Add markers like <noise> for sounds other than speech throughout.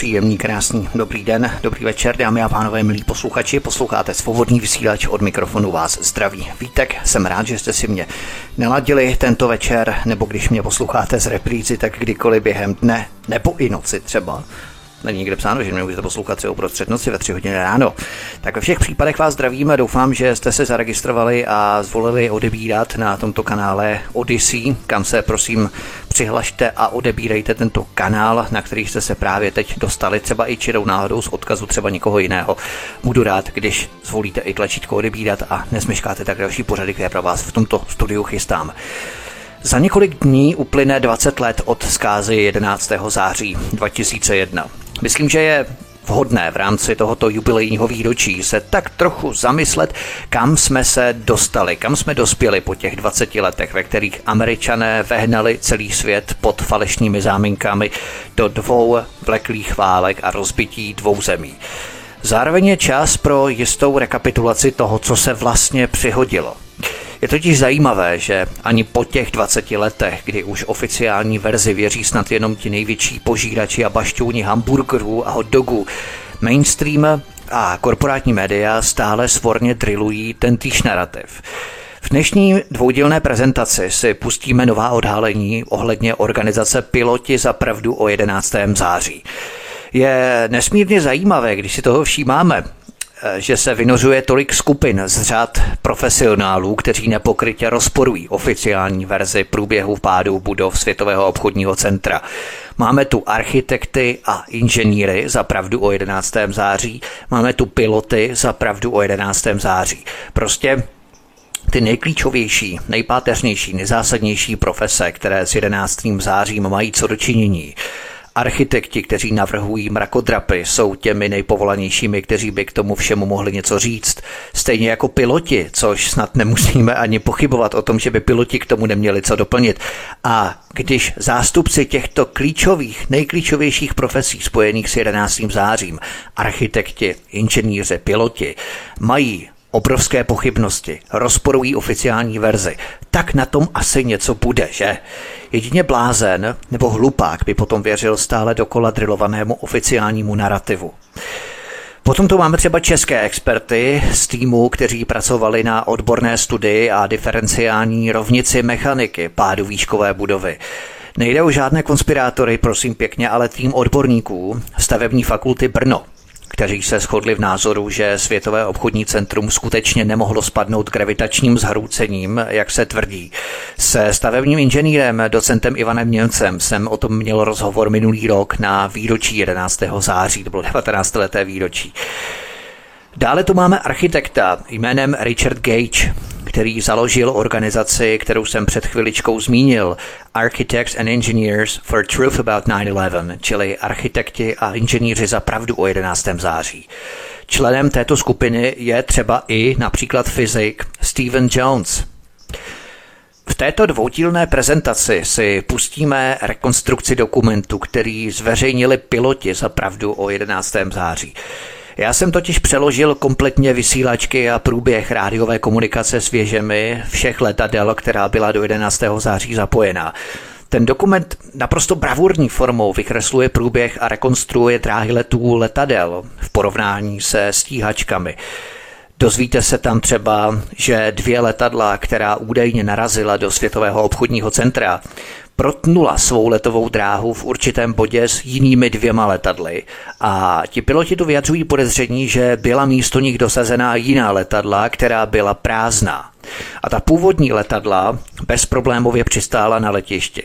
Příjemný, krásný, dobrý den, dobrý večer, dámy a pánové, milí posluchači. Posloucháte svobodný vysílač od mikrofonu vás zdraví. Vítek, jsem rád, že jste si mě naladili tento večer, nebo když mě posloucháte z reprízy, tak kdykoliv během dne, nebo i noci třeba. Není nikde psáno, že mě můžete poslouchat třeba uprostřed noci ve 3 hodiny ráno. Tak ve všech případech vás zdravím a doufám, že jste se zaregistrovali a zvolili odebírat na tomto kanále Odyssey, kam se prosím přihlašte a odebírejte tento kanál, na který jste se právě teď dostali, třeba i čirou náhodou z odkazu třeba někoho jiného. Budu rád, když zvolíte i tlačítko odebírat a nesmeškáte tak další pořady, které pro vás v tomto studiu chystám. Za několik dní uplyne 20 let od zkázy 11. září 2001. Myslím, že je vhodné v rámci tohoto jubilejního výročí se tak trochu zamyslet, kam jsme se dostali, kam jsme dospěli po těch 20 letech, ve kterých američané vehnali celý svět pod falešnými záminkami do dvou vleklých válek a rozbití dvou zemí. Zároveň je čas pro jistou rekapitulaci toho, co se vlastně přihodilo. Je totiž zajímavé, že ani po těch 20 letech, kdy už oficiální verzi věří snad jenom ti největší požírači a bašťouni hamburgerů a hot dogů, mainstream a korporátní média stále svorně drillují tentýž narrativ. V dnešní dvoudílné prezentaci si pustíme nová odhalení ohledně organizace Piloti za pravdu o 11. září. Je nesmírně zajímavé, když si toho všímáme, že se vynořuje tolik skupin z řad profesionálů, kteří nepokrytě rozporují oficiální verzi průběhu pádu budov Světového obchodního centra. Máme tu architekty a inženýry za pravdu o 11. září, máme tu piloty za pravdu o 11. září. Prostě ty nejklíčovější, nejpáteřnější, nejzásadnější profese, které s 11. zářím mají co dočinění, Architekti, kteří navrhují mrakodrapy, jsou těmi nejpovolanějšími, kteří by k tomu všemu mohli něco říct. Stejně jako piloti, což snad nemusíme ani pochybovat o tom, že by piloti k tomu neměli co doplnit. A když zástupci těchto klíčových, nejklíčovějších profesí spojených s 11. zářím, architekti, inženýři, piloti, mají obrovské pochybnosti, rozporují oficiální verzi, tak na tom asi něco bude, že? Jedině blázen nebo hlupák by potom věřil stále dokola drilovanému oficiálnímu narrativu. Potom tu máme třeba české experty z týmu, kteří pracovali na odborné studii a diferenciální rovnici mechaniky pádu výškové budovy. Nejde o žádné konspirátory, prosím pěkně, ale tým odborníků stavební fakulty Brno, kteří se shodli v názoru, že Světové obchodní centrum skutečně nemohlo spadnout gravitačním zhroucením, jak se tvrdí. Se stavebním inženýrem, docentem Ivanem Němcem, jsem o tom měl rozhovor minulý rok na výročí 11. září, to bylo 19. leté výročí. Dále tu máme architekta jménem Richard Gage, který založil organizaci, kterou jsem před chviličkou zmínil, Architects and Engineers for Truth About 9-11, čili architekti a inženýři za pravdu o 11. září. Členem této skupiny je třeba i například fyzik Stephen Jones. V této dvoudílné prezentaci si pustíme rekonstrukci dokumentu, který zveřejnili piloti za pravdu o 11. září. Já jsem totiž přeložil kompletně vysílačky a průběh rádiové komunikace s věžemi všech letadel, která byla do 11. září zapojená. Ten dokument naprosto bravurní formou vykresluje průběh a rekonstruuje dráhy letů letadel v porovnání se stíhačkami. Dozvíte se tam třeba, že dvě letadla, která údajně narazila do Světového obchodního centra, protnula svou letovou dráhu v určitém bodě s jinými dvěma letadly a ti piloti tu vyjadřují podezření, že byla místo nich dosazená jiná letadla, která byla prázdná. A ta původní letadla bezproblémově přistála na letišti.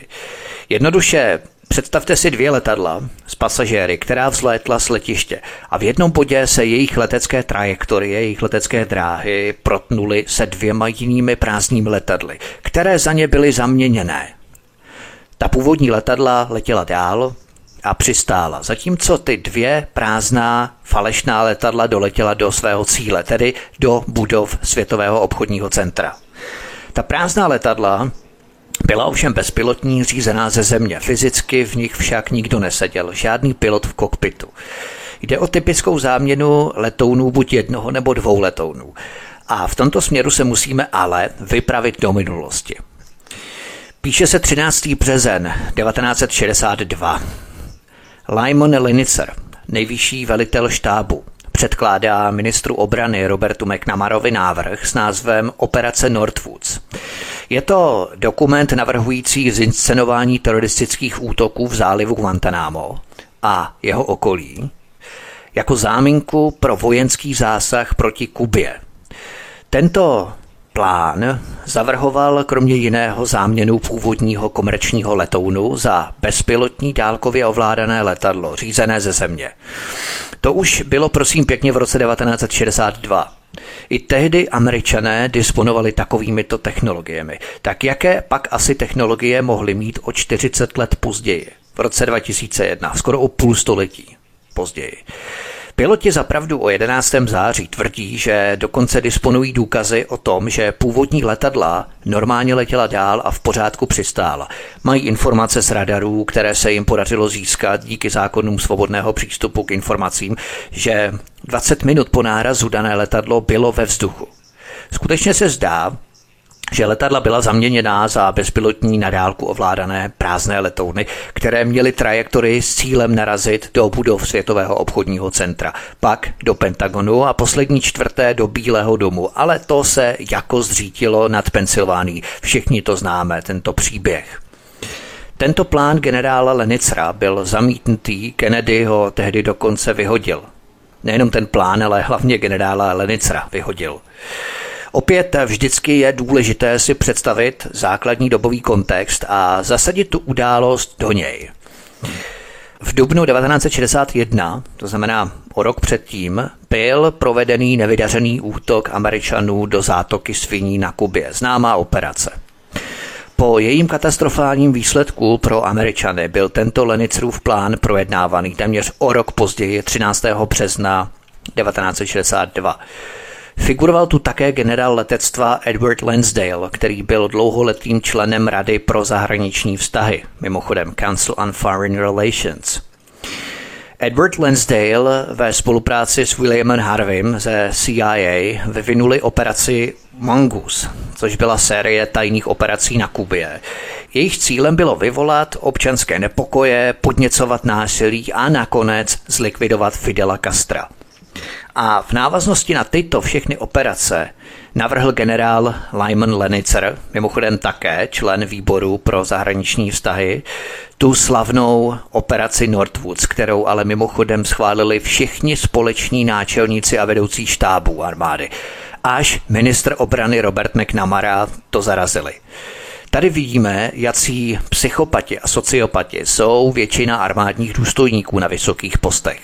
Jednoduše Představte si dvě letadla s pasažéry, která vzlétla z letiště a v jednom bodě se jejich letecké trajektorie, jejich letecké dráhy protnuly se dvěma jinými prázdnými letadly, které za ně byly zaměněné. Ta původní letadla letěla dál a přistála, zatímco ty dvě prázdná falešná letadla doletěla do svého cíle, tedy do budov Světového obchodního centra. Ta prázdná letadla Byla ovšem bezpilotní, řízená ze země. Fyzicky v nich však nikdo neseděl, žádný pilot v kokpitu. Jde o typickou záměnu letounů buď jednoho nebo dvou letounů. A v tomto směru se musíme ale vypravit do minulosti. Píše se 13. březen 1962. Lyman Linicer, nejvyšší velitel štábu, předkládá ministru obrany Robertu McNamarovi návrh s názvem Operace Northwoods. Je to dokument navrhující zinscenování teroristických útoků v zálivu Guantanamo a jeho okolí jako záminku pro vojenský zásah proti Kubě. Tento plán zavrhoval kromě jiného záměnu původního komerčního letounu za bezpilotní dálkově ovládané letadlo řízené ze země. To už bylo prosím pěkně v roce 1962. I tehdy američané disponovali takovýmito technologiemi. Tak jaké pak asi technologie mohly mít o 40 let později, v roce 2001, skoro o půl století později? Piloti zapravdu o 11. září tvrdí, že dokonce disponují důkazy o tom, že původní letadla normálně letěla dál a v pořádku přistála. Mají informace z radarů, které se jim podařilo získat díky zákonům svobodného přístupu k informacím, že 20 minut po nárazu dané letadlo bylo ve vzduchu. Skutečně se zdá, že letadla byla zaměněná za bezpilotní nadálku ovládané prázdné letouny, které měly trajektorii s cílem narazit do budov Světového obchodního centra, pak do Pentagonu a poslední čtvrté do Bílého domu, ale to se jako zřítilo nad Pensylvánií. Všichni to známe, tento příběh. Tento plán generála Lenicra byl zamítnutý, Kennedy ho tehdy dokonce vyhodil. Nejenom ten plán, ale hlavně generála Lenicra vyhodil. Opět vždycky je důležité si představit základní dobový kontext a zasadit tu událost do něj. V dubnu 1961, to znamená o rok předtím, byl provedený nevydařený útok Američanů do zátoky Sviní na Kubě, známá operace. Po jejím katastrofálním výsledku pro Američany byl tento Lenicrův plán projednávaný téměř o rok později, 13. března 1962. Figuroval tu také generál letectva Edward Lansdale, který byl dlouholetým členem Rady pro zahraniční vztahy, mimochodem Council on Foreign Relations. Edward Lansdale ve spolupráci s Williamem Harvim ze CIA vyvinuli operaci Mongoose, což byla série tajných operací na Kubě. Jejich cílem bylo vyvolat občanské nepokoje, podněcovat násilí a nakonec zlikvidovat Fidela Castra. A v návaznosti na tyto všechny operace navrhl generál Lyman Lenicer, mimochodem také člen výboru pro zahraniční vztahy, tu slavnou operaci Northwoods, kterou ale mimochodem schválili všichni společní náčelníci a vedoucí štábů armády. Až ministr obrany Robert McNamara to zarazili. Tady vidíme, jací psychopati a sociopati jsou většina armádních důstojníků na vysokých postech.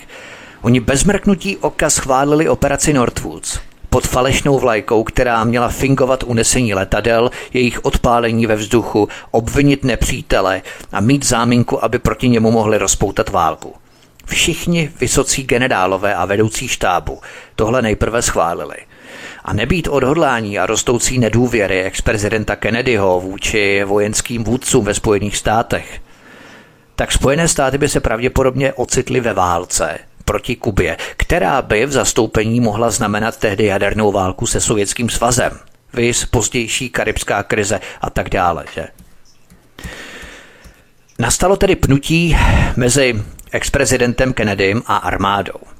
Oni bez mrknutí oka schválili operaci Northwoods pod falešnou vlajkou, která měla fingovat unesení letadel, jejich odpálení ve vzduchu, obvinit nepřítele a mít záminku, aby proti němu mohli rozpoutat válku. Všichni vysocí generálové a vedoucí štábu tohle nejprve schválili. A nebýt odhodlání a rostoucí nedůvěry ex-prezidenta Kennedyho vůči vojenským vůdcům ve Spojených státech, tak Spojené státy by se pravděpodobně ocitly ve válce proti Kubě, která by v zastoupení mohla znamenat tehdy jadernou válku se Sovětským svazem, vys pozdější karibská krize a tak dále. Že? Nastalo tedy pnutí mezi ex-prezidentem Kennedym a armádou.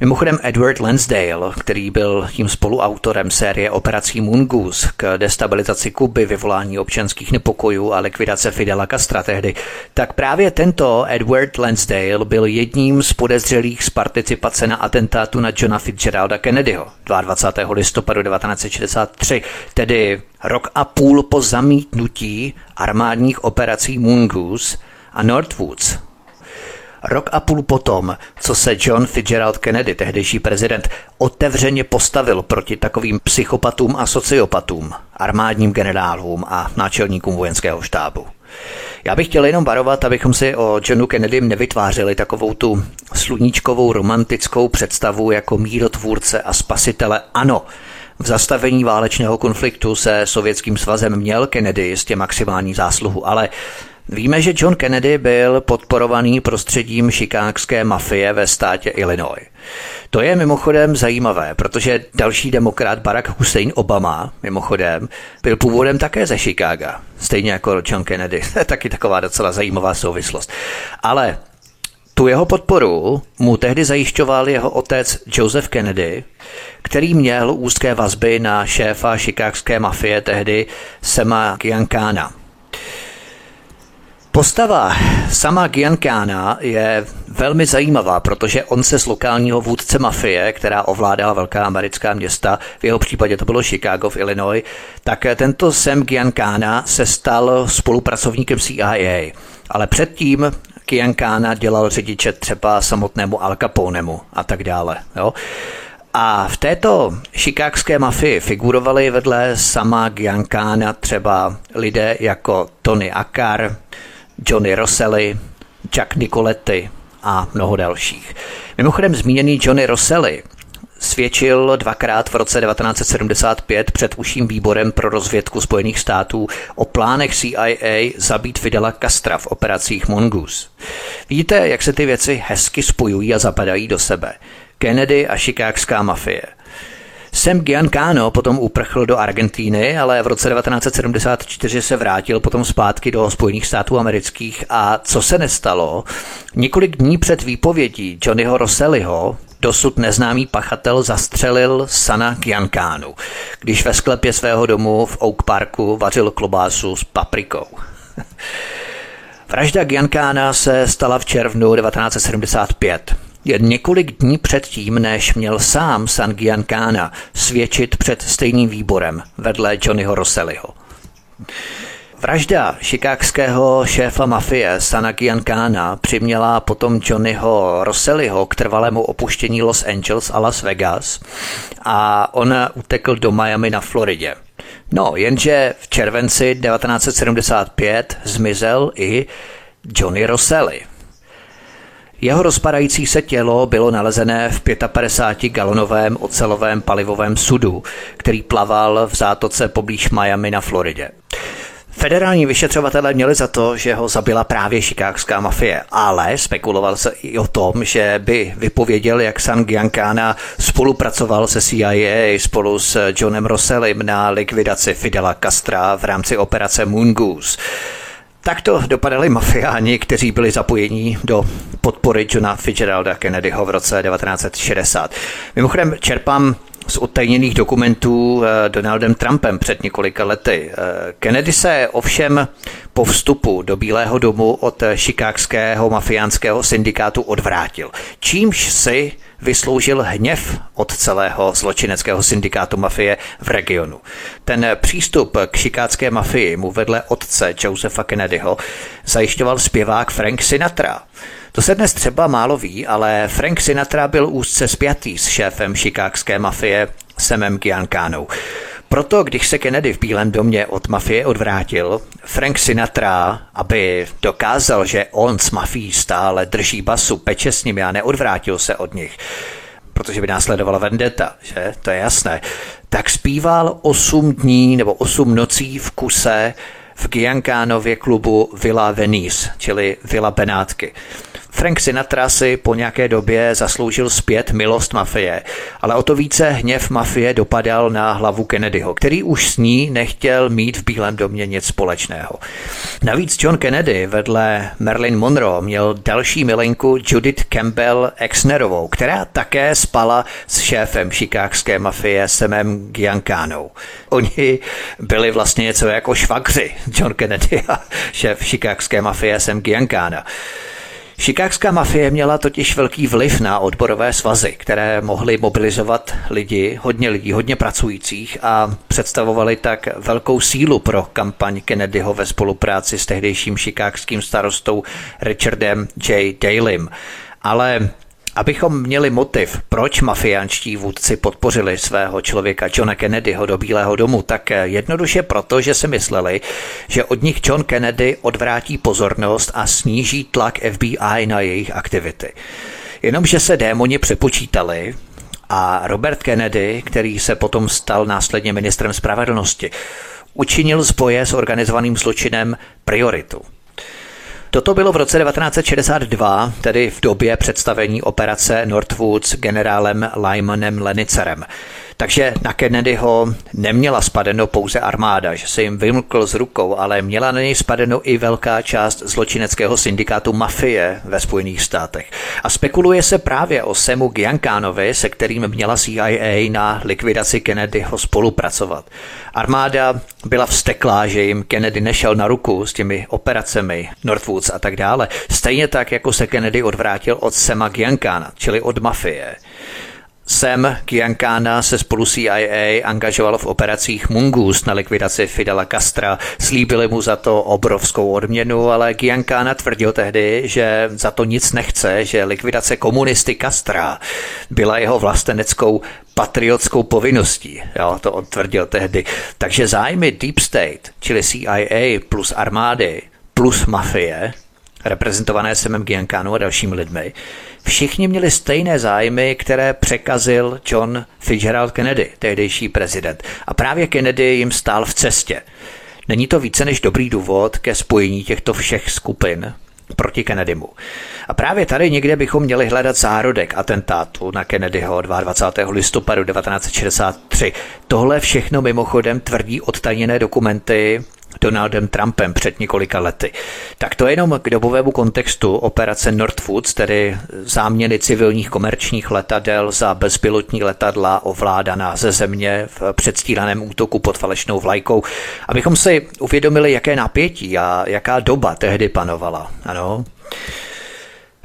Mimochodem Edward Lansdale, který byl tím spoluautorem série operací Mongoose k destabilizaci Kuby, vyvolání občanských nepokojů a likvidace Fidela Castra tehdy, tak právě tento Edward Lansdale byl jedním z podezřelých z participace na atentátu na Johna Fitzgeralda Kennedyho 22. listopadu 1963, tedy rok a půl po zamítnutí armádních operací Mongoose a Northwoods Rok a půl potom, co se John Fitzgerald Kennedy, tehdejší prezident, otevřeně postavil proti takovým psychopatům a sociopatům, armádním generálům a náčelníkům vojenského štábu. Já bych chtěl jenom varovat, abychom si o Johnu Kennedym nevytvářeli takovou tu sluníčkovou romantickou představu jako mírotvůrce a spasitele. Ano, V zastavení válečného konfliktu se Sovětským svazem měl Kennedy jistě maximální zásluhu, ale Víme, že John Kennedy byl podporovaný prostředím šikákské mafie ve státě Illinois. To je mimochodem zajímavé, protože další demokrat Barack Hussein Obama, mimochodem, byl původem také ze Chicaga, stejně jako John Kennedy. <laughs> Taky taková docela zajímavá souvislost. Ale tu jeho podporu mu tehdy zajišťoval jeho otec Joseph Kennedy, který měl úzké vazby na šéfa šikákské mafie tehdy Sema Giancana. Postava sama Giancana je velmi zajímavá, protože on se z lokálního vůdce mafie, která ovládala velká americká města, v jeho případě to bylo Chicago v Illinois, tak tento Sam Giancana se stal spolupracovníkem CIA. Ale předtím Giancana dělal řidiče třeba samotnému Al Caponemu a tak dále. Jo? A v této šikákské mafii figurovali vedle sama Giancana třeba lidé jako Tony Akar, Johnny Rosselli, Jack Nicoletti a mnoho dalších. Mimochodem zmíněný Johnny Rosselli svědčil dvakrát v roce 1975 před uším výborem pro rozvědku Spojených států o plánech CIA zabít Fidela Castra v operacích Mongoose. Vidíte, jak se ty věci hezky spojují a zapadají do sebe. Kennedy a šikákská mafie – Sam Giancano potom uprchl do Argentíny, ale v roce 1974 se vrátil potom zpátky do Spojených států amerických a co se nestalo? Několik dní před výpovědí Johnnyho Rosselliho dosud neznámý pachatel zastřelil Sana Giancánu, když ve sklepě svého domu v Oak Parku vařil klobásu s paprikou. <laughs> Vražda Giancána se stala v červnu 1975 jen několik dní předtím, než měl sám San Giancana svědčit před stejným výborem vedle Johnnyho Rosselliho. Vražda šikákského šéfa mafie Sana Giancana přiměla potom Johnnyho Rosselliho k trvalému opuštění Los Angeles a Las Vegas a on utekl do Miami na Floridě. No, jenže v červenci 1975 zmizel i Johnny Rosselli. Jeho rozpadající se tělo bylo nalezené v 55-galonovém ocelovém palivovém sudu, který plaval v zátoce poblíž Miami na Floridě. Federální vyšetřovatelé měli za to, že ho zabila právě šikákská mafie, ale spekuloval se i o tom, že by vypověděl, jak San Giancana spolupracoval se CIA spolu s Johnem Rossellim na likvidaci Fidela Castra v rámci operace Moongoose. Takto dopadali mafiáni, kteří byli zapojení do podpory Johna Fitzgeralda Kennedyho v roce 1960. Mimochodem čerpám z odtajněných dokumentů eh, Donaldem Trumpem před několika lety. Eh, Kennedy se ovšem po vstupu do Bílého domu od šikákského mafiánského syndikátu odvrátil, čímž si vysloužil hněv od celého zločineckého syndikátu mafie v regionu. Ten přístup k šikácké mafii mu vedle otce Josefa Kennedyho zajišťoval zpěvák Frank Sinatra. To se dnes třeba málo ví, ale Frank Sinatra byl úzce spjatý s šéfem šikákské mafie Semem Giancanou. Proto, když se Kennedy v Bílém domě od mafie odvrátil, Frank Sinatra, aby dokázal, že on s mafií stále drží basu, peče s nimi a neodvrátil se od nich, protože by následovala vendeta, že? To je jasné. Tak zpíval 8 dní nebo 8 nocí v kuse v Giancánově klubu Villa Venice, čili Villa Benátky. Frank Sinatra si po nějaké době zasloužil zpět milost mafie, ale o to více hněv mafie dopadal na hlavu Kennedyho, který už s ní nechtěl mít v Bílém domě nic společného. Navíc John Kennedy vedle Marilyn Monroe měl další milenku Judith Campbell Exnerovou, která také spala s šéfem šikákské mafie Semem Giancanou. Oni byli vlastně něco jako švagři John Kennedy a šéf šikákské mafie Sem Giancana. Šikákská mafie měla totiž velký vliv na odborové svazy, které mohly mobilizovat lidi, hodně lidí, hodně pracujících a představovali tak velkou sílu pro kampaň Kennedyho ve spolupráci s tehdejším šikákským starostou Richardem J. Dalem. Ale Abychom měli motiv, proč mafiánští vůdci podpořili svého člověka Johna Kennedyho do Bílého domu, tak jednoduše proto, že si mysleli, že od nich John Kennedy odvrátí pozornost a sníží tlak FBI na jejich aktivity. Jenomže se démoni přepočítali A Robert Kennedy, který se potom stal následně ministrem spravedlnosti, učinil z boje s organizovaným zločinem prioritu. Toto bylo v roce 1962, tedy v době představení operace Northwoods generálem Lymanem Lenicerem. Takže na Kennedyho neměla spadeno pouze armáda, že se jim vymkl z rukou, ale měla na něj spadeno i velká část zločineckého syndikátu mafie ve Spojených státech. A spekuluje se právě o Semu Giancanovi, se kterým měla CIA na likvidaci Kennedyho spolupracovat. Armáda byla vsteklá, že jim Kennedy nešel na ruku s těmi operacemi Northwoods a tak dále. Stejně tak, jako se Kennedy odvrátil od Sema Giancana, čili od mafie. Sam Giancana se spolu CIA angažoval v operacích Mungus na likvidaci Fidela Castra. Slíbili mu za to obrovskou odměnu, ale Giancana tvrdil tehdy, že za to nic nechce, že likvidace komunisty Castra byla jeho vlasteneckou patriotskou povinností. Jo, to on tvrdil tehdy. Takže zájmy Deep State, čili CIA plus armády, plus mafie, reprezentované Semem Giancanu a dalšími lidmi, všichni měli stejné zájmy, které překazil John Fitzgerald Kennedy, tehdejší prezident. A právě Kennedy jim stál v cestě. Není to více než dobrý důvod ke spojení těchto všech skupin proti Kennedymu. A právě tady někde bychom měli hledat zárodek atentátu na Kennedyho 22. listopadu 1963. Tohle všechno mimochodem tvrdí odtajněné dokumenty Donaldem Trumpem před několika lety. Tak to jenom k dobovému kontextu operace Northwoods, tedy záměny civilních komerčních letadel za bezpilotní letadla ovládaná ze země v předstíraném útoku pod falešnou vlajkou, abychom si uvědomili, jaké napětí a jaká doba tehdy panovala. Ano.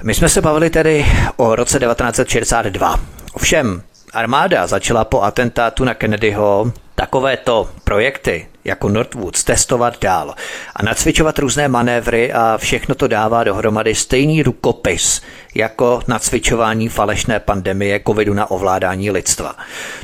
My jsme se bavili tedy o roce 1962. Ovšem, armáda začala po atentátu na Kennedyho takovéto projekty jako Northwoods testovat dál a nacvičovat různé manévry a všechno to dává dohromady stejný rukopis jako nacvičování falešné pandemie covidu na ovládání lidstva.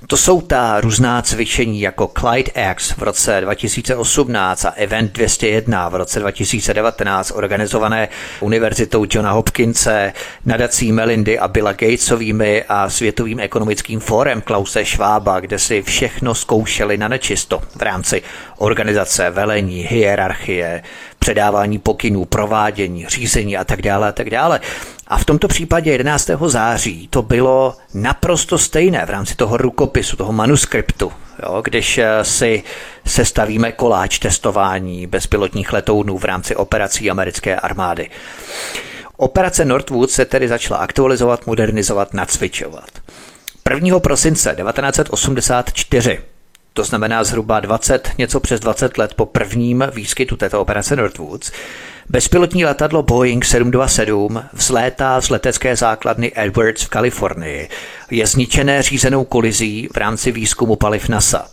To jsou ta různá cvičení jako Clyde X v roce 2018 a Event 201 v roce 2019 organizované Univerzitou Johna Hopkinse, nadací Melindy a Billa Gatesovými a Světovým ekonomickým fórem Klause Schwaba, kde si všechno zkoušeli na nečisto v rámci organizace, velení, hierarchie, předávání pokynů, provádění, řízení a tak dále a tak dále. A v tomto případě 11. září to bylo naprosto stejné v rámci toho rukopisu, toho manuskriptu, jo, když eh, si sestavíme koláč testování bezpilotních letounů v rámci operací americké armády. Operace Northwood se tedy začala aktualizovat, modernizovat, nacvičovat. 1. prosince 1984 to znamená zhruba 20, něco přes 20 let po prvním výskytu této operace Northwoods, bezpilotní letadlo Boeing 727 vzlétá z letecké základny Edwards v Kalifornii. Je zničené řízenou kolizí v rámci výzkumu paliv NASA.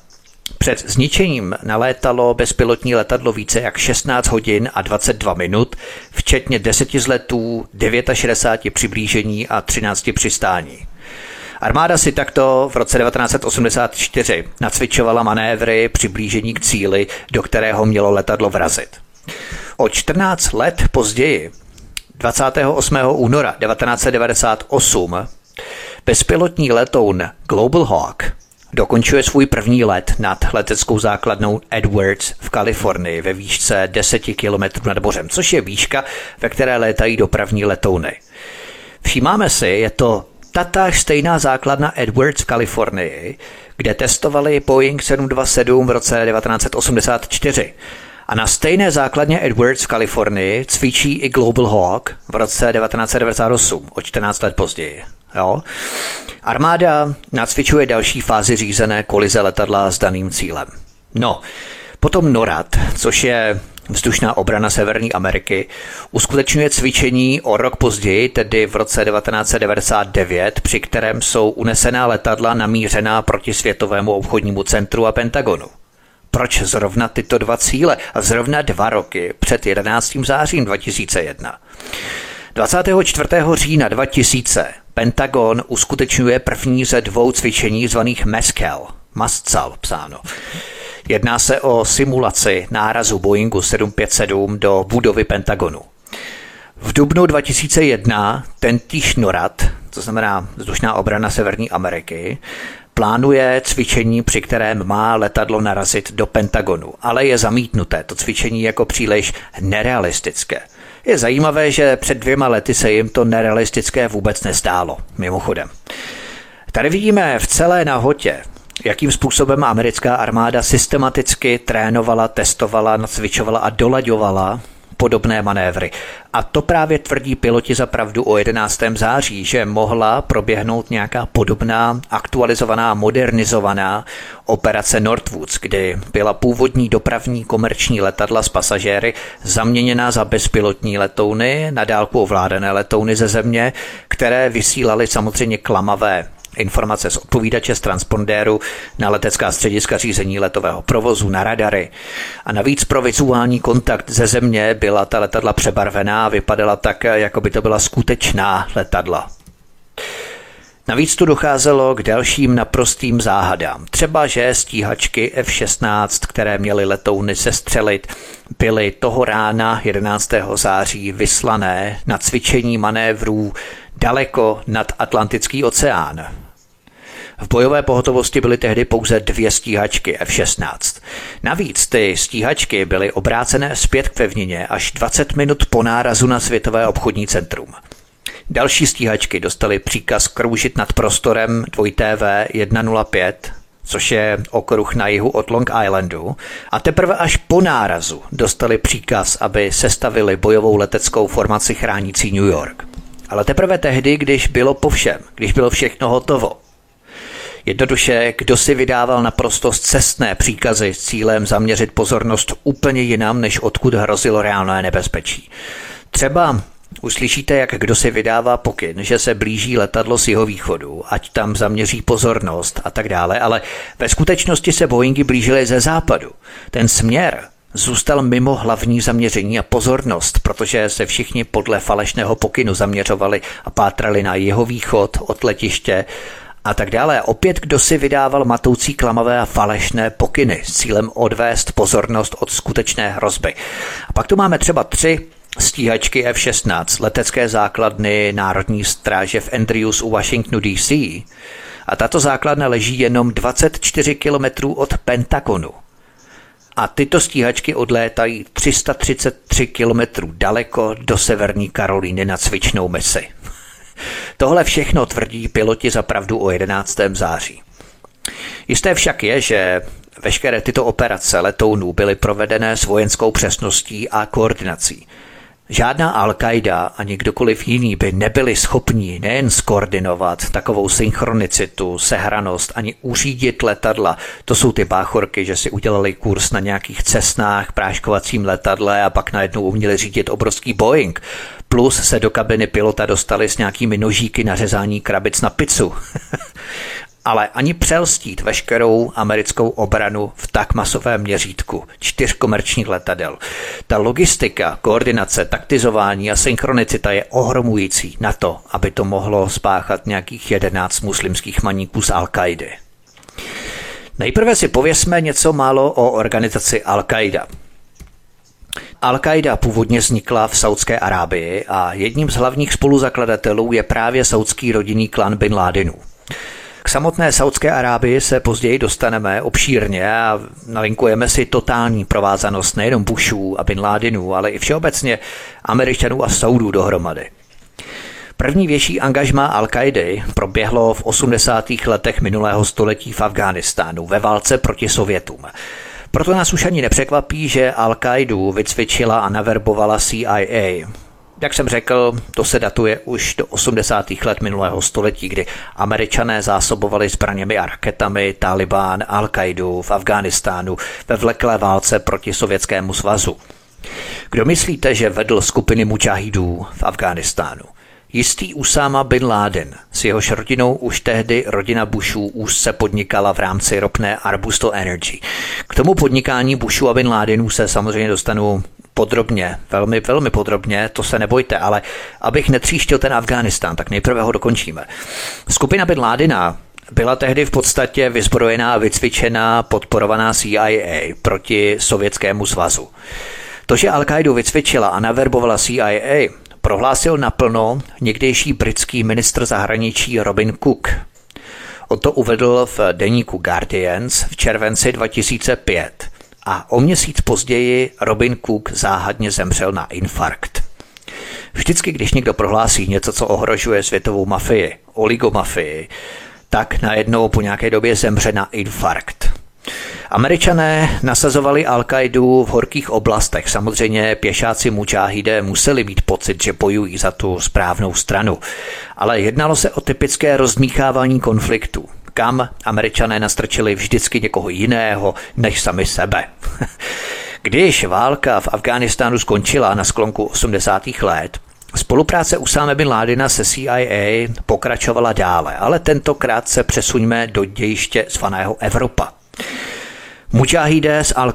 Před zničením nalétalo bezpilotní letadlo více jak 16 hodin a 22 minut, včetně 10 zletů, 69 přiblížení a 13 přistání. Armáda si takto v roce 1984 nacvičovala manévry přiblížení k cíli, do kterého mělo letadlo vrazit. O 14 let později, 28. února 1998, bezpilotní letoun Global Hawk dokončuje svůj první let nad leteckou základnou Edwards v Kalifornii ve výšce 10 km nad mořem, což je výška, ve které létají dopravní letouny. Všímáme si, je to tatáž stejná základna Edwards v Kalifornii, kde testovali Boeing 727 v roce 1984. A na stejné základně Edwards v Kalifornii cvičí i Global Hawk v roce 1998, o 14 let později. Jo? Armáda nacvičuje další fázi řízené kolize letadla s daným cílem. No, potom NORAD, což je vzdušná obrana Severní Ameriky, uskutečňuje cvičení o rok později, tedy v roce 1999, při kterém jsou unesená letadla namířená proti Světovému obchodnímu centru a Pentagonu. Proč zrovna tyto dva cíle a zrovna dva roky před 11. zářím 2001? 24. října 2000 Pentagon uskutečňuje první ze dvou cvičení zvaných MESCAL, Mascal psáno. Jedná se o simulaci nárazu Boeingu 757 do budovy Pentagonu. V dubnu 2001 ten týž NORAD, to znamená vzdušná obrana Severní Ameriky, plánuje cvičení, při kterém má letadlo narazit do Pentagonu, ale je zamítnuté to cvičení jako příliš nerealistické. Je zajímavé, že před dvěma lety se jim to nerealistické vůbec nestálo, mimochodem. Tady vidíme v celé nahotě, jakým způsobem americká armáda systematicky trénovala, testovala, nacvičovala a dolaďovala podobné manévry. A to právě tvrdí piloti za pravdu o 11. září, že mohla proběhnout nějaká podobná, aktualizovaná, modernizovaná operace Northwoods, kdy byla původní dopravní komerční letadla s pasažéry zaměněná za bezpilotní letouny, na dálku ovládané letouny ze země, které vysílaly samozřejmě klamavé informace z odpovídače z transpondéru na letecká střediska řízení letového provozu, na radary. A navíc pro vizuální kontakt ze země byla ta letadla přebarvená a vypadala tak, jako by to byla skutečná letadla. Navíc tu docházelo k dalším naprostým záhadám. Třeba, že stíhačky F-16, které měly letouny sestřelit, byly toho rána 11. září vyslané na cvičení manévrů daleko nad Atlantický oceán. V bojové pohotovosti byly tehdy pouze dvě stíhačky F-16. Navíc ty stíhačky byly obrácené zpět k pevnině až 20 minut po nárazu na Světové obchodní centrum. Další stíhačky dostaly příkaz kroužit nad prostorem 2TV 105, což je okruh na jihu od Long Islandu, a teprve až po nárazu dostali příkaz, aby sestavili bojovou leteckou formaci chránící New York. Ale teprve tehdy, když bylo po všem, když bylo všechno hotovo, Jednoduše, kdo si vydával naprosto cestné příkazy s cílem zaměřit pozornost úplně jinam, než odkud hrozilo reálné nebezpečí. Třeba Uslyšíte, jak kdo si vydává pokyn, že se blíží letadlo z jeho východu, ať tam zaměří pozornost a tak dále, ale ve skutečnosti se Boeingy blížily ze západu. Ten směr zůstal mimo hlavní zaměření a pozornost, protože se všichni podle falešného pokynu zaměřovali a pátrali na jeho východ od letiště a tak dále. Opět kdo si vydával matoucí klamavé a falešné pokyny s cílem odvést pozornost od skutečné hrozby. A pak tu máme třeba tři stíhačky F-16 letecké základny Národní stráže v Andrews u Washingtonu DC. A tato základna leží jenom 24 kilometrů od Pentagonu. A tyto stíhačky odlétají 333 kilometrů daleko do severní Karolíny na cvičnou misi. <laughs> Tohle všechno tvrdí piloti za pravdu o 11. září. Jisté však je, že veškeré tyto operace letounů byly provedené s vojenskou přesností a koordinací. Žádná Al-Qaida ani kdokoliv jiný by nebyli schopni nejen skoordinovat takovou synchronicitu, sehranost, ani uřídit letadla. To jsou ty báchorky, že si udělali kurz na nějakých cestnách, práškovacím letadle a pak najednou uměli řídit obrovský Boeing. Plus se do kabiny pilota dostali s nějakými nožíky na řezání krabic na pizzu. <laughs> ale ani přelstít veškerou americkou obranu v tak masovém měřítku čtyř komerčních letadel. Ta logistika, koordinace, taktizování a synchronicita je ohromující na to, aby to mohlo spáchat nějakých jedenáct muslimských maníků z Al-Kaidy. Nejprve si pověsme něco málo o organizaci Al-Qaida. Al-Qaida původně vznikla v Saudské Arábii a jedním z hlavních spoluzakladatelů je právě saudský rodinný klan Bin Ladenů. K samotné Saudské Arábii se později dostaneme obšírně a nalinkujeme si totální provázanost nejenom Bushů a Bin Ladenů, ale i všeobecně Američanů a Saudů dohromady. První větší angažma al qaidy proběhlo v 80. letech minulého století v Afghánistánu ve válce proti Sovětům. Proto nás už ani nepřekvapí, že Al-Qaidu vycvičila a naverbovala CIA. Jak jsem řekl, to se datuje už do 80. let minulého století, kdy američané zásobovali zbraněmi a raketami Taliban, Al-Qaidu v Afghánistánu ve vleklé válce proti Sovětskému svazu. Kdo myslíte, že vedl skupiny mučahidů v Afghánistánu? Jistý Usama bin Laden, s jehož rodinou už tehdy rodina Bushů úzce podnikala v rámci ropné Arbusto Energy. K tomu podnikání Bushů a bin Ladenů se samozřejmě dostanu podrobně, velmi, velmi podrobně, to se nebojte, ale abych netříštil ten Afghánistán, tak nejprve ho dokončíme. Skupina Bin Ládina byla tehdy v podstatě vyzbrojená vycvičená, podporovaná CIA proti Sovětskému svazu. To, že Al-Qaidu vycvičila a naverbovala CIA, prohlásil naplno někdejší britský ministr zahraničí Robin Cook. O to uvedl v deníku Guardians v červenci 2005 a o měsíc později Robin Cook záhadně zemřel na infarkt. Vždycky, když někdo prohlásí něco, co ohrožuje světovou mafii, oligomafii, tak najednou po nějaké době zemře na infarkt. Američané nasazovali al v horkých oblastech. Samozřejmě pěšáci mučáhide museli mít pocit, že bojují za tu správnou stranu. Ale jednalo se o typické rozmíchávání konfliktu kam američané nastrčili vždycky někoho jiného než sami sebe. <laughs> Když válka v Afghánistánu skončila na sklonku 80. let, Spolupráce Usáme Bin Ládina se CIA pokračovala dále, ale tentokrát se přesuňme do dějiště zvaného Evropa. Mujahidé z al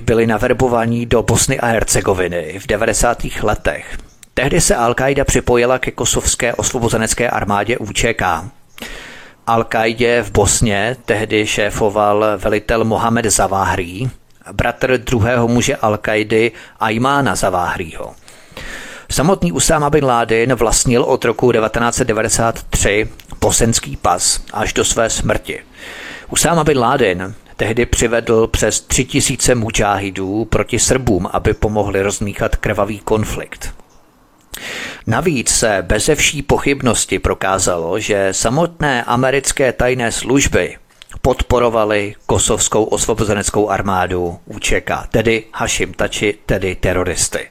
byli naverbovaní do Bosny a Hercegoviny v 90. letech. Tehdy se al připojila ke kosovské osvobozenecké armádě UČK. Al v Bosně tehdy šéfoval velitel Mohamed Zaváhrý, bratr druhého muže al Ajmána Zaváhrýho. Samotný Usama bin Laden vlastnil od roku 1993 bosenský pas až do své smrti. Usama bin Laden tehdy přivedl přes tři tisíce mučáhidů proti Srbům, aby pomohli rozmíchat krvavý konflikt. Navíc se beze vší pochybnosti prokázalo, že samotné americké tajné služby podporovali kosovskou osvobozeneckou armádu UČK, tedy Hashim Tači, tedy teroristy.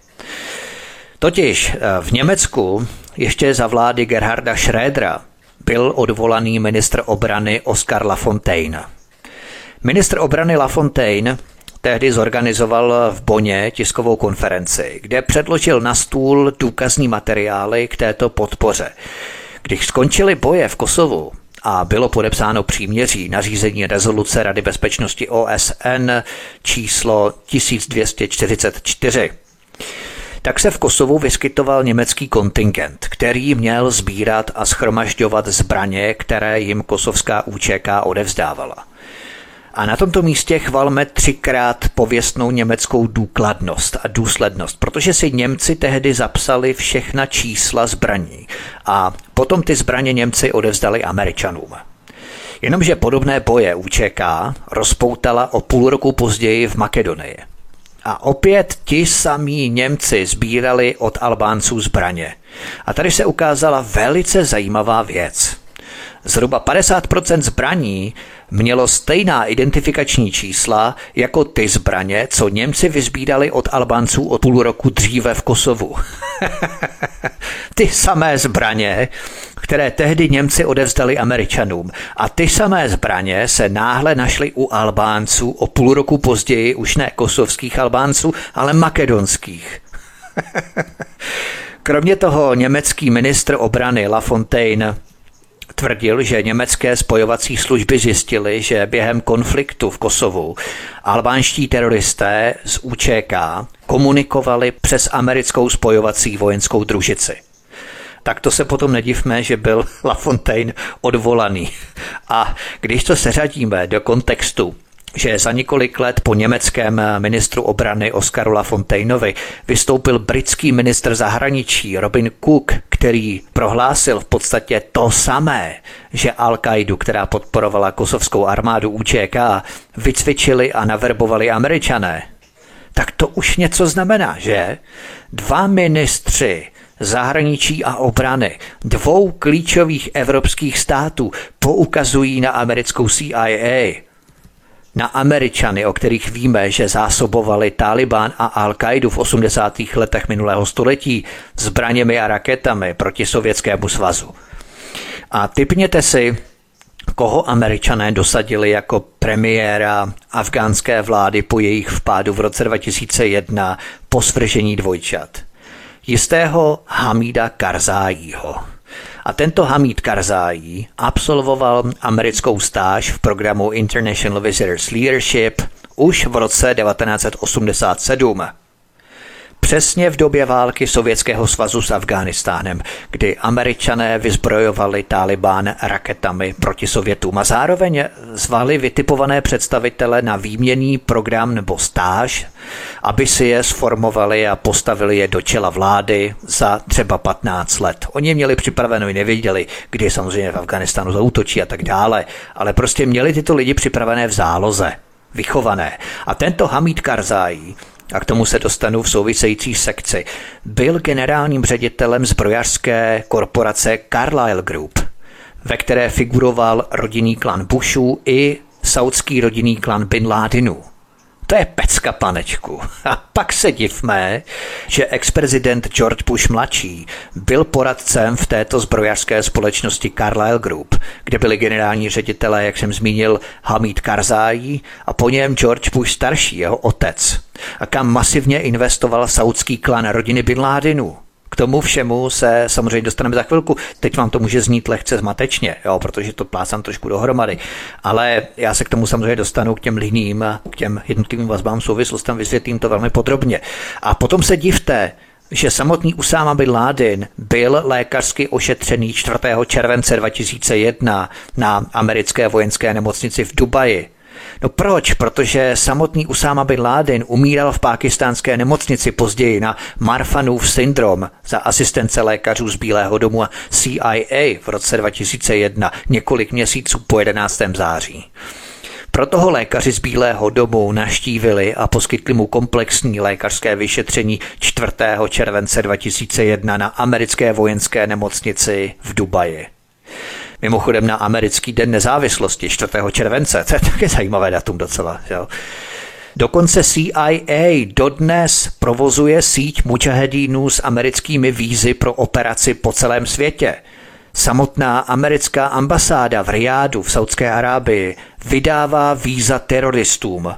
Totiž eh, v Německu ještě za vlády Gerharda Schrödera byl odvolaný ministr obrany Oskar Lafontaine. Ministr obrany Lafontaine tehdy zorganizoval v Boně tiskovou konferenci, kde předložil na stůl důkazní materiály k této podpoře. Když skončily boje v Kosovu a bylo podepsáno příměří nařízení rezoluce Rady bezpečnosti OSN číslo 1244, tak se v Kosovu vyskytoval německý kontingent, který měl sbírat a schromažďovat zbraně, které jim kosovská UČK odevzdávala. A na tomto místě chvalme třikrát pověstnou německou důkladnost a důslednost, protože si Němci tehdy zapsali všechna čísla zbraní a potom ty zbraně Němci odevzdali Američanům. Jenomže podobné boje UČK rozpoutala o půl roku později v Makedonii. A opět ti samí Němci sbírali od Albánců zbraně. A tady se ukázala velice zajímavá věc. Zhruba 50% zbraní mělo stejná identifikační čísla jako ty zbraně, co Němci vyzbírali od Albánců od půl roku dříve v Kosovu. <laughs> ty samé zbraně, které tehdy Němci odevzdali Američanům. A ty samé zbraně se náhle našly u Albánců o půl roku později, už ne kosovských Albánců, ale makedonských. <laughs> Kromě toho německý ministr obrany Lafontaine tvrdil, že německé spojovací služby zjistily, že během konfliktu v Kosovu albánští teroristé z UČK komunikovali přes americkou spojovací vojenskou družici. Tak to se potom nedivme, že byl <laughs> Lafontaine odvolaný. A když to seřadíme do kontextu že za několik let po německém ministru obrany Oskaru Lafontainovi vystoupil britský ministr zahraničí Robin Cook, který prohlásil v podstatě to samé, že Al-Qaidu, která podporovala kosovskou armádu UČK, vycvičili a naverbovali američané. Tak to už něco znamená, že? Dva ministři zahraničí a obrany dvou klíčových evropských států poukazují na americkou CIA na Američany, o kterých víme, že zásobovali Taliban a Al-Qaidu v 80. letech minulého století zbraněmi a raketami proti Sovětskému svazu. A typněte si, koho američané dosadili jako premiéra afgánské vlády po jejich vpádu v roce 2001 po svržení dvojčat. Jistého Hamida Karzájího. A tento Hamid Karzai absolvoval americkou stáž v programu International Visitors Leadership už v roce 1987. Přesně v době války Sovětského svazu s Afghánistánem, kdy američané vyzbrojovali Taliban raketami proti Sovětům a zároveň zvali vytipované představitele na výměný program nebo stáž, aby si je sformovali a postavili je do čela vlády za třeba 15 let. Oni měli připraveno i nevěděli, kdy samozřejmě v Afganistánu zautočí a tak dále, ale prostě měli tyto lidi připravené v záloze vychované. A tento Hamid Karzai a k tomu se dostanu v související sekci, byl generálním ředitelem zbrojařské korporace Carlyle Group, ve které figuroval rodinný klan Bushů i saudský rodinný klan Bin Ládinů. To je pecka, panečku. A pak se divme, že ex-prezident George Bush mladší byl poradcem v této zbrojařské společnosti Carlyle Group, kde byli generální ředitelé, jak jsem zmínil, Hamid Karzai a po něm George Bush starší, jeho otec, a kam masivně investoval saudský klan rodiny Bin Ládinů. K tomu všemu se samozřejmě dostaneme za chvilku. Teď vám to může znít lehce zmatečně, jo, protože to plásám trošku dohromady. Ale já se k tomu samozřejmě dostanu k těm liním, k těm jednotlivým vazbám souvislostem, vysvětlím to velmi podrobně. A potom se divte, že samotný Usáma Bin Laden byl lékařsky ošetřený 4. července 2001 na americké vojenské nemocnici v Dubaji No proč? Protože samotný Usama bin Laden umíral v pákistánské nemocnici později na Marfanův syndrom za asistence lékařů z Bílého domu a CIA v roce 2001, několik měsíců po 11. září. Proto ho lékaři z Bílého domu naštívili a poskytli mu komplexní lékařské vyšetření 4. července 2001 na americké vojenské nemocnici v Dubaji. Mimochodem na americký den nezávislosti 4. července, <laughs> to je také zajímavé datum docela. Jo. Dokonce CIA dodnes provozuje síť mučahedínů s americkými vízy pro operaci po celém světě. Samotná americká ambasáda v Riádu v Saudské Arábii vydává víza teroristům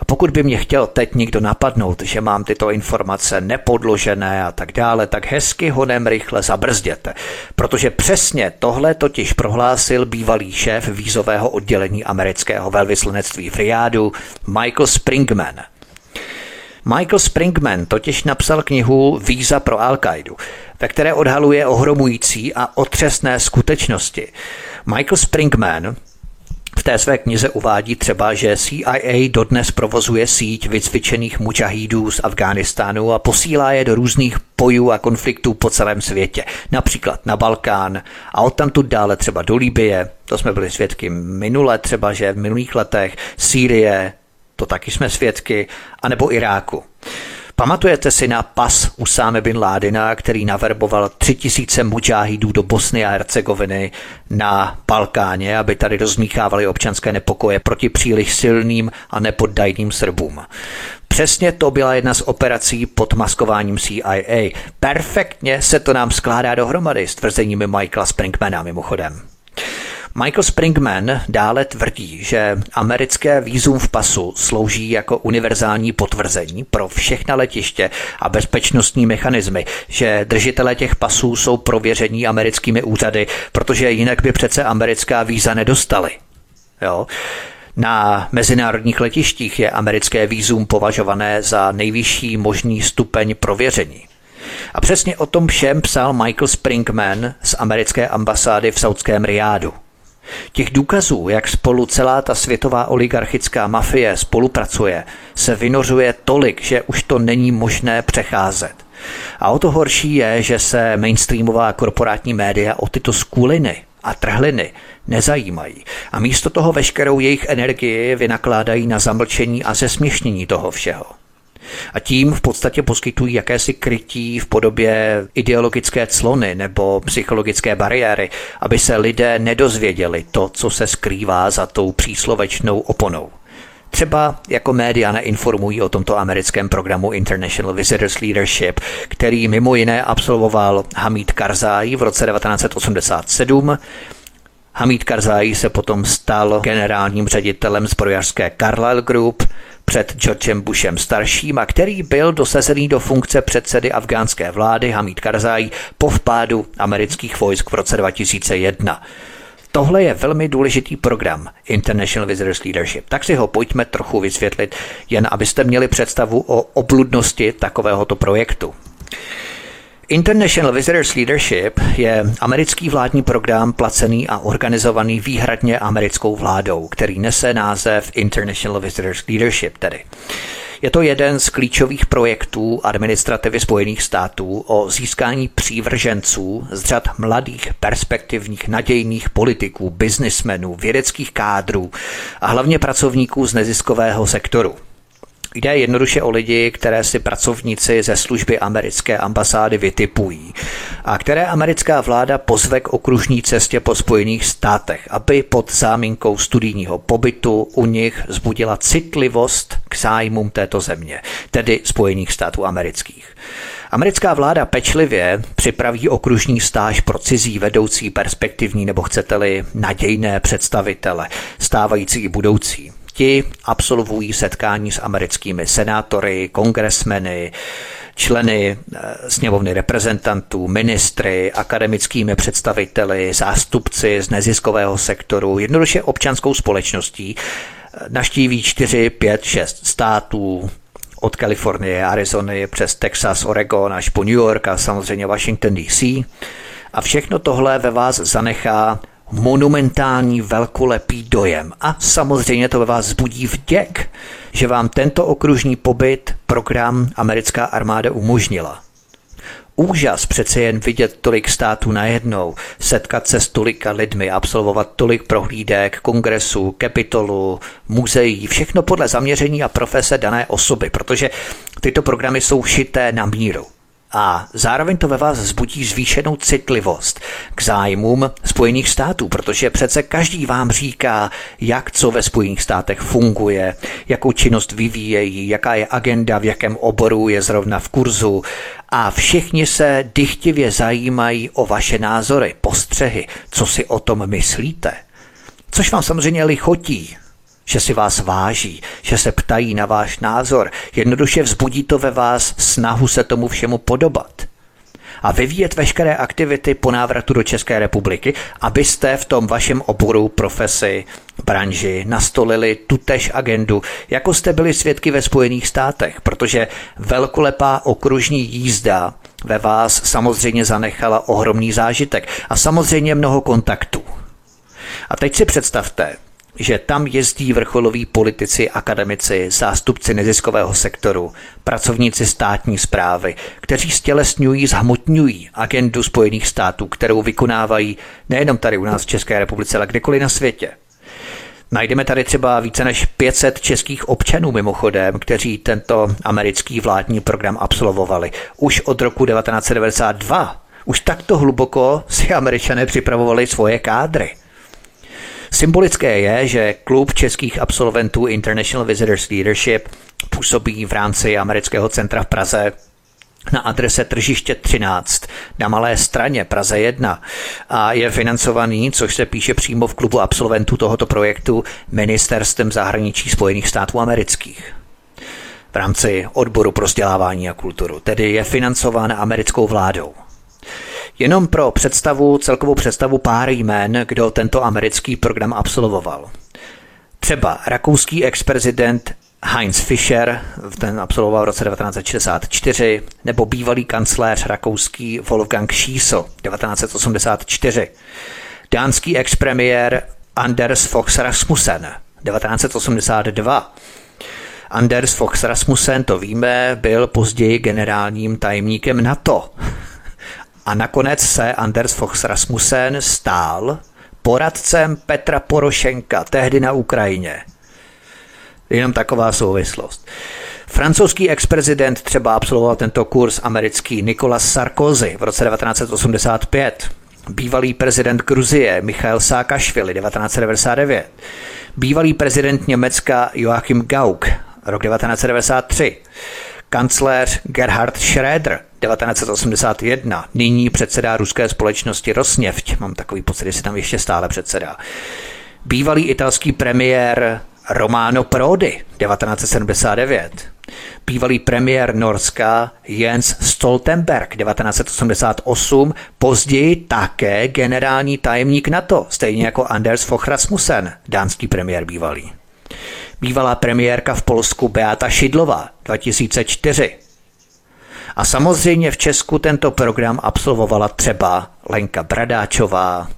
a pokud by mě chtěl teď někdo napadnout, že mám tyto informace nepodložené a tak dále, tak hezky honem rychle zabrzděte. Protože přesně tohle totiž prohlásil bývalý šéf vízového oddělení amerického velvyslanectví v Riádu Michael Springman. Michael Springman totiž napsal knihu Víza pro Al-Qaidu, ve které odhaluje ohromující a otřesné skutečnosti. Michael Springman v té své knize uvádí třeba, že CIA dodnes provozuje síť vycvičených mučahídů z Afghánistánu a posílá je do různých bojů a konfliktů po celém světě, například na Balkán a odtamtud dále třeba do Libie, to jsme byli svědky minule třeba, že v minulých letech, Sýrie, to taky jsme svědky, anebo Iráku. Pamatujete si na pas Usáme bin Ládina, který naverboval tři tisíce mučáhidů do Bosny a Hercegoviny na Balkáně, aby tady rozmíchávali občanské nepokoje proti příliš silným a nepoddajným Srbům. Přesně to byla jedna z operací pod maskováním CIA. Perfektně se to nám skládá dohromady s tvrzeními Michaela Springmana mimochodem. Michael Springman dále tvrdí, že americké výzum v pasu slouží jako univerzální potvrzení pro všechna letiště a bezpečnostní mechanismy, že držitelé těch pasů jsou prověření americkými úřady, protože jinak by přece americká víza nedostali. Jo? Na mezinárodních letištích je americké výzum považované za nejvyšší možný stupeň prověření. A přesně o tom všem psal Michael Springman z americké ambasády v saudském Riádu. Těch důkazů, jak spolu celá ta světová oligarchická mafie spolupracuje, se vynořuje tolik, že už to není možné přecházet. A o to horší je, že se mainstreamová korporátní média o tyto skuliny a trhliny nezajímají a místo toho veškerou jejich energii vynakládají na zamlčení a zesměšnění toho všeho a tím v podstatě poskytují jakési krytí v podobě ideologické clony nebo psychologické bariéry, aby se lidé nedozvěděli to, co se skrývá za tou příslovečnou oponou. Třeba jako média neinformují o tomto americkém programu International Visitors Leadership, který mimo jiné absolvoval Hamid Karzai v roce 1987, Hamid Karzai se potom stal generálním ředitelem zbrojařské Carlyle Group, před Georgem Bushem starším a který byl dosazený do funkce předsedy afgánské vlády Hamid Karzai po vpádu amerických vojsk v roce 2001. Tohle je velmi důležitý program International Visitors Leadership. Tak si ho pojďme trochu vysvětlit, jen abyste měli představu o obludnosti takovéhoto projektu. International Visitors Leadership je americký vládní program placený a organizovaný výhradně americkou vládou, který nese název International Visitors Leadership tedy. Je to jeden z klíčových projektů administrativy Spojených států o získání přívrženců z řad mladých, perspektivních, nadějných politiků, biznismenů, vědeckých kádrů a hlavně pracovníků z neziskového sektoru. Jde jednoduše o lidi, které si pracovníci ze služby americké ambasády vytipují a které americká vláda pozve k okružní cestě po Spojených státech, aby pod záminkou studijního pobytu u nich zbudila citlivost k zájmům této země, tedy Spojených států amerických. Americká vláda pečlivě připraví okružní stáž pro cizí vedoucí perspektivní nebo chcete-li nadějné představitele, stávající i budoucí. Ti absolvují setkání s americkými senátory, kongresmeny, členy eh, sněmovny reprezentantů, ministry, akademickými představiteli, zástupci z neziskového sektoru, jednoduše občanskou společností, naštíví 4, 5, 6 států, od Kalifornie, Arizony přes Texas, Oregon až po New York a samozřejmě Washington DC. A všechno tohle ve vás zanechá monumentální velkolepý dojem a samozřejmě to ve vás zbudí vděk, že vám tento okružní pobyt program americká armáda umožnila. Úžas přece jen vidět tolik států najednou, setkat se s tolika lidmi, absolvovat tolik prohlídek, kongresů, kapitolu, muzeí, všechno podle zaměření a profese dané osoby, protože tyto programy jsou šité na míru a zároveň to ve vás zbudí zvýšenou citlivost k zájmům Spojených států, protože přece každý vám říká, jak co ve Spojených státech funguje, jakou činnost vyvíjejí, jaká je agenda, v jakém oboru je zrovna v kurzu a všichni se dychtivě zajímají o vaše názory, postřehy, co si o tom myslíte. Což vám samozřejmě lichotí, že si vás váží, že se ptají na váš názor. Jednoduše vzbudí to ve vás snahu se tomu všemu podobat a vyvíjet veškeré aktivity po návratu do České republiky, abyste v tom vašem oboru, profesi, branži nastolili tutež agendu, jako jste byli svědky ve Spojených státech, protože velkolepá okružní jízda ve vás samozřejmě zanechala ohromný zážitek a samozřejmě mnoho kontaktů. A teď si představte, že tam jezdí vrcholoví politici, akademici, zástupci neziskového sektoru, pracovníci státní zprávy, kteří stělesňují, zhmotňují agendu Spojených států, kterou vykonávají nejenom tady u nás v České republice, ale kdekoliv na světě. Najdeme tady třeba více než 500 českých občanů mimochodem, kteří tento americký vládní program absolvovali už od roku 1992. Už takto hluboko si američané připravovali svoje kádry. Symbolické je, že klub českých absolventů International Visitors Leadership působí v rámci amerického centra v Praze na adrese Tržiště 13 na Malé straně Praze 1 a je financovaný, což se píše přímo v klubu absolventů tohoto projektu, Ministerstvem zahraničí Spojených států amerických v rámci odboru pro vzdělávání a kulturu, tedy je financován americkou vládou. Jenom pro představu, celkovou představu pár jmén, kdo tento americký program absolvoval. Třeba rakouský ex-prezident Heinz Fischer, ten absolvoval v roce 1964, nebo bývalý kancléř rakouský Wolfgang Schiessl 1984, dánský ex-premiér Anders Fox Rasmussen 1982, Anders Fox Rasmussen, to víme, byl později generálním tajemníkem NATO a nakonec se Anders Fox Rasmussen stál poradcem Petra Porošenka, tehdy na Ukrajině. Jenom taková souvislost. Francouzský ex-prezident třeba absolvoval tento kurz americký Nicolas Sarkozy v roce 1985. Bývalý prezident Gruzie Michail Saakašvili 1999. Bývalý prezident Německa Joachim Gauck rok 1993 kancléř Gerhard Schröder 1981, nyní předseda ruské společnosti Rosneft, mám takový pocit, že si tam ještě stále předsedá. Bývalý italský premiér Romano Prodi 1979, Bývalý premiér Norska Jens Stoltenberg 1988, později také generální tajemník NATO, stejně jako Anders Fogh Rasmussen, dánský premiér bývalý. Bývalá premiérka v Polsku Beata Šidlová 2004. A samozřejmě v Česku tento program absolvovala třeba Lenka Bradáčová,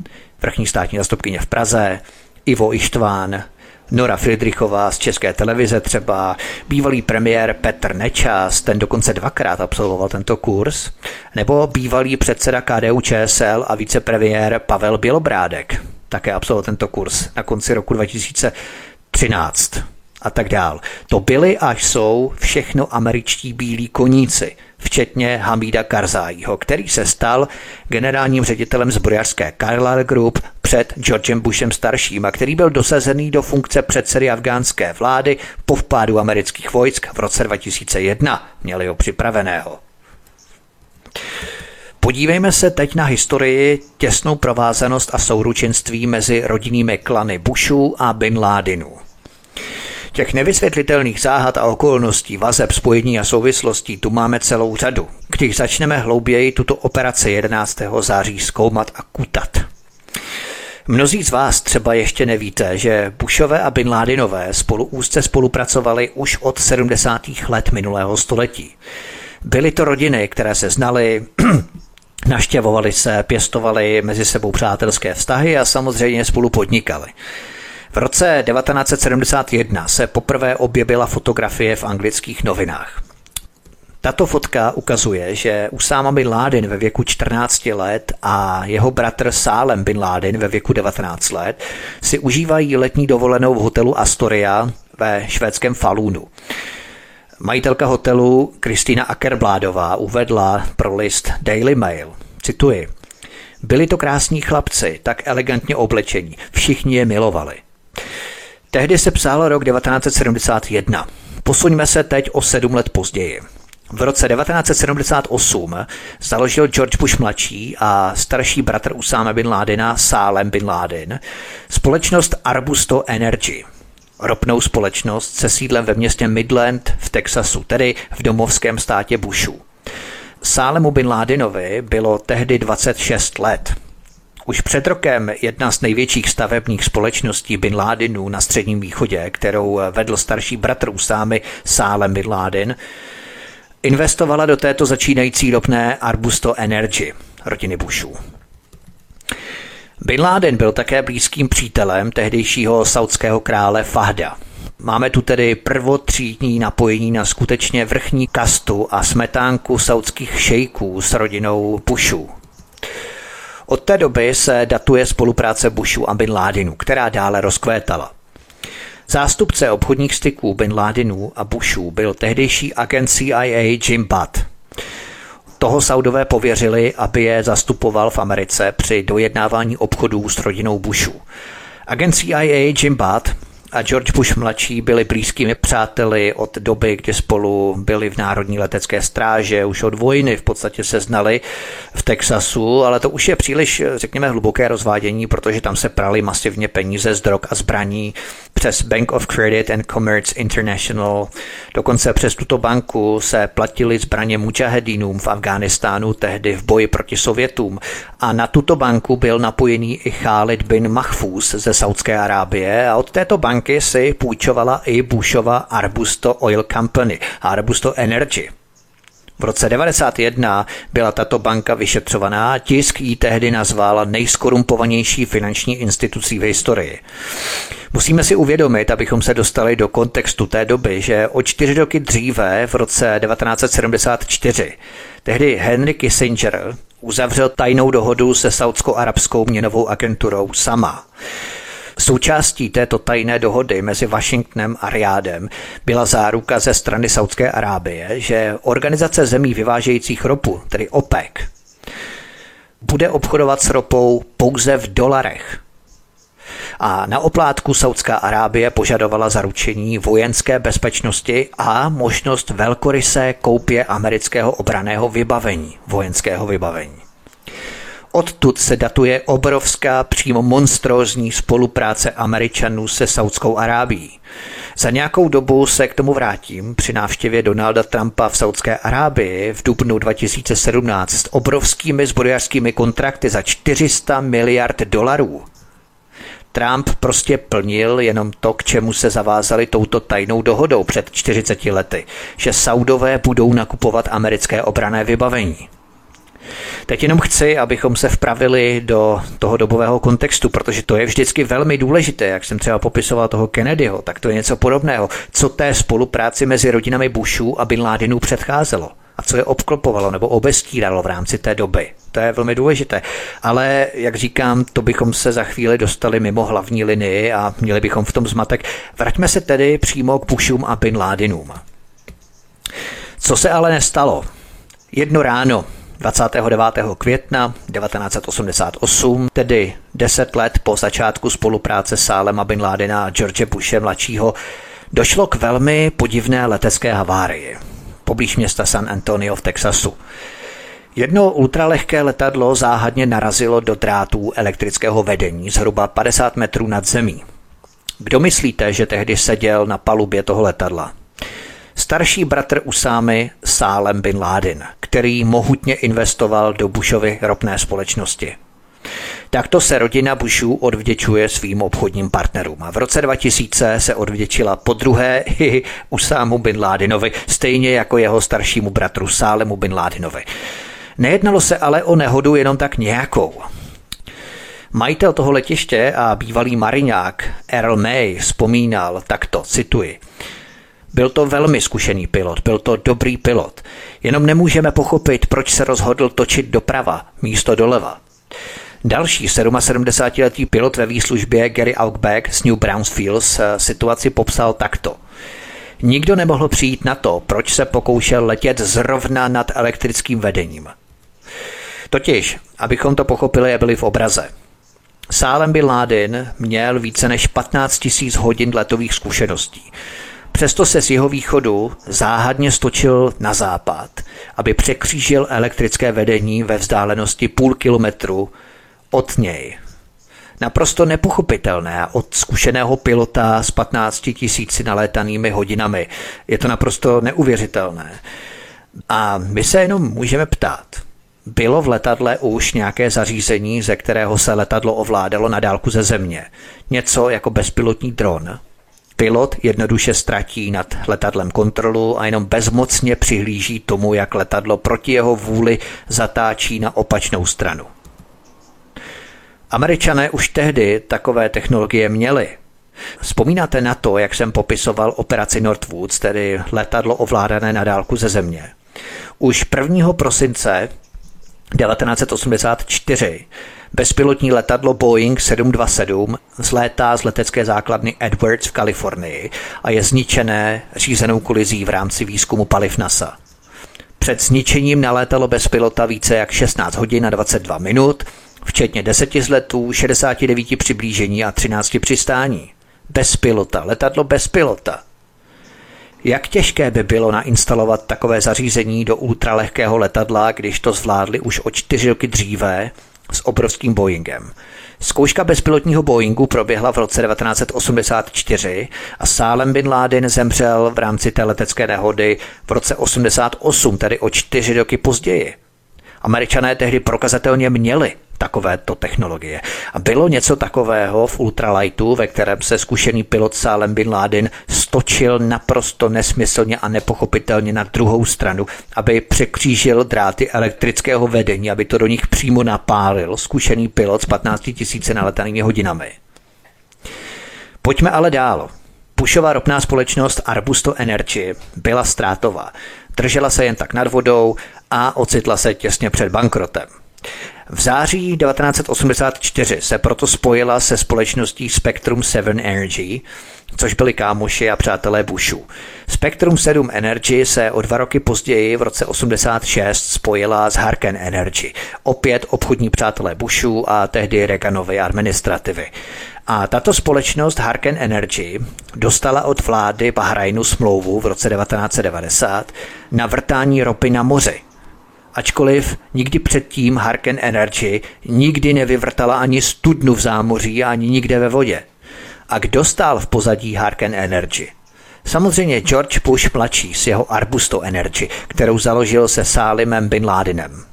vrchní státní zastupkyně v Praze, Ivo Ištván, Nora Friedrichová z České televize třeba, bývalý premiér Petr Nečas, ten dokonce dvakrát absolvoval tento kurz, nebo bývalý předseda KDU ČSL a vicepremiér Pavel Bělobrádek, také absolvoval tento kurz na konci roku 2013 a tak dál. To byli až jsou všechno američtí bílí koníci, včetně Hamida Karzájího, který se stal generálním ředitelem zbrojařské Carlyle Group před Georgem Bushem starším a který byl dosazený do funkce předsedy afgánské vlády po vpádu amerických vojsk v roce 2001. Měli ho připraveného. Podívejme se teď na historii, těsnou provázanost a souručenství mezi rodinnými klany Bushů a Bin Ládinů. Těch nevysvětlitelných záhad a okolností, vazeb, spojení a souvislostí tu máme celou řadu, když začneme hlouběji tuto operaci 11. září zkoumat a kutat. Mnozí z vás třeba ještě nevíte, že Bushové a Bin Ládinové spolu úzce spolupracovali už od 70. let minulého století. Byly to rodiny, které se znaly, <clears throat> naštěvovali se, pěstovali mezi sebou přátelské vztahy a samozřejmě spolu podnikali. V roce 1971 se poprvé objevila fotografie v anglických novinách. Tato fotka ukazuje, že Usáma bin Laden ve věku 14 let a jeho bratr Sálem bin Laden ve věku 19 let si užívají letní dovolenou v hotelu Astoria ve švédském Falunu. Majitelka hotelu Kristýna Ackerbládová uvedla pro list Daily Mail, cituji, byli to krásní chlapci, tak elegantně oblečení, všichni je milovali. Tehdy se psal rok 1971. Posuňme se teď o sedm let později. V roce 1978 založil George Bush mladší a starší bratr Usáma bin Ládena Sálem bin Laden společnost Arbusto Energy, ropnou společnost se sídlem ve městě Midland v Texasu, tedy v domovském státě Bushu. Sálemu bin Ládenovi bylo tehdy 26 let. Už před rokem jedna z největších stavebních společností Bin Ládinů na Středním východě, kterou vedl starší bratr Usámy Sálem Bin Ládin, investovala do této začínající ropné Arbusto Energy rodiny Bushů. Bin Laden byl také blízkým přítelem tehdejšího saudského krále Fahda. Máme tu tedy prvotřídní napojení na skutečně vrchní kastu a smetánku saudských šejků s rodinou Bushů. Od té doby se datuje spolupráce Bushu a Bin Ládinu, která dále rozkvétala. Zástupce obchodních styků Bin Ládinu a Bushu byl tehdejší agent CIA Jim Butt. Toho Saudové pověřili, aby je zastupoval v Americe při dojednávání obchodů s rodinou Bushu. Agent CIA Jim Butt a George Bush mladší byli blízkými přáteli od doby, kdy spolu byli v Národní letecké stráže, už od vojny v podstatě se znali v Texasu, ale to už je příliš, řekněme, hluboké rozvádění, protože tam se prali masivně peníze z drog a zbraní přes Bank of Credit and Commerce International. Dokonce přes tuto banku se platili zbraně mučahedínům v Afghánistánu tehdy v boji proti Sovětům a na tuto banku byl napojený i Khalid bin Mahfuz ze Saudské Arábie a od této banky si půjčovala i Bushova Arbusto Oil Company, Arbusto Energy. V roce 1991 byla tato banka vyšetřovaná a tisk ji tehdy nazval nejskorumpovanější finanční institucí v historii. Musíme si uvědomit, abychom se dostali do kontextu té doby, že o čtyři roky dříve, v roce 1974, tehdy Henry Kissinger uzavřel tajnou dohodu se saudskou-arabskou měnovou agenturou SAMA. Součástí této tajné dohody mezi Washingtonem a Riádem byla záruka ze strany Saudské Arábie, že organizace zemí vyvážejících ropu, tedy OPEC, bude obchodovat s ropou pouze v dolarech. A na oplátku Saudská Arábie požadovala zaručení vojenské bezpečnosti a možnost velkorysé koupě amerického obraného vybavení, vojenského vybavení. Odtud se datuje obrovská, přímo monstrózní spolupráce Američanů se Saudskou Arábií. Za nějakou dobu se k tomu vrátím při návštěvě Donalda Trumpa v Saudské Arábii v dubnu 2017 s obrovskými zbrojařskými kontrakty za 400 miliard dolarů. Trump prostě plnil jenom to, k čemu se zavázali touto tajnou dohodou před 40 lety, že Saudové budou nakupovat americké obrané vybavení. Teď jenom chci, abychom se vpravili do toho dobového kontextu, protože to je vždycky velmi důležité, jak jsem třeba popisoval toho Kennedyho, tak to je něco podobného. Co té spolupráci mezi rodinami Bushů a Bin Ladenů předcházelo? a co je obklopovalo nebo obestíralo v rámci té doby. To je velmi důležité. Ale, jak říkám, to bychom se za chvíli dostali mimo hlavní linii a měli bychom v tom zmatek. Vraťme se tedy přímo k Bushům a Bin Ladenům. Co se ale nestalo? Jedno ráno 29. května 1988, tedy 10 let po začátku spolupráce Sálema Bin Ládena a George Bushe mladšího, došlo k velmi podivné letecké havárii poblíž města San Antonio v Texasu. Jedno ultralehké letadlo záhadně narazilo do drátů elektrického vedení zhruba 50 metrů nad zemí. Kdo myslíte, že tehdy seděl na palubě toho letadla? Starší bratr Usámy Sálem bin Laden, který mohutně investoval do Bushovy ropné společnosti. Takto se rodina Bushů odvděčuje svým obchodním partnerům. A v roce 2000 se odvděčila po druhé i <laughs> Usámu bin Ládinovi, stejně jako jeho staršímu bratru Sálemu bin Ládinovi. Nejednalo se ale o nehodu jenom tak nějakou. Majitel toho letiště a bývalý mariňák Earl May vzpomínal takto, cituji. Byl to velmi zkušený pilot, byl to dobrý pilot. Jenom nemůžeme pochopit, proč se rozhodl točit doprava místo doleva. Další 77-letý pilot ve výslužbě Gary Aukbeck z New Brownsfields eh, situaci popsal takto. Nikdo nemohl přijít na to, proč se pokoušel letět zrovna nad elektrickým vedením. Totiž, abychom to pochopili a byli v obraze. Sálem Bin Laden měl více než 15 000 hodin letových zkušeností. Přesto se z jeho východu záhadně stočil na západ, aby překřížil elektrické vedení ve vzdálenosti půl kilometru od něj. Naprosto nepochopitelné od zkušeného pilota s 15 tisíci nalétanými hodinami. Je to naprosto neuvěřitelné. A my se jenom můžeme ptát, bylo v letadle už nějaké zařízení, ze kterého se letadlo ovládalo na dálku ze země? Něco jako bezpilotní dron? Pilot jednoduše ztratí nad letadlem kontrolu a jenom bezmocně přihlíží tomu, jak letadlo proti jeho vůli zatáčí na opačnou stranu. Američané už tehdy takové technologie měli. Vzpomínáte na to, jak jsem popisoval operaci Northwoods, tedy letadlo ovládané na dálku ze země. Už 1. prosince 1984 bezpilotní letadlo Boeing 727 zlétá z letecké základny Edwards v Kalifornii a je zničené řízenou kolizí v rámci výzkumu paliv NASA. Před zničením nalétalo bez pilota více jak 16 hodin a 22 minut včetně deseti zletů, 69 přiblížení a 13 přistání. Bez pilota, letadlo bez pilota. Jak těžké by bylo nainstalovat takové zařízení do ultralehkého letadla, když to zvládli už o čtyři roky dříve s obrovským Boeingem? Zkouška bezpilotního Boeingu proběhla v roce 1984 a Sálem Bin Laden zemřel v rámci té letecké nehody v roce 88, tedy o čtyři roky později. Američané tehdy prokazatelně měli takovéto technologie. A bylo něco takového v ultralightu, ve kterém se zkušený pilot Salem Bin Laden stočil naprosto nesmyslně a nepochopitelně na druhou stranu, aby překřížil dráty elektrického vedení, aby to do nich přímo napálil zkušený pilot s 15 000 naletanými hodinami. Pojďme ale dál. Pušová ropná společnost Arbusto Energy byla ztrátová. Držela se jen tak nad vodou a ocitla se těsně před bankrotem. V září 1984 se proto spojila se společností Spectrum 7 Energy, což byli kámoši a přátelé Bushu. Spectrum 7 Energy se o dva roky později v roce 86 spojila s Harken Energy, opět obchodní přátelé Bushu a tehdy Reaganovy administrativy. A tato společnost Harken Energy dostala od vlády Bahrajnu smlouvu v roce 1990 na vrtání ropy na moři Ačkoliv nikdy předtím Harken Energy nikdy nevyvrtala ani studnu v zámoří ani nikde ve vodě. A kdo stál v pozadí Harken Energy? Samozřejmě George Bush mladší s jeho Arbusto Energy, kterou založil se Sálimem Bin Ladenem.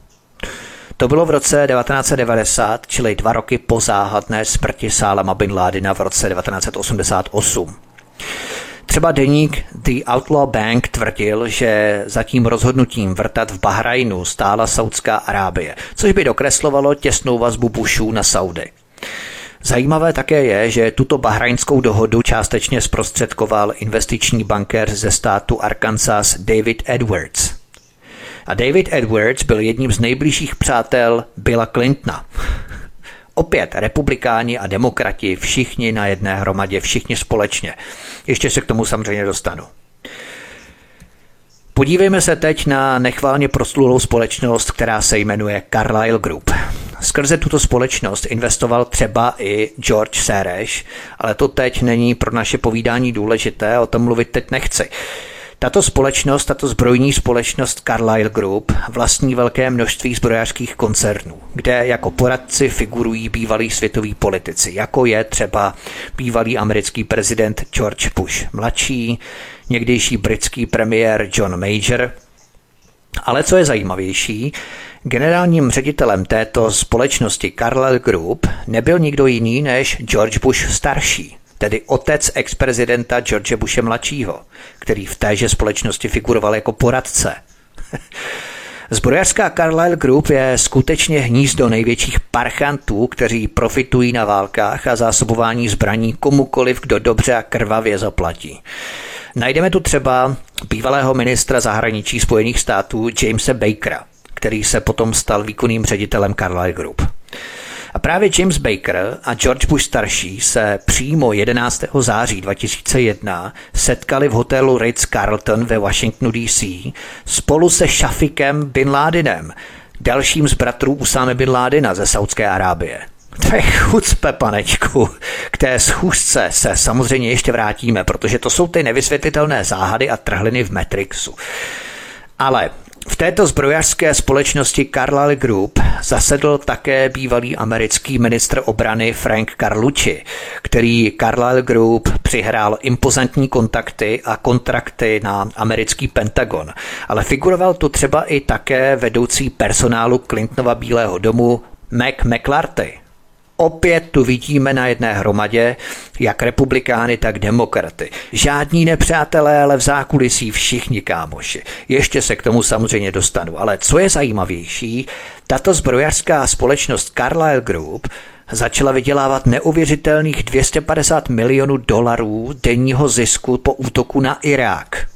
To bylo v roce 1990, čili dva roky po záhadné smrti Sálama Bin Ladena v roce 1988. Třeba deník The Outlaw Bank tvrdil, že za tím rozhodnutím vrtat v Bahrajnu stála Saudská Arábie, což by dokreslovalo těsnou vazbu Bushů na Saudy. Zajímavé také je, že tuto bahrajnskou dohodu částečně zprostředkoval investiční bankér ze státu Arkansas David Edwards. A David Edwards byl jedním z nejbližších přátel Billa Clintona. Opět republikáni a demokrati, všichni na jedné hromadě, všichni společně. Ještě se k tomu samozřejmě dostanu. Podívejme se teď na nechválně proslulou společnost, která se jmenuje Carlyle Group. Skrze tuto společnost investoval třeba i George Sereš, ale to teď není pro naše povídání důležité, o tom mluvit teď nechci. Tato společnost, tato zbrojní společnost Carlyle Group vlastní velké množství zbrojařských koncernů, kde jako poradci figurují bývalí světoví politici, jako je třeba bývalý americký prezident George Bush mladší, někdejší britský premiér John Major, ale co je zajímavější, generálním ředitelem této společnosti Carlyle Group nebyl nikdo jiný než George Bush starší, tedy otec ex-prezidenta George Bushe mladšího, který v téže společnosti figuroval jako poradce. <laughs> Zbrojařská Carlyle Group je skutečně hnízdo největších parchantů, kteří profitují na válkách a zásobování zbraní komukoliv, kdo dobře a krvavě zaplatí. Najdeme tu třeba bývalého ministra zahraničí Spojených států Jamesa Bakera, který se potom stal výkonným ředitelem Carlyle Group. A právě James Baker a George Bush starší se přímo 11. září 2001 setkali v hotelu Ritz-Carlton ve Washingtonu DC spolu se Shafikem Bin Ladenem, dalším z bratrů Usáme Bin Ládina ze Saudské Arábie. To je chucpe, panečku. K té schůzce se samozřejmě ještě vrátíme, protože to jsou ty nevysvětlitelné záhady a trhliny v Matrixu. Ale v této zbrojařské společnosti Carlyle Group zasedl také bývalý americký ministr obrany Frank Carlucci, který Carlyle Group přihrál impozantní kontakty a kontrakty na americký Pentagon. Ale figuroval tu třeba i také vedoucí personálu Clintonova Bílého domu Mac McClarty, Opět tu vidíme na jedné hromadě jak republikány, tak demokraty. Žádní nepřátelé, ale v zákulisí všichni kámoši. Ještě se k tomu samozřejmě dostanu. Ale co je zajímavější, tato zbrojařská společnost Carlyle Group začala vydělávat neuvěřitelných 250 milionů dolarů denního zisku po útoku na Irák.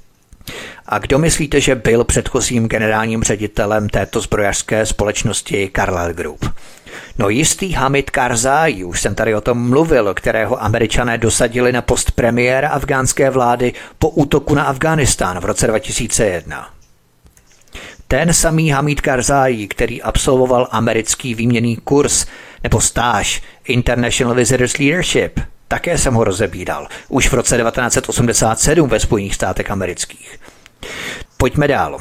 A kdo myslíte, že byl předchozím generálním ředitelem této zbrojařské společnosti Carlyle Group? No jistý Hamid Karzai, už jsem tady o tom mluvil, kterého američané dosadili na post premiéra afgánské vlády po útoku na Afghánistán v roce 2001. Ten samý Hamid Karzai, který absolvoval americký výměný kurz nebo stáž International Visitors Leadership, také jsem ho rozebíral už v roce 1987 ve Spojených státech amerických. Pojďme dál.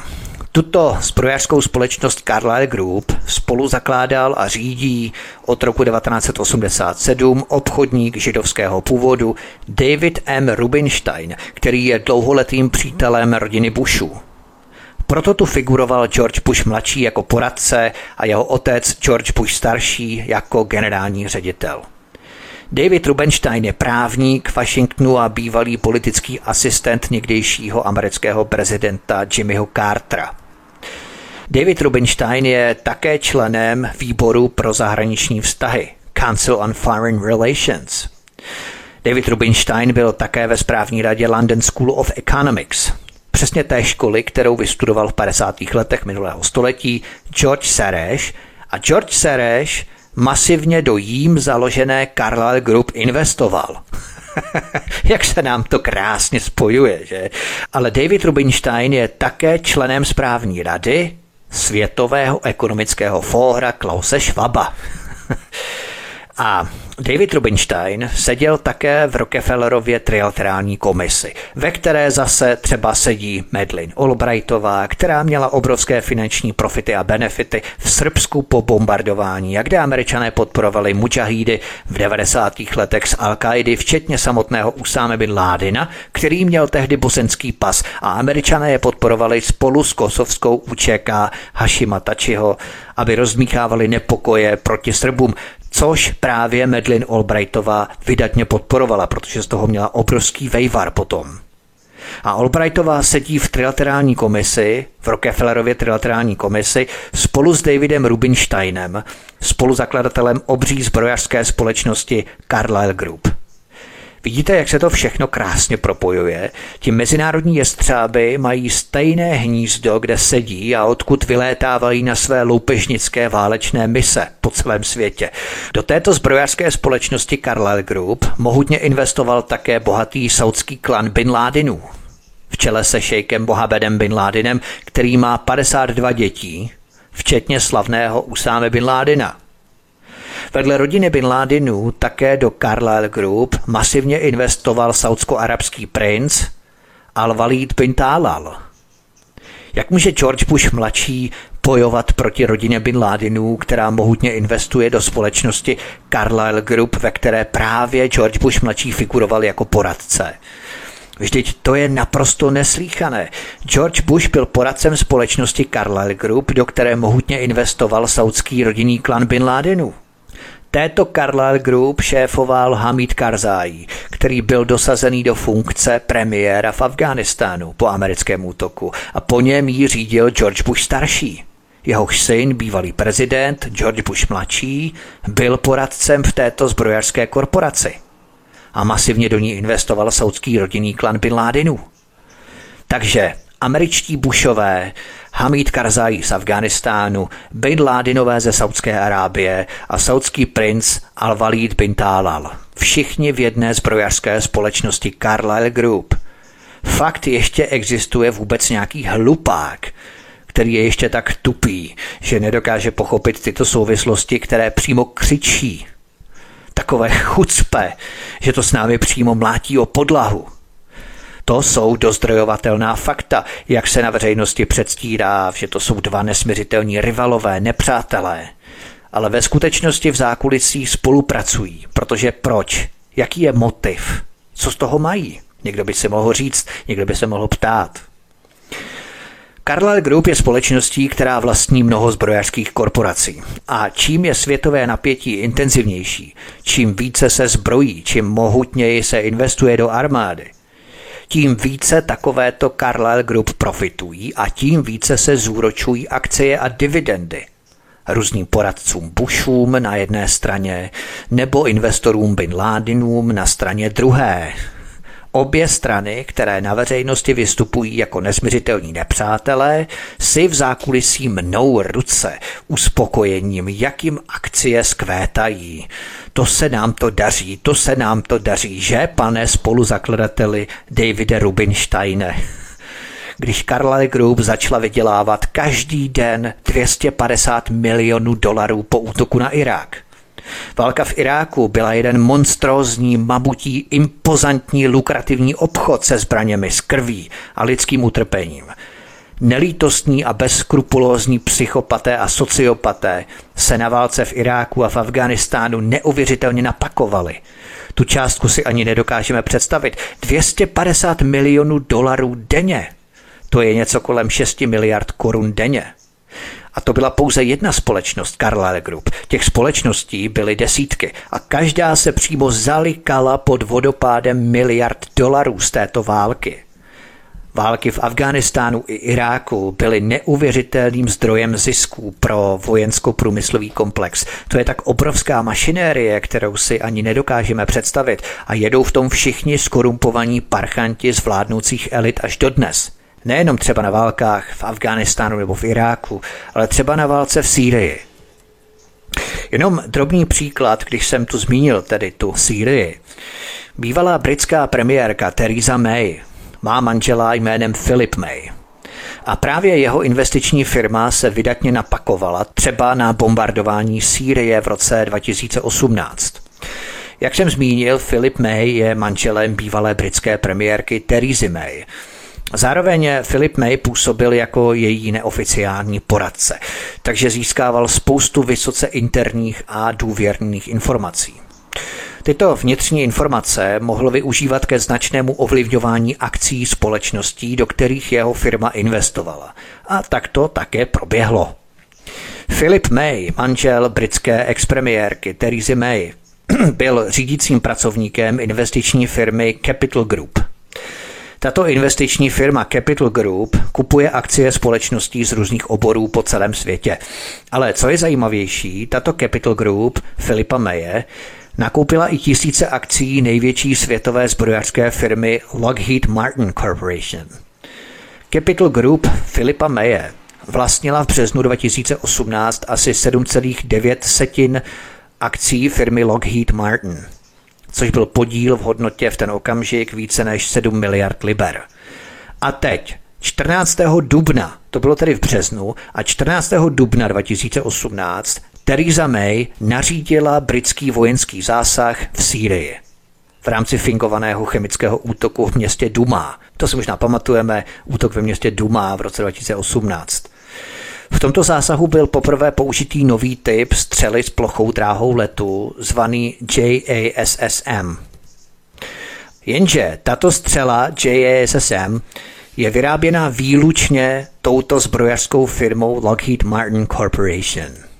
Tuto zbrojařskou společnost Carlyle Group spolu zakládal a řídí od roku 1987 obchodník židovského původu David M. Rubinstein, který je dlouholetým přítelem rodiny Bushů. Proto tu figuroval George Bush mladší jako poradce a jeho otec George Bush starší jako generální ředitel. David Rubenstein je právník Washingtonu a bývalý politický asistent někdejšího amerického prezidenta Jimmyho Cartera. David Rubinstein je také členem výboru pro zahraniční vztahy Council on Foreign Relations. David Rubinstein byl také ve správní radě London School of Economics, přesně té školy, kterou vystudoval v 50. letech minulého století George Sereš a George Sereš masivně do jím založené Carlyle Group investoval. <laughs> Jak se nám to krásně spojuje, že? Ale David Rubinstein je také členem správní rady Světového ekonomického fóra Klause Schwaba. <laughs> A David Rubinstein seděl také v Rockefellerově trilaterální komisi, ve které zase třeba sedí Medlin Albrightová, která měla obrovské finanční profity a benefity v Srbsku po bombardování, jak kde američané podporovali mujahídy v 90. letech z al včetně samotného Usáme bin Ládina, který měl tehdy bosenský pas a američané je podporovali spolu s kosovskou UČK Hashima Tačiho, aby rozmíchávali nepokoje proti Srbům, což právě Medlin Albrightová vydatně podporovala, protože z toho měla obrovský vejvar potom. A Albrightová sedí v trilaterální komisi, v Rockefellerově trilaterální komisi, spolu s Davidem Rubinsteinem, spoluzakladatelem obří zbrojařské společnosti Carlyle Group. Vidíte, jak se to všechno krásně propojuje? Ti mezinárodní jestřáby mají stejné hnízdo, kde sedí a odkud vylétávají na své loupežnické válečné mise po celém světě. Do této zbrojařské společnosti Carlyle Group mohutně investoval také bohatý saudský klan Bin Ládinů. V čele se šejkem Mohamedem Bin Ládinem, který má 52 dětí, včetně slavného Usáme Bin Ládina – Vedle rodiny Bin Ládinů také do Carlyle Group masivně investoval saudsko-arabský princ Al-Walid bin Talal. Jak může George Bush mladší bojovat proti rodině Bin Ládinů, která mohutně investuje do společnosti Carlyle Group, ve které právě George Bush mladší figuroval jako poradce? Vždyť to je naprosto neslíchané. George Bush byl poradcem společnosti Carlyle Group, do které mohutně investoval saudský rodinný klan Bin Ládinů. Této Carlyle Group šéfoval Hamid Karzai, který byl dosazený do funkce premiéra v Afghánistánu po americkém útoku a po něm ji řídil George Bush starší. Jehož syn, bývalý prezident George Bush mladší, byl poradcem v této zbrojařské korporaci a masivně do ní investoval saudský rodinný klan Bin Ládinů. Takže američtí Bushové Hamid Karzai z Afghánistánu, Bin Ládinové ze Saudské Arábie a saudský princ Al-Walid bin Talal. Všichni v jedné zbrojařské společnosti Carlyle Group. Fakt ještě existuje vůbec nějaký hlupák, který je ještě tak tupý, že nedokáže pochopit tyto souvislosti, které přímo křičí. Takové chucpe, že to s námi přímo mlátí o podlahu. To jsou dozdrojovatelná fakta, jak se na veřejnosti předstírá, že to jsou dva nesměřitelní rivalové, nepřátelé. Ale ve skutečnosti v zákulisí spolupracují, protože proč? Jaký je motiv? Co z toho mají? Někdo by se mohl říct, někdo by se mohl ptát. Carlyle Group je společností, která vlastní mnoho zbrojařských korporací. A čím je světové napětí intenzivnější, čím více se zbrojí, čím mohutněji se investuje do armády, tím více takovéto Carlyle Group profitují a tím více se zúročují akcie a dividendy různým poradcům Bushům na jedné straně nebo investorům Bin Ládinům na straně druhé. Obě strany, které na veřejnosti vystupují jako nesměřitelní nepřátelé, si v zákulisí mnou ruce uspokojením, jakým akcie skvétají. To se nám to daří, to se nám to daří, že, pane spoluzakladateli Davide Rubinsteine? Když Carlyle Group začala vydělávat každý den 250 milionů dolarů po útoku na Irák – Válka v Iráku byla jeden monstrózní, mamutí, impozantní, lukrativní obchod se zbraněmi, s krví a lidským utrpením. Nelítostní a bezskrupulózní psychopaté a sociopaté se na válce v Iráku a v Afganistánu neuvěřitelně napakovali. Tu částku si ani nedokážeme představit. 250 milionů dolarů denně. To je něco kolem 6 miliard korun denně. A to byla pouze jedna společnost Carlyle Group. Těch společností byly desítky a každá se přímo zalikala pod vodopádem miliard dolarů z této války. Války v Afghánistánu i Iráku byly neuvěřitelným zdrojem zisků pro vojensko-průmyslový komplex. To je tak obrovská mašinérie, kterou si ani nedokážeme představit a jedou v tom všichni skorumpovaní parchanti z vládnoucích elit až dodnes. Nejenom třeba na válkách v Afghánistánu nebo v Iráku, ale třeba na válce v Sýrii. Jenom drobný příklad, když jsem tu zmínil tedy tu Sýrii. Bývalá britská premiérka Theresa May má manžela jménem Philip May. A právě jeho investiční firma se vydatně napakovala třeba na bombardování Sýrie v roce 2018. Jak jsem zmínil, Philip May je manželem bývalé britské premiérky Theresa May. Zároveň Philip May působil jako její neoficiální poradce, takže získával spoustu vysoce interních a důvěrných informací. Tyto vnitřní informace mohl využívat ke značnému ovlivňování akcí společností, do kterých jeho firma investovala. A tak to také proběhlo. Philip May, manžel britské expremiérky Theresa May, <clears throat> byl řídícím pracovníkem investiční firmy Capital Group. Tato investiční firma Capital Group kupuje akcie společností z různých oborů po celém světě. Ale co je zajímavější, tato Capital Group Filipa Maye nakoupila i tisíce akcí největší světové zbrojařské firmy Lockheed Martin Corporation. Capital Group Filipa Maye vlastnila v březnu 2018 asi 7,9 akcí firmy Lockheed Martin, což byl podíl v hodnotě v ten okamžik více než 7 miliard liber. A teď, 14. dubna, to bylo tedy v březnu, a 14. dubna 2018 Theresa May nařídila britský vojenský zásah v Sýrii v rámci fingovaného chemického útoku v městě Duma. To si možná pamatujeme, útok ve městě Duma v roce 2018. V tomto zásahu byl poprvé použitý nový typ střely s plochou dráhou letu, zvaný JASSM. Jenže tato střela JASSM je vyráběna výlučně touto zbrojařskou firmou Lockheed Martin Corporation.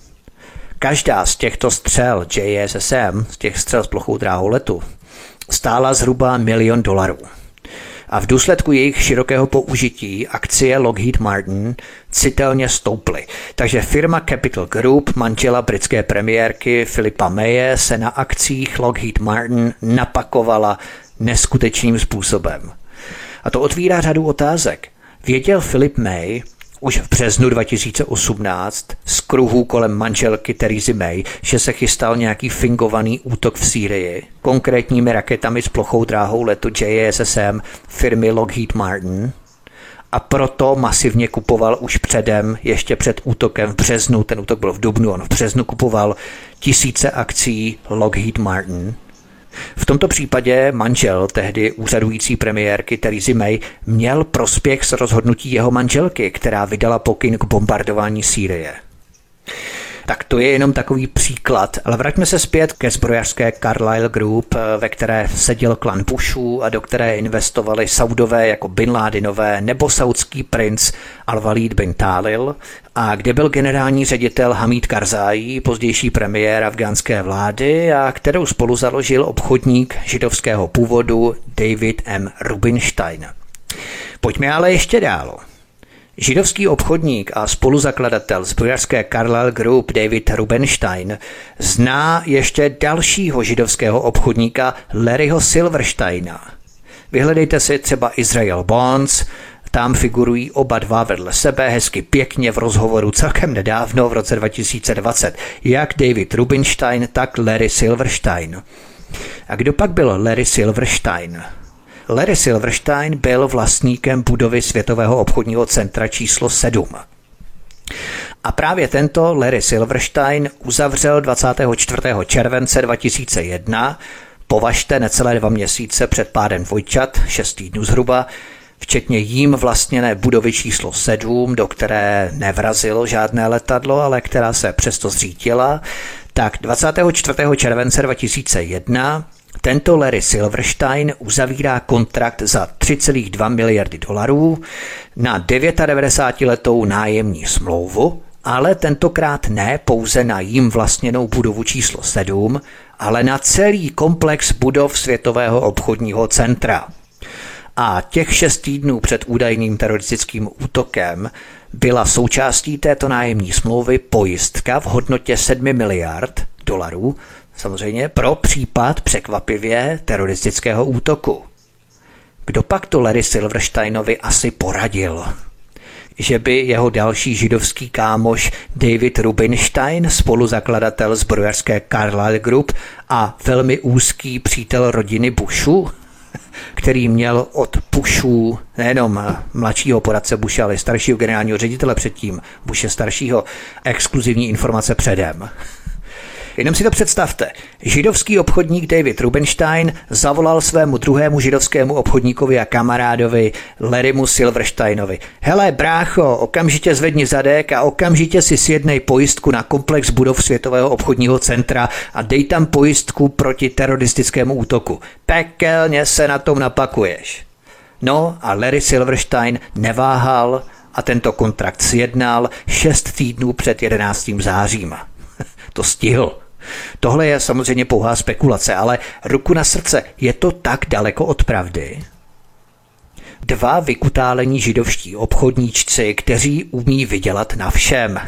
Každá z těchto střel JSSM, z těch střel s plochou dráhou letu, stála zhruba milion dolarů a v důsledku jejich širokého použití akcie Lockheed Martin citelně stouply. Takže firma Capital Group, manžela britské premiérky Filipa Maye, se na akcích Lockheed Martin napakovala neskutečným způsobem. A to otvírá řadu otázek. Věděl Philip May, už v březnu 2018 z kruhů kolem manželky Theresa May, že se chystal nějaký fingovaný útok v Sýrii, konkrétními raketami s plochou dráhou letu JSSM firmy Lockheed Martin, a proto masivně kupoval už předem, ještě před útokem v březnu, ten útok byl v dubnu, on v březnu kupoval tisíce akcí Lockheed Martin, v tomto případě manžel tehdy úřadující premiérky Theresa May měl prospěch z rozhodnutí jeho manželky, která vydala pokyn k bombardování Sýrie. Tak to je jenom takový příklad, ale vraťme se zpět ke zbrojařské Carlyle Group, ve které seděl klan Bushů a do které investovali Saudové jako Bin Ládinové nebo saudský princ Al-Walid bin Talil a kde byl generální ředitel Hamid Karzai, pozdější premiér afgánské vlády a kterou spolu založil obchodník židovského původu David M. Rubinstein. Pojďme ale ještě dál. Židovský obchodník a spoluzakladatel zbrojařské Carlyle Group David Rubenstein zná ještě dalšího židovského obchodníka Larryho Silversteina. Vyhledejte si třeba Israel Bonds, tam figurují oba dva vedle sebe hezky pěkně v rozhovoru celkem nedávno v roce 2020, jak David Rubinstein, tak Larry Silverstein. A kdo pak byl Larry Silverstein? Larry Silverstein byl vlastníkem budovy Světového obchodního centra číslo 7. A právě tento Larry Silverstein uzavřel 24. července 2001, považte necelé dva měsíce před pádem dvojčat, 6 týdnů zhruba, včetně jím vlastněné budovy číslo 7, do které nevrazilo žádné letadlo, ale která se přesto zřítila, tak 24. července 2001 tento Larry Silverstein uzavírá kontrakt za 3,2 miliardy dolarů na 99-letou nájemní smlouvu, ale tentokrát ne pouze na jím vlastněnou budovu číslo 7, ale na celý komplex budov Světového obchodního centra. A těch šest týdnů před údajným teroristickým útokem byla součástí této nájemní smlouvy pojistka v hodnotě 7 miliard dolarů, samozřejmě pro případ překvapivě teroristického útoku. Kdo pak to Larry Silversteinovi asi poradil? Že by jeho další židovský kámoš David Rubinstein, spoluzakladatel zbrojařské Carlyle Group a velmi úzký přítel rodiny Bushu, který měl od Bushů, nejenom mladšího poradce Bushe, ale staršího generálního ředitele předtím, Bushe staršího, exkluzivní informace předem. Jenom si to představte. Židovský obchodník David Rubenstein zavolal svému druhému židovskému obchodníkovi a kamarádovi Larrymu Silversteinovi. Hele, brácho, okamžitě zvedni zadek a okamžitě si sjednej pojistku na komplex budov Světového obchodního centra a dej tam pojistku proti teroristickému útoku. Pekelně se na tom napakuješ. No a Larry Silverstein neváhal a tento kontrakt sjednal šest týdnů před 11. zářím. <laughs> to stihl. Tohle je samozřejmě pouhá spekulace, ale ruku na srdce, je to tak daleko od pravdy? Dva vykutálení židovští obchodníčci, kteří umí vydělat na všem.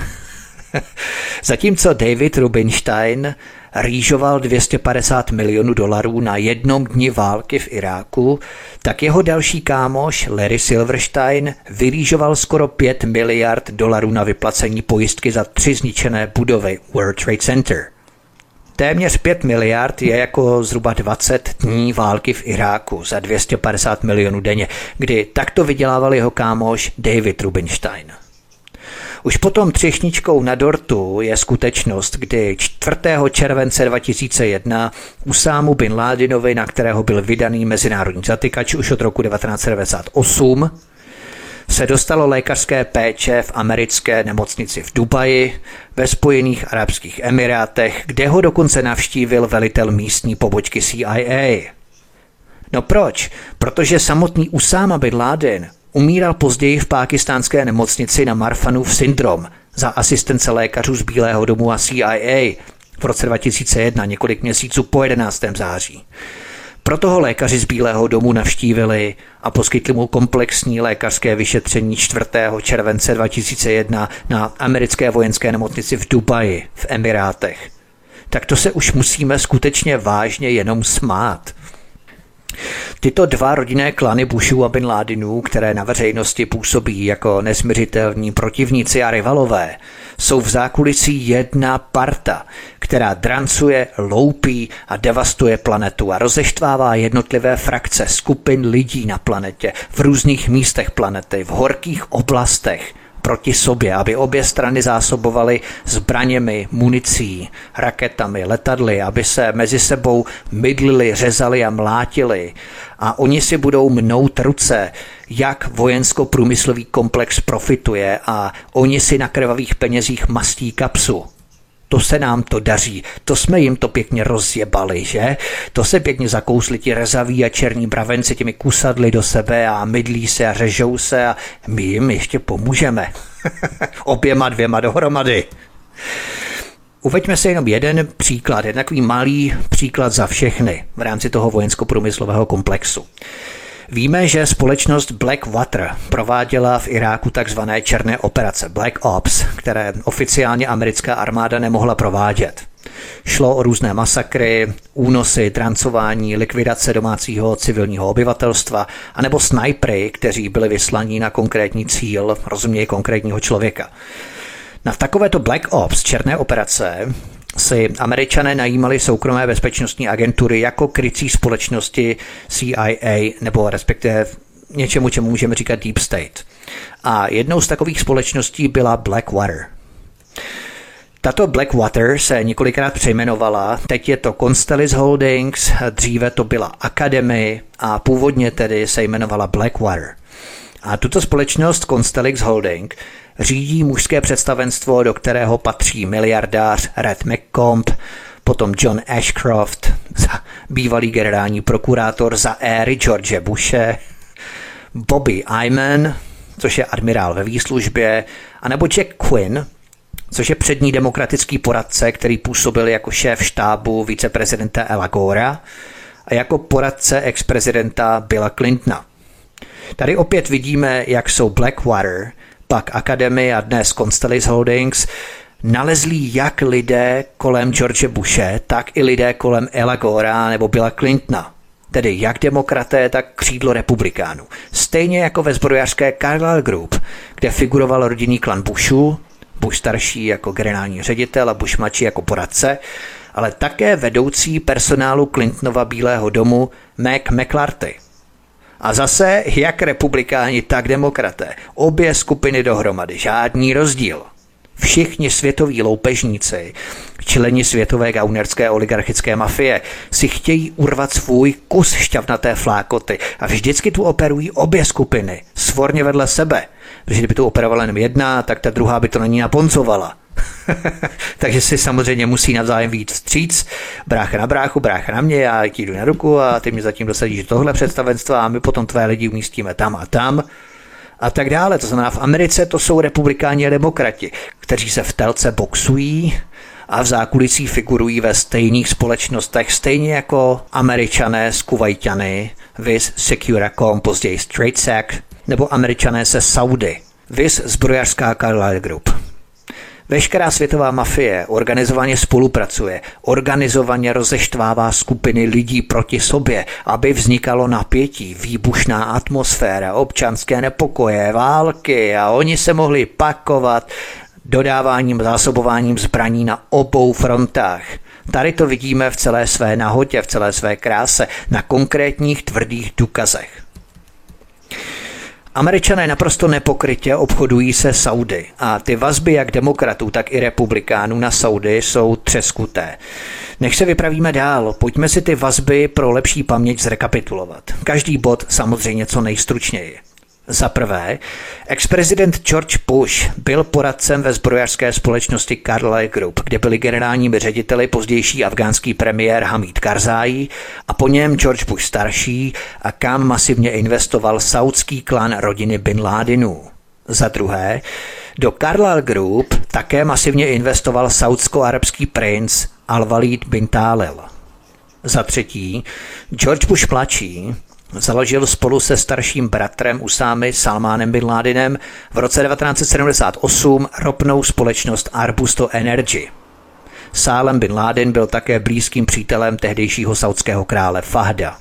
<laughs> Zatímco David Rubinstein rýžoval 250 milionů dolarů na jednom dni války v Iráku, tak jeho další kámoš Larry Silverstein vyrýžoval skoro 5 miliard dolarů na vyplacení pojistky za tři zničené budovy World Trade Center. Téměř 5 miliard je jako zhruba 20 dní války v Iráku za 250 milionů denně, kdy takto vydělával jeho kámoš David Rubinstein. Už potom třešničkou na dortu je skutečnost, kdy 4. července 2001 Usámu bin Ládinovi, na kterého byl vydaný mezinárodní zatykač už od roku 1998, se dostalo lékařské péče v americké nemocnici v Dubaji, ve Spojených Arabských Emirátech, kde ho dokonce navštívil velitel místní pobočky CIA. No proč? Protože samotný Usama bin Laden umíral později v pákistánské nemocnici na Marfanův syndrom za asistence lékařů z Bílého domu a CIA v roce 2001, několik měsíců po 11. září. Proto ho lékaři z Bílého domu navštívili a poskytli mu komplexní lékařské vyšetření 4. července 2001 na americké vojenské nemocnici v Dubaji v Emirátech. Tak to se už musíme skutečně vážně jenom smát. Tyto dva rodinné klany Bushů a Bin Ládinů, které na veřejnosti působí jako nesměřitelní protivníci a rivalové, jsou v zákulisí jedna parta, která drancuje, loupí a devastuje planetu a rozeštvává jednotlivé frakce skupin lidí na planetě, v různých místech planety, v horkých oblastech – proti sobě, aby obě strany zásobovaly zbraněmi, municí, raketami, letadly, aby se mezi sebou mydlili, řezali a mlátili. A oni si budou mnout ruce, jak vojensko-průmyslový komplex profituje a oni si na krvavých penězích mastí kapsu to se nám to daří, to jsme jim to pěkně rozjebali, že? To se pěkně zakousli ti rezaví a černí bravenci těmi kusadly do sebe a mydlí se a řežou se a my jim ještě pomůžeme. <laughs> Oběma dvěma dohromady. Uveďme si jenom jeden příklad, jeden takový malý příklad za všechny v rámci toho vojensko-průmyslového komplexu. Víme, že společnost Blackwater prováděla v Iráku takzvané černé operace Black Ops, které oficiálně americká armáda nemohla provádět. Šlo o různé masakry, únosy, trancování, likvidace domácího civilního obyvatelstva, anebo snajpry, kteří byli vyslaní na konkrétní cíl, rozumějí konkrétního člověka. Na takovéto Black Ops, černé operace, si američané najímali soukromé bezpečnostní agentury jako krycí společnosti CIA nebo respektive něčemu, čemu můžeme říkat Deep State. A jednou z takových společností byla Blackwater. Tato Blackwater se několikrát přejmenovala, teď je to Constellis Holdings, dříve to byla Academy a původně tedy se jmenovala Blackwater. A tuto společnost Constellix Holding řídí mužské představenstvo, do kterého patří miliardář Red McComb, potom John Ashcroft, bývalý generální prokurátor za éry George Bushe, Bobby Ayman, což je admirál ve výslužbě, anebo Jack Quinn, což je přední demokratický poradce, který působil jako šéf štábu viceprezidenta Ela Gora a jako poradce ex-prezidenta Billa Clintona. Tady opět vidíme, jak jsou Blackwater pak Academy a dnes Constellis Holdings nalezlí jak lidé kolem George Bushe, tak i lidé kolem Ela Gora nebo Billa Clintona. Tedy jak demokraté, tak křídlo republikánů. Stejně jako ve zbrojařské Carlyle Group, kde figuroval rodinný klan Bushu, Bush starší jako generální ředitel a Bush mladší jako poradce, ale také vedoucí personálu Clintonova Bílého domu Mac McClarty. A zase jak republikáni, tak demokraté. Obě skupiny dohromady, žádný rozdíl. Všichni světoví loupežníci, členi světové gaunerské oligarchické mafie, si chtějí urvat svůj kus šťavnaté flákoty a vždycky tu operují obě skupiny, svorně vedle sebe. Protože kdyby tu operovala jenom jedna, tak ta druhá by to na ní naponcovala. <laughs> Takže si samozřejmě musí navzájem víc vstříc. Brácha na bráchu, brácha na mě, já ti jdu na ruku a ty mě zatím dosadíš tohle představenstva a my potom tvé lidi umístíme tam a tam a tak dále. To znamená, v Americe to jsou republikáni a demokrati, kteří se v telce boxují a v zákulisí figurují ve stejných společnostech, stejně jako američané z Kuwaitany, vis Securacom, později Sec, nebo američané se Saudy, vis zbrojařská Carlyle Group. Veškerá světová mafie organizovaně spolupracuje, organizovaně rozeštvává skupiny lidí proti sobě, aby vznikalo napětí, výbušná atmosféra, občanské nepokoje, války a oni se mohli pakovat dodáváním, zásobováním zbraní na obou frontách. Tady to vidíme v celé své nahotě, v celé své kráse, na konkrétních tvrdých důkazech. Američané naprosto nepokrytě obchodují se Saudy a ty vazby jak demokratů, tak i republikánů na Saudy jsou třeskuté. Než se vypravíme dál, pojďme si ty vazby pro lepší paměť zrekapitulovat. Každý bod samozřejmě co nejstručněji. Za prvé, ex-prezident George Bush byl poradcem ve zbrojařské společnosti Carlyle Group, kde byli generálními řediteli pozdější afgánský premiér Hamid Karzai a po něm George Bush starší a kam masivně investoval saudský klan rodiny Bin Ládinů. Za druhé, do Carlyle Group také masivně investoval saudsko-arabský princ Al-Walid bin Talil. Za třetí, George Bush mladší Založil spolu se starším bratrem Usámy Salmánem Bin Ládinem v roce 1978 ropnou společnost Arbusto Energy. Sálem Bin Laden byl také blízkým přítelem tehdejšího saudského krále Fahda.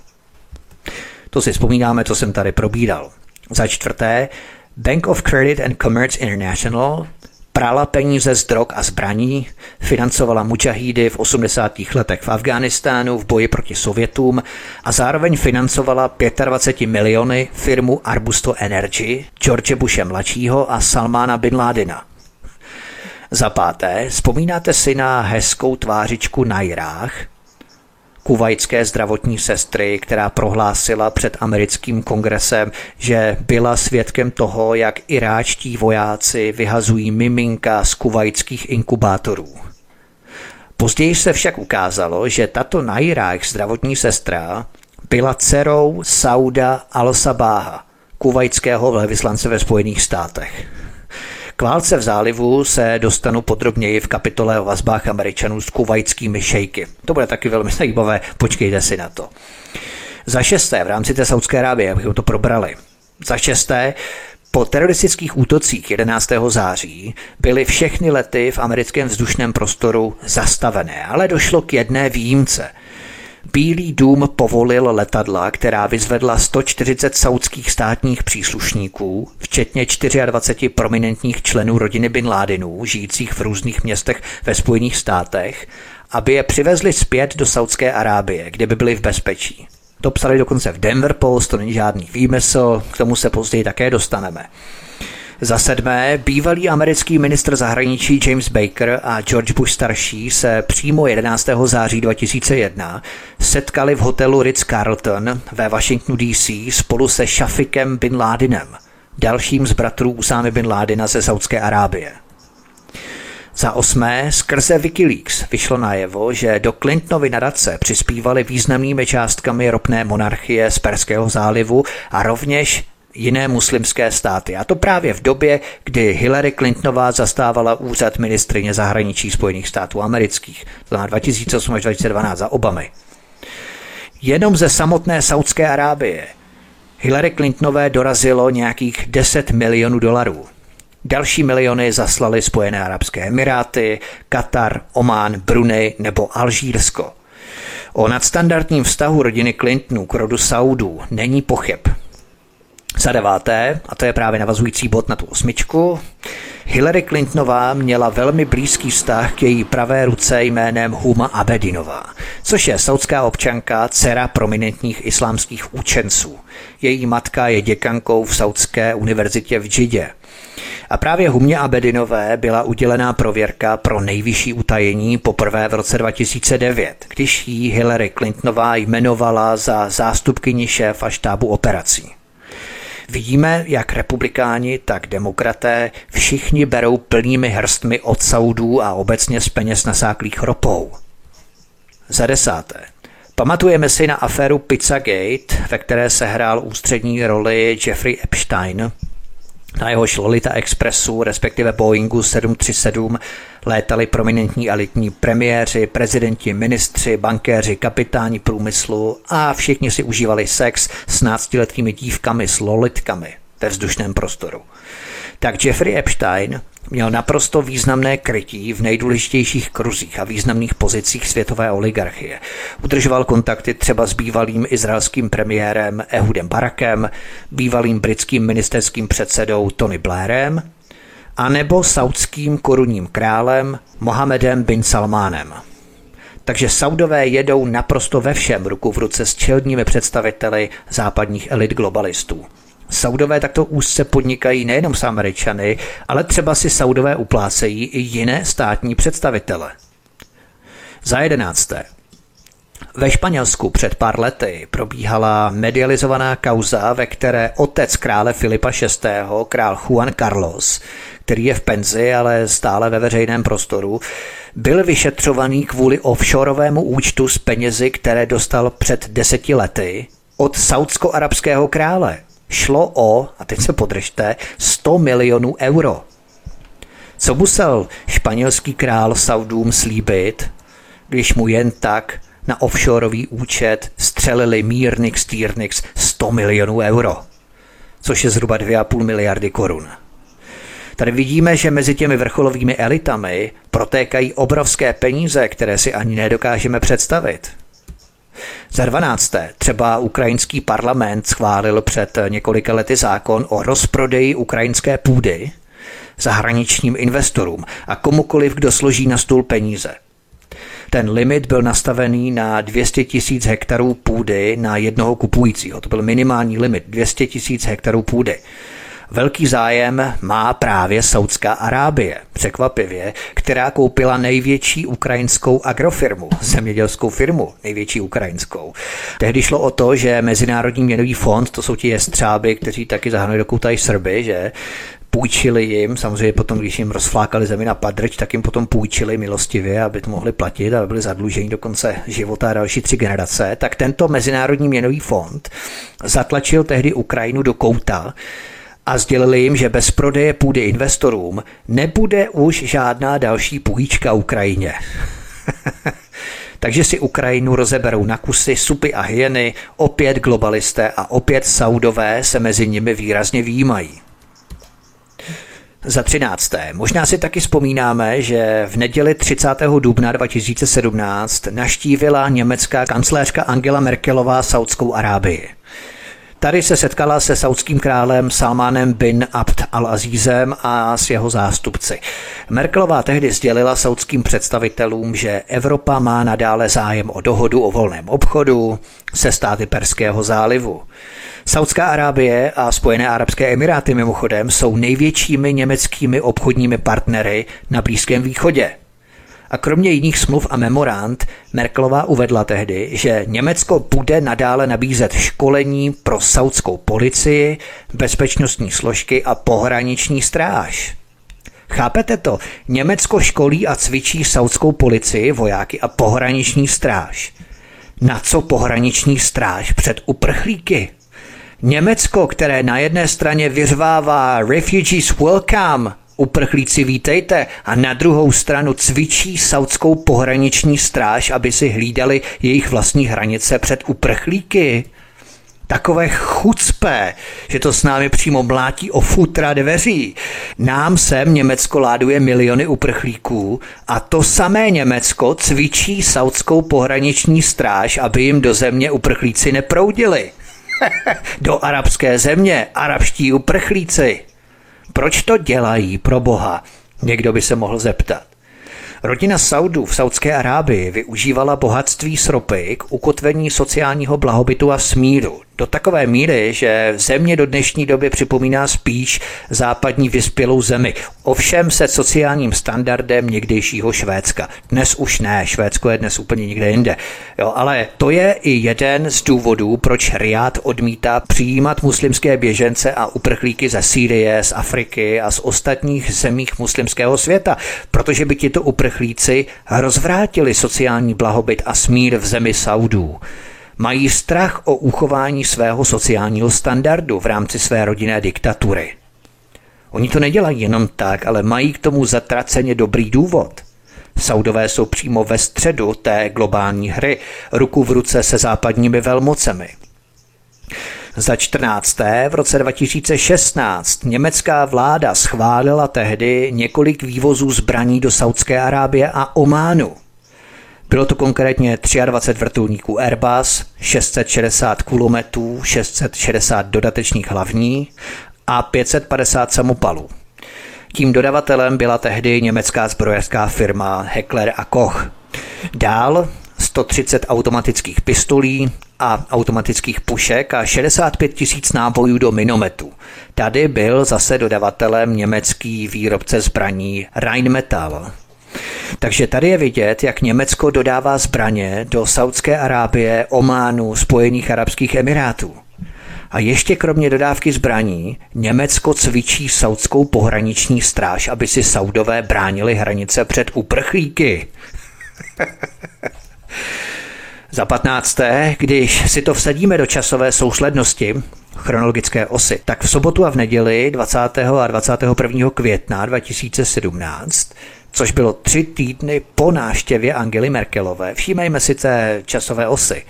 To si vzpomínáme, co jsem tady probíral. Za čtvrté, Bank of Credit and Commerce International prala peníze z drog a zbraní, financovala mučahídy v 80. letech v Afghánistánu v boji proti Sovětům a zároveň financovala 25 miliony firmu Arbusto Energy, George Bushe mladšího a Salmána Bin Ládina. Za páté, vzpomínáte si na hezkou tvářičku na Jirách, kuvajské zdravotní sestry, která prohlásila před americkým kongresem, že byla svědkem toho, jak iráčtí vojáci vyhazují miminka z kuvajských inkubátorů. Později se však ukázalo, že tato Nairák zdravotní sestra byla dcerou Sauda al-Sabáha, kuvajského velvyslance ve Spojených státech. K válce v zálivu se dostanu podrobněji v kapitole o vazbách Američanů s kuvajskými šejky. To bude taky velmi <laughs> zajímavé, počkejte si na to. Za šesté, v rámci té Saudské Arábie, abychom to probrali. Za šesté, po teroristických útocích 11. září byly všechny lety v americkém vzdušném prostoru zastavené, ale došlo k jedné výjimce – Bílý dům povolil letadla, která vyzvedla 140 saudských státních příslušníků, včetně 24 prominentních členů rodiny Bin Ládinů, žijících v různých městech ve Spojených státech, aby je přivezli zpět do Saudské Arábie, kde by byli v bezpečí. To psali dokonce v Denver Post, to není žádný výmysl, k tomu se později také dostaneme. Za sedmé, bývalý americký ministr zahraničí James Baker a George Bush starší se přímo 11. září 2001 setkali v hotelu Ritz-Carlton ve Washingtonu DC spolu se Shafikem bin Ládinem, dalším z bratrů Usámy bin Ládina ze Saudské Arábie. Za osmé, skrze Wikileaks vyšlo najevo, že do Clintonovy nadace přispívali významnými částkami ropné monarchie z Perského zálivu a rovněž jiné muslimské státy. A to právě v době, kdy Hillary Clintonová zastávala úřad ministrině zahraničí Spojených států amerických, to znamená 2008 až 2012 za Obamy. Jenom ze samotné Saudské Arábie Hillary Clintonové dorazilo nějakých 10 milionů dolarů. Další miliony zaslali Spojené arabské emiráty, Katar, Omán, Brunei nebo Alžírsko. O nadstandardním vztahu rodiny Clintonů k rodu Saudů není pochyb. Za deváté, a to je právě navazující bod na tu osmičku, Hillary Clintonová měla velmi blízký vztah k její pravé ruce jménem Huma Abedinová, což je saudská občanka, dcera prominentních islámských učenců. Její matka je děkankou v Saudské univerzitě v Džidě. A právě Humě Abedinové byla udělená prověrka pro nejvyšší utajení poprvé v roce 2009, když ji Hillary Clintonová jmenovala za zástupkyni šéfa štábu operací. Vidíme, jak republikáni, tak demokraté všichni berou plnými hrstmi od Saudů a obecně z peněz nasáklých ropou. Za desáté. Pamatujeme si na aféru Pizzagate, ve které se hrál ústřední roli Jeffrey Epstein, na jehož Lolita Expressu, respektive Boeingu 737, létali prominentní elitní premiéři, prezidenti, ministři, bankéři, kapitáni průmyslu a všichni si užívali sex s náctiletými dívkami, s lolitkami ve vzdušném prostoru. Tak Jeffrey Epstein měl naprosto významné krytí v nejdůležitějších kruzích a významných pozicích světové oligarchie. Udržoval kontakty třeba s bývalým izraelským premiérem Ehudem Barakem, bývalým britským ministerským předsedou Tony Blairem a nebo saudským korunním králem Mohamedem bin Salmánem. Takže Saudové jedou naprosto ve všem ruku v ruce s čelními představiteli západních elit globalistů. Saudové takto úzce podnikají nejenom s Američany, ale třeba si Saudové uplácejí i jiné státní představitele. Za jedenácté. Ve Španělsku před pár lety probíhala medializovaná kauza, ve které otec krále Filipa VI., král Juan Carlos, který je v penzi, ale stále ve veřejném prostoru, byl vyšetřovaný kvůli offshoreovému účtu s penězi, které dostal před deseti lety od saudsko-arabského krále šlo o, a teď se podržte, 100 milionů euro. Co musel španělský král Saudům slíbit, když mu jen tak na offshoreový účet střelili Mírnix Týrnix 100 milionů euro, což je zhruba 2,5 miliardy korun. Tady vidíme, že mezi těmi vrcholovými elitami protékají obrovské peníze, které si ani nedokážeme představit. Za 12. třeba ukrajinský parlament schválil před několika lety zákon o rozprodeji ukrajinské půdy zahraničním investorům a komukoliv, kdo složí na stůl peníze. Ten limit byl nastavený na 200 tisíc hektarů půdy na jednoho kupujícího. To byl minimální limit 200 tisíc hektarů půdy. Velký zájem má právě Saudská Arábie, překvapivě, která koupila největší ukrajinskou agrofirmu, zemědělskou firmu, největší ukrajinskou. Tehdy šlo o to, že Mezinárodní měnový fond, to jsou ti jestřáby, kteří taky zahrnují do kutají Srby, že půjčili jim, samozřejmě potom, když jim rozflákali zemi na padrč, tak jim potom půjčili milostivě, aby to mohli platit a byli zadluženi do konce života a další tři generace, tak tento Mezinárodní měnový fond zatlačil tehdy Ukrajinu do kouta, a sdělili jim, že bez prodeje půdy investorům nebude už žádná další půjčka Ukrajině. <laughs> Takže si Ukrajinu rozeberou na kusy, supy a hyeny, opět globalisté a opět Saudové se mezi nimi výrazně výjímají. Za třinácté. Možná si taky vzpomínáme, že v neděli 30. dubna 2017 naštívila německá kancléřka Angela Merkelová Saudskou Arábii. Tady se setkala se saudským králem Salmanem bin Abd al-Azízem a s jeho zástupci. Merkelová tehdy sdělila saudským představitelům, že Evropa má nadále zájem o dohodu o volném obchodu se státy Perského zálivu. Saudská Arábie a Spojené arabské emiráty mimochodem jsou největšími německými obchodními partnery na Blízkém východě. A kromě jiných smluv a memorand Merkelová uvedla tehdy, že Německo bude nadále nabízet školení pro saudskou policii, bezpečnostní složky a pohraniční stráž. Chápete to? Německo školí a cvičí saudskou policii, vojáky a pohraniční stráž. Na co pohraniční stráž před uprchlíky? Německo, které na jedné straně vyřvává Refugees Welcome uprchlíci vítejte a na druhou stranu cvičí saudskou pohraniční stráž, aby si hlídali jejich vlastní hranice před uprchlíky. Takové chucpé, že to s námi přímo mlátí o futra dveří. Nám sem Německo láduje miliony uprchlíků a to samé Německo cvičí saudskou pohraniční stráž, aby jim do země uprchlíci neproudili. <laughs> Do arabské země, arabští uprchlíci. Proč to dělají, pro boha? Někdo by se mohl zeptat. Rodina Saudů v Saudské Arábii využívala bohatství sropy k ukotvení sociálního blahobytu a smíru. Do takové míry, že země do dnešní doby připomíná spíš západní vyspělou zemi. Ovšem se sociálním standardem někdejšího Švédska. Dnes už ne, Švédsko je dnes úplně někde jinde. Jo, ale to je i jeden z důvodů, proč Riad odmítá přijímat muslimské běžence a uprchlíky ze Sýrie, z Afriky a z ostatních zemích muslimského světa, protože by tito uprchlíci rozvrátili sociální blahobyt a smír v zemi Saudů. Mají strach o uchování svého sociálního standardu v rámci své rodinné diktatury. Oni to nedělají jenom tak, ale mají k tomu zatraceně dobrý důvod. Saudové jsou přímo ve středu té globální hry, ruku v ruce se západními velmocemi. Za 14. v roce 2016 německá vláda schválila tehdy několik vývozů zbraní do Saudské Arábie a Ománu. Bylo to konkrétně 23 vrtulníků Airbus, 660 kulometů, 660 dodatečných hlavní a 550 samopalů. Tím dodavatelem byla tehdy německá zbrojařská firma Heckler a Koch. Dál 130 automatických pistolí a automatických pušek a 65 tisíc nábojů do minometu. Tady byl zase dodavatelem německý výrobce zbraní Rheinmetall. Takže tady je vidět, jak Německo dodává zbraně do Saudské Arábie, Ománu, Spojených Arabských Emirátů. A ještě kromě dodávky zbraní, Německo cvičí saudskou pohraniční stráž, aby si Saudové bránili hranice před uprchlíky. <laughs> Za patnácté, když si to vsadíme do časové souslednosti, chronologické osy, tak v sobotu a v neděli 20. a 21. května 2017 což bylo tři týdny po návštěvě Angely Merkelové. Všímejme si té časové osy.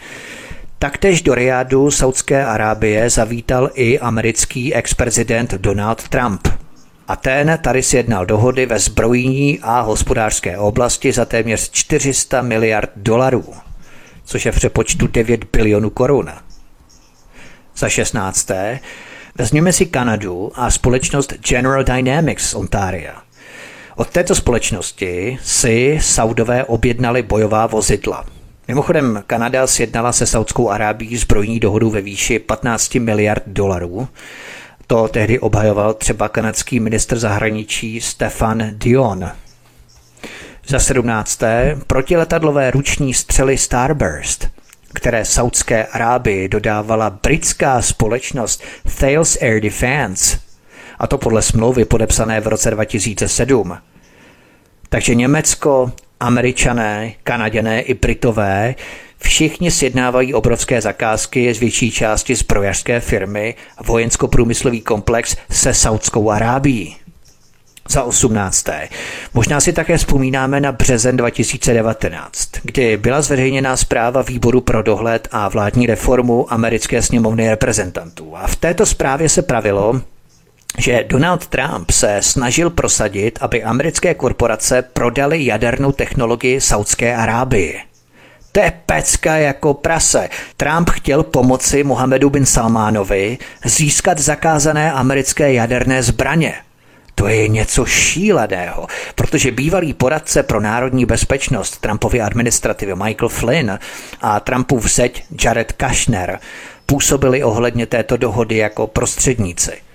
Taktéž do Riadu Saudské Arábie zavítal i americký ex-prezident Donald Trump. A ten tady sjednal dohody ve zbrojní a hospodářské oblasti za téměř 400 miliard dolarů, což je v přepočtu 9 bilionů korun. Za 16. Vezměme si Kanadu a společnost General Dynamics z Ontaria – od této společnosti si Saudové objednali bojová vozidla. Mimochodem, Kanada sjednala se Saudskou Arábí zbrojní dohodu ve výši 15 miliard dolarů. To tehdy obhajoval třeba kanadský ministr zahraničí Stefan Dion. Za 17. protiletadlové ruční střely Starburst, které Saudské Arábii dodávala britská společnost Thales Air Defense – a to podle smlouvy podepsané v roce 2007. Takže Německo, Američané, Kanaděné i Britové všichni sjednávají obrovské zakázky z větší části zbrojařské firmy vojensko-průmyslový komplex se Saudskou Arábií. Za 18. Možná si také vzpomínáme na březen 2019, kdy byla zveřejněná zpráva Výboru pro dohled a vládní reformu americké sněmovny reprezentantů. A v této zprávě se pravilo, že Donald Trump se snažil prosadit, aby americké korporace prodaly jadernou technologii Saudské Arábii. To je pecka jako prase. Trump chtěl pomoci Mohamedu bin Salmánovi získat zakázané americké jaderné zbraně. To je něco šíleného, protože bývalý poradce pro národní bezpečnost Trumpovy administrativy Michael Flynn a Trumpův zeď Jared Kushner působili ohledně této dohody jako prostředníci –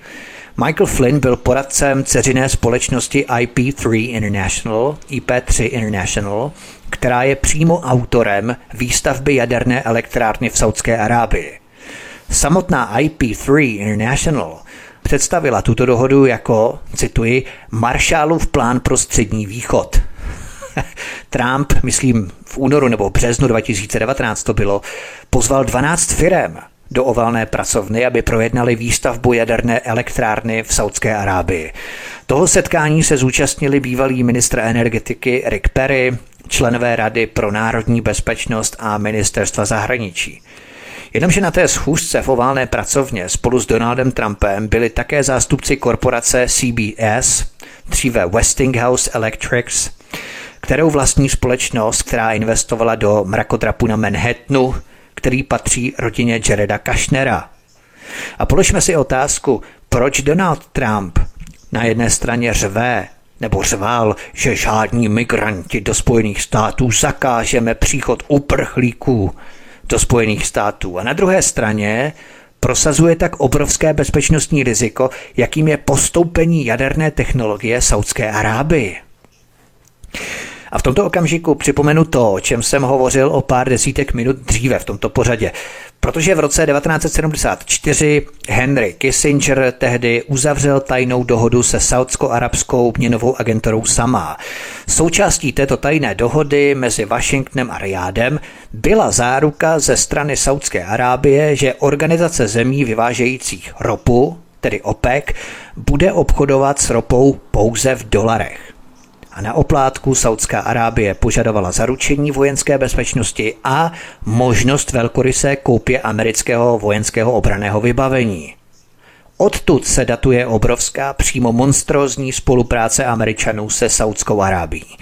Michael Flynn byl poradcem ceřiné společnosti IP3 International, IP3 International, která je přímo autorem výstavby jaderné elektrárny v Saudské Arábii. Samotná IP3 International představila tuto dohodu jako, cituji, Marshallův plán pro střední východ. <laughs> Trump, myslím v únoru nebo březnu 2019 to bylo, pozval 12 firem, do ovalné pracovny, aby projednali výstavbu jaderné elektrárny v Saudské Arábii. Toho setkání se zúčastnili bývalý ministr energetiky Rick Perry, členové Rady pro národní bezpečnost a ministerstva zahraničí. Jenomže na té schůzce v oválné pracovně spolu s Donaldem Trumpem byli také zástupci korporace CBS, dříve Westinghouse Electrics, kterou vlastní společnost, která investovala do mrakodrapu na Manhattanu, který patří rodině Jareda Kašnera. A položme si otázku, proč Donald Trump na jedné straně řve nebo řval, že žádní migranti do Spojených států zakážeme příchod uprchlíků do Spojených států. A na druhé straně prosazuje tak obrovské bezpečnostní riziko, jakým je postoupení jaderné technologie Saudské Arábii. A v tomto okamžiku připomenu to, o čem jsem hovořil o pár desítek minut dříve v tomto pořadě. Protože v roce 1974 Henry Kissinger tehdy uzavřel tajnou dohodu se saudsko-arabskou měnovou agenturou Sama. Součástí této tajné dohody mezi Washingtonem a Riádem byla záruka ze strany Saudské Arábie, že organizace zemí vyvážejících ropu, tedy OPEC, bude obchodovat s ropou pouze v dolarech a na oplátku Saudská Arábie požadovala zaručení vojenské bezpečnosti a možnost velkorysé koupě amerického vojenského obraného vybavení. Odtud se datuje obrovská, přímo monstrózní spolupráce Američanů se Saudskou Arábií.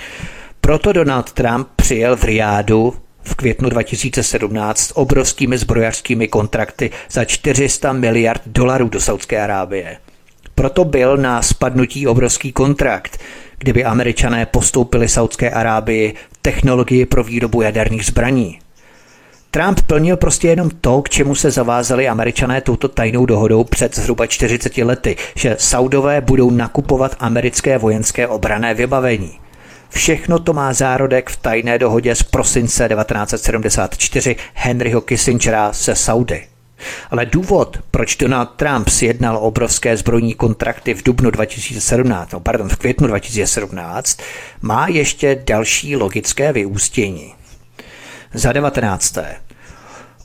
Proto Donald Trump přijel v Riádu v květnu 2017 obrovskými zbrojařskými kontrakty za 400 miliard dolarů do Saudské Arábie. Proto byl na spadnutí obrovský kontrakt, kdyby američané postoupili Saudské Arábii technologii pro výrobu jaderných zbraní. Trump plnil prostě jenom to, k čemu se zavázali američané touto tajnou dohodou před zhruba 40 lety, že Saudové budou nakupovat americké vojenské obrané vybavení. Všechno to má zárodek v tajné dohodě z prosince 1974 Henryho Kissingera se Saudy. Ale důvod, proč Donald Trump sjednal obrovské zbrojní kontrakty v dubnu 2017, no pardon, v květnu 2017, má ještě další logické vyústění. Za 19.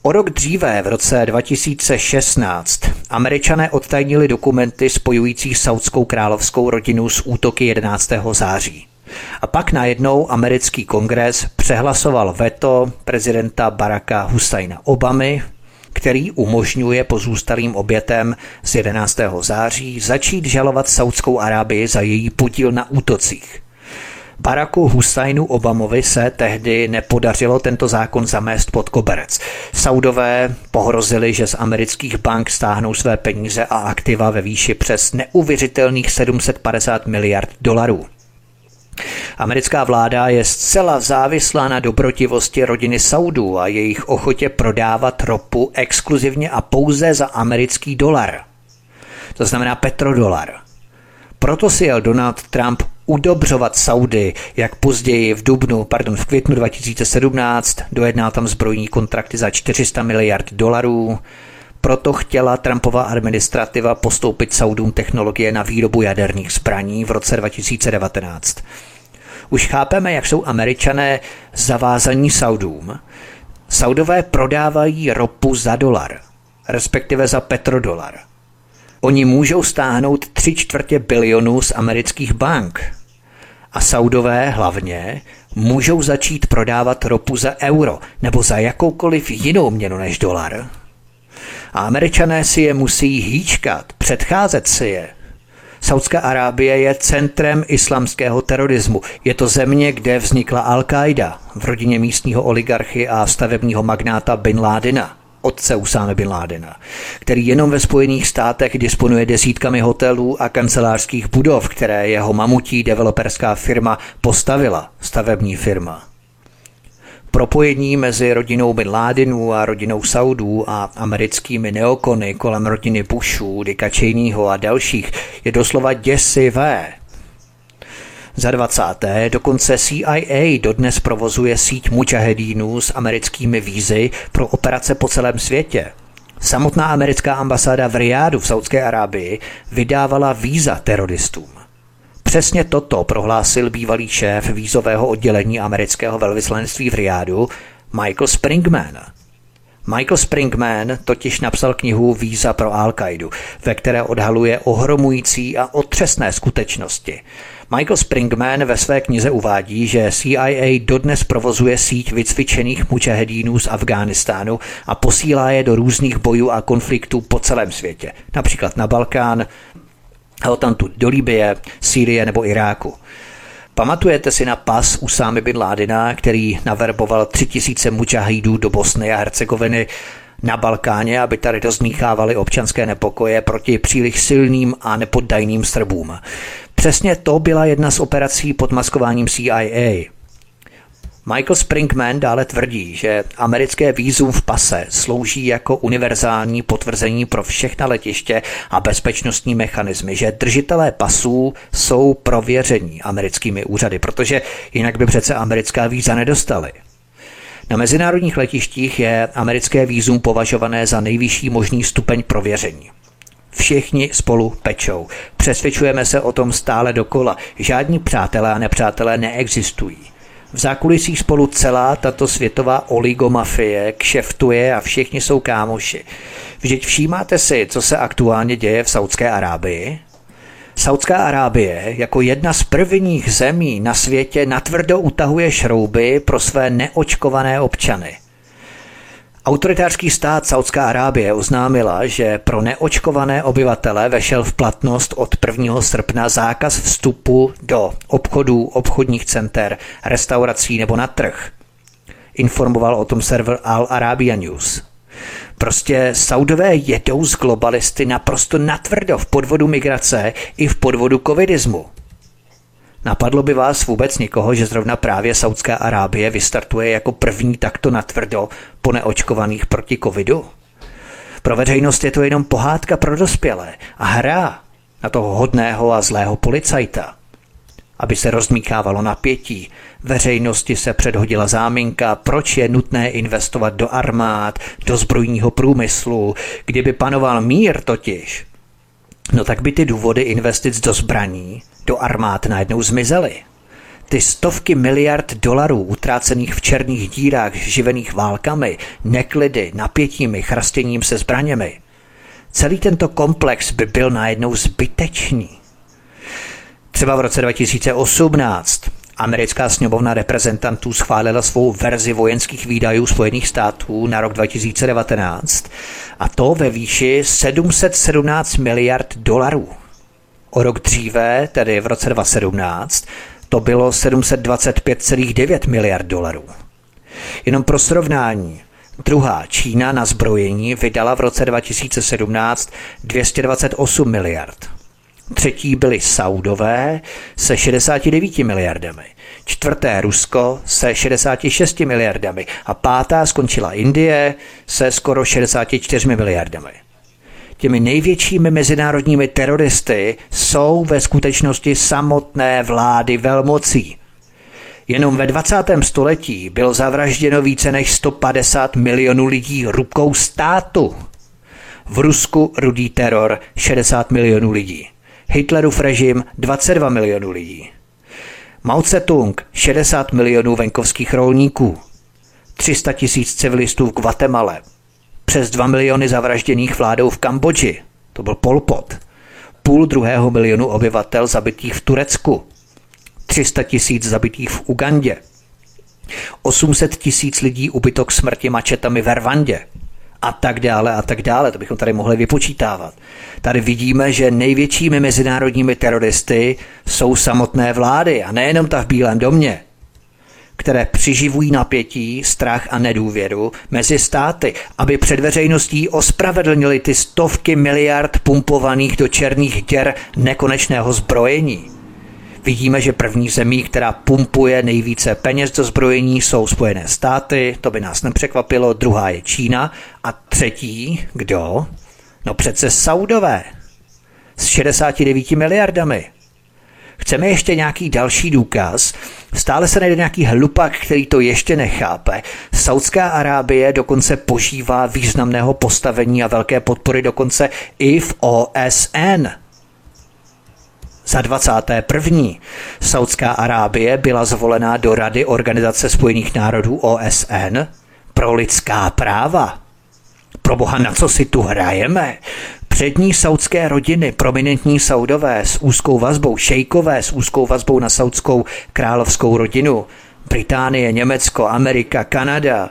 O rok dříve, v roce 2016, američané odtajnili dokumenty spojující saudskou královskou rodinu z útoky 11. září. A pak najednou americký kongres přehlasoval veto prezidenta Baracka Husajna Obamy který umožňuje pozůstalým obětem z 11. září začít žalovat Saudskou Arábii za její podíl na útocích. Baracku Husajnu Obamovi se tehdy nepodařilo tento zákon zamést pod koberec. Saudové pohrozili, že z amerických bank stáhnou své peníze a aktiva ve výši přes neuvěřitelných 750 miliard dolarů. Americká vláda je zcela závislá na dobrotivosti rodiny Saudů a jejich ochotě prodávat ropu exkluzivně a pouze za americký dolar. To znamená petrodolar. Proto si jel Donald Trump udobřovat Saudy, jak později v dubnu, pardon, v květnu 2017 dojednal tam zbrojní kontrakty za 400 miliard dolarů. Proto chtěla Trumpova administrativa postoupit Saudům technologie na výrobu jaderných zbraní v roce 2019. Už chápeme, jak jsou američané zavázaní Saudům. Saudové prodávají ropu za dolar, respektive za petrodolar. Oni můžou stáhnout tři čtvrtě bilionů z amerických bank. A Saudové hlavně můžou začít prodávat ropu za euro nebo za jakoukoliv jinou měnu než dolar. A američané si je musí hýčkat, předcházet si je – Saudská Arábie je centrem islamského terorismu. Je to země, kde vznikla Al-Qaida v rodině místního oligarchy a stavebního magnáta Bin Ládina otce Usáme Bin Ládena, který jenom ve Spojených státech disponuje desítkami hotelů a kancelářských budov, které jeho mamutí developerská firma postavila, stavební firma. Propojení mezi rodinou Bin Ládinů a rodinou Saudů a americkými neokony kolem rodiny Bushů, Dicka Cheneyho a dalších je doslova děsivé. Za 20. dokonce CIA dodnes provozuje síť mučahedínů s americkými vízy pro operace po celém světě. Samotná americká ambasáda v Riádu v Saudské Arábii vydávala víza teroristům. Přesně toto prohlásil bývalý šéf vízového oddělení amerického velvyslanectví v Riádu Michael Springman. Michael Springman totiž napsal knihu Víza pro Al-Qaidu, ve které odhaluje ohromující a otřesné skutečnosti. Michael Springman ve své knize uvádí, že CIA dodnes provozuje síť vycvičených mučahedínů z Afghánistánu a posílá je do různých bojů a konfliktů po celém světě, například na Balkán, odtamtud do Libie, Sýrie nebo Iráku. Pamatujete si na pas Usámy bin Ládina, který naverboval tři tisíce mučahidů do Bosny a Hercegoviny na Balkáně, aby tady rozmíchávali občanské nepokoje proti příliš silným a nepoddajným Srbům. Přesně to byla jedna z operací pod maskováním CIA. Michael Springman dále tvrdí, že americké výzum v pase slouží jako univerzální potvrzení pro všechna letiště a bezpečnostní mechanismy, že držitelé pasů jsou prověření americkými úřady, protože jinak by přece americká víza nedostali. Na mezinárodních letištích je americké výzum považované za nejvyšší možný stupeň prověření. Všichni spolu pečou. Přesvědčujeme se o tom stále dokola. Žádní přátelé a nepřátelé neexistují. V zákulisí spolu celá tato světová oligomafie kšeftuje a všichni jsou kámoši. Vždyť všímáte si, co se aktuálně děje v Saudské Arábii? Saudská Arábie jako jedna z prvních zemí na světě natvrdo utahuje šrouby pro své neočkované občany – Autoritářský stát Saudská Arábie oznámila, že pro neočkované obyvatele vešel v platnost od 1. srpna zákaz vstupu do obchodů, obchodních center, restaurací nebo na trh. Informoval o tom server Al Arabia News. Prostě Saudové jedou z globalisty naprosto natvrdo v podvodu migrace i v podvodu covidismu. Napadlo by vás vůbec někoho, že zrovna právě Saudská Arábie vystartuje jako první takto natvrdo po neočkovaných proti covidu? Pro veřejnost je to jenom pohádka pro dospělé a hra na toho hodného a zlého policajta. Aby se rozmíkávalo napětí, veřejnosti se předhodila záminka, proč je nutné investovat do armád, do zbrojního průmyslu, kdyby panoval mír totiž. No tak by ty důvody investic do zbraní do armád najednou zmizely. Ty stovky miliard dolarů utrácených v černých dírách živených válkami, neklidy, napětími, chrastěním se zbraněmi. Celý tento komplex by byl najednou zbytečný. Třeba v roce 2018 americká sněmovna reprezentantů schválila svou verzi vojenských výdajů Spojených států na rok 2019 a to ve výši 717 miliard dolarů. O rok dříve, tedy v roce 2017, to bylo 725,9 miliard dolarů. Jenom pro srovnání, druhá Čína na zbrojení vydala v roce 2017 228 miliard. Třetí byly Saudové se 69 miliardami, čtvrté Rusko se 66 miliardami a pátá skončila Indie se skoro 64 miliardami těmi největšími mezinárodními teroristy jsou ve skutečnosti samotné vlády velmocí. Jenom ve 20. století bylo zavražděno více než 150 milionů lidí rukou státu. V Rusku rudý teror 60 milionů lidí. Hitlerův režim 22 milionů lidí. Mao Tse-tung 60 milionů venkovských rolníků. 300 tisíc civilistů v Guatemala, přes 2 miliony zavražděných vládou v Kambodži. To byl Polpot. Půl druhého milionu obyvatel zabitých v Turecku. 300 tisíc zabitých v Ugandě. 800 tisíc lidí ubyto k smrti mačetami ve Rwandě. A tak dále a tak dále. To bychom tady mohli vypočítávat. Tady vidíme, že největšími mezinárodními teroristy jsou samotné vlády a nejenom ta v Bílém domě které přiživují napětí, strach a nedůvěru mezi státy, aby před veřejností ospravedlnili ty stovky miliard pumpovaných do černých děr nekonečného zbrojení. Vidíme, že první zemí, která pumpuje nejvíce peněz do zbrojení, jsou Spojené státy, to by nás nepřekvapilo, druhá je Čína a třetí, kdo? No přece Saudové s 69 miliardami. Chceme ještě nějaký další důkaz? Stále se najde nějaký hlupak, který to ještě nechápe. Saudská Arábie dokonce požívá významného postavení a velké podpory dokonce i v OSN. Za 21. Saudská Arábie byla zvolená do Rady Organizace spojených národů OSN pro lidská práva. Pro boha, na co si tu hrajeme? Přední saudské rodiny, prominentní saudové s úzkou vazbou, šejkové s úzkou vazbou na saudskou královskou rodinu, Británie, Německo, Amerika, Kanada,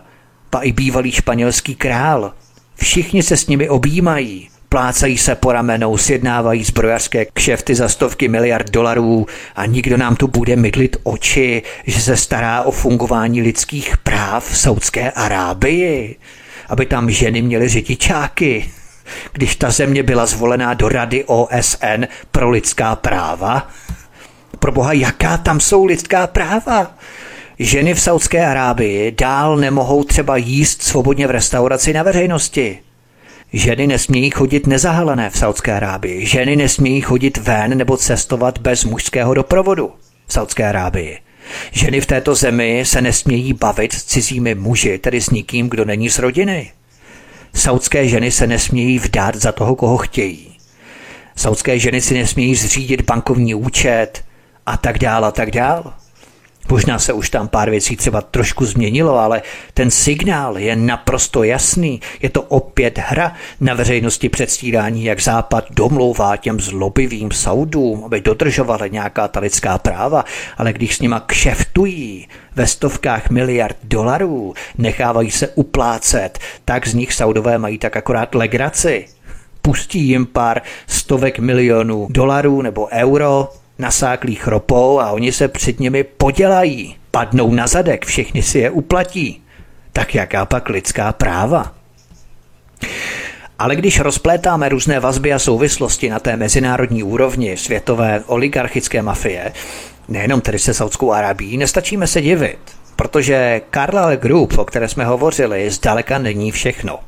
pa i bývalý španělský král. Všichni se s nimi objímají, plácají se po ramenou, sjednávají zbrojařské kšefty za stovky miliard dolarů a nikdo nám tu bude mydlit oči, že se stará o fungování lidských práv v Saudské Arábii. aby tam ženy měly řidičáky, když ta země byla zvolená do Rady OSN pro lidská práva? Pro boha, jaká tam jsou lidská práva? Ženy v Saudské Arábii dál nemohou třeba jíst svobodně v restauraci na veřejnosti. Ženy nesmějí chodit nezahalené v Saudské Arábii. Ženy nesmějí chodit ven nebo cestovat bez mužského doprovodu v Saudské Arábii. Ženy v této zemi se nesmějí bavit s cizími muži, tedy s nikým, kdo není z rodiny. Saudské ženy se nesmějí vdát za toho, koho chtějí. Saudské ženy si nesmějí zřídit bankovní účet a tak dál a tak dál. Možná se už tam pár věcí třeba trošku změnilo, ale ten signál je naprosto jasný. Je to opět hra na veřejnosti předstírání, jak Západ domlouvá těm zlobivým soudům, aby dodržovali nějaká ta lidská práva, ale když s nima kšeftují ve stovkách miliard dolarů, nechávají se uplácet, tak z nich Saudové mají tak akorát legraci. Pustí jim pár stovek milionů dolarů nebo euro, nasáklých ropou a oni se před nimi podělají, padnou na zadek, všichni si je uplatí. Tak jaká pak lidská práva? Ale když rozplétáme různé vazby a souvislosti na té mezinárodní úrovni světové oligarchické mafie, nejenom tedy se Saudskou Arábií, nestačíme se divit, protože Carlyle Group, o které jsme hovořili, zdaleka není všechno.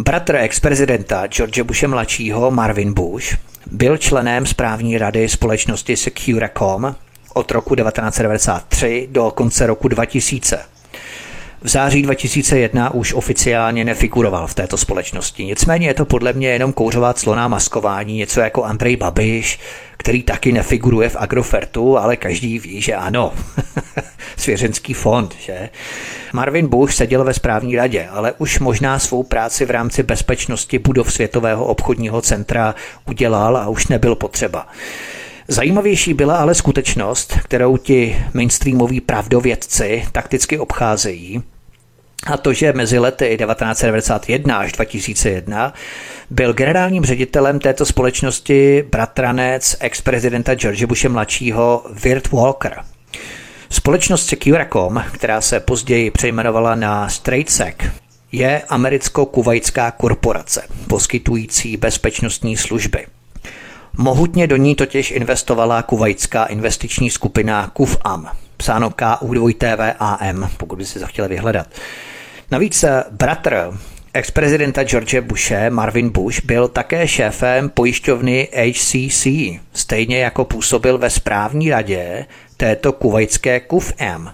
Bratr ex-prezidenta George Bushe mladšího Marvin Bush byl členem správní rady společnosti Securacom od roku 1993 do konce roku 2000. V září 2001 už oficiálně nefiguroval v této společnosti. Nicméně je to podle mě jenom kouřová cloná maskování, něco jako Andrej Babiš, který taky nefiguruje v Agrofertu, ale každý ví, že ano. <laughs> Svěřenský fond, že? Marvin Bush seděl ve správní radě, ale už možná svou práci v rámci bezpečnosti budov Světového obchodního centra udělal a už nebyl potřeba. Zajímavější byla ale skutečnost, kterou ti mainstreamoví pravdovědci takticky obcházejí, a to, že mezi lety 1991 až 2001 byl generálním ředitelem této společnosti bratranec ex-prezidenta George Bushe mladšího Wirt Walker. Společnost Securacom, která se později přejmenovala na StraightSec, je americko-kuvajská korporace, poskytující bezpečnostní služby. Mohutně do ní totiž investovala kuvajská investiční skupina KUFAM, psáno KU2TVAM, pokud by si to chtěli vyhledat. Navíc bratr ex-prezidenta George Bushe, Marvin Bush, byl také šéfem pojišťovny HCC, stejně jako působil ve správní radě této kuvajské KUFM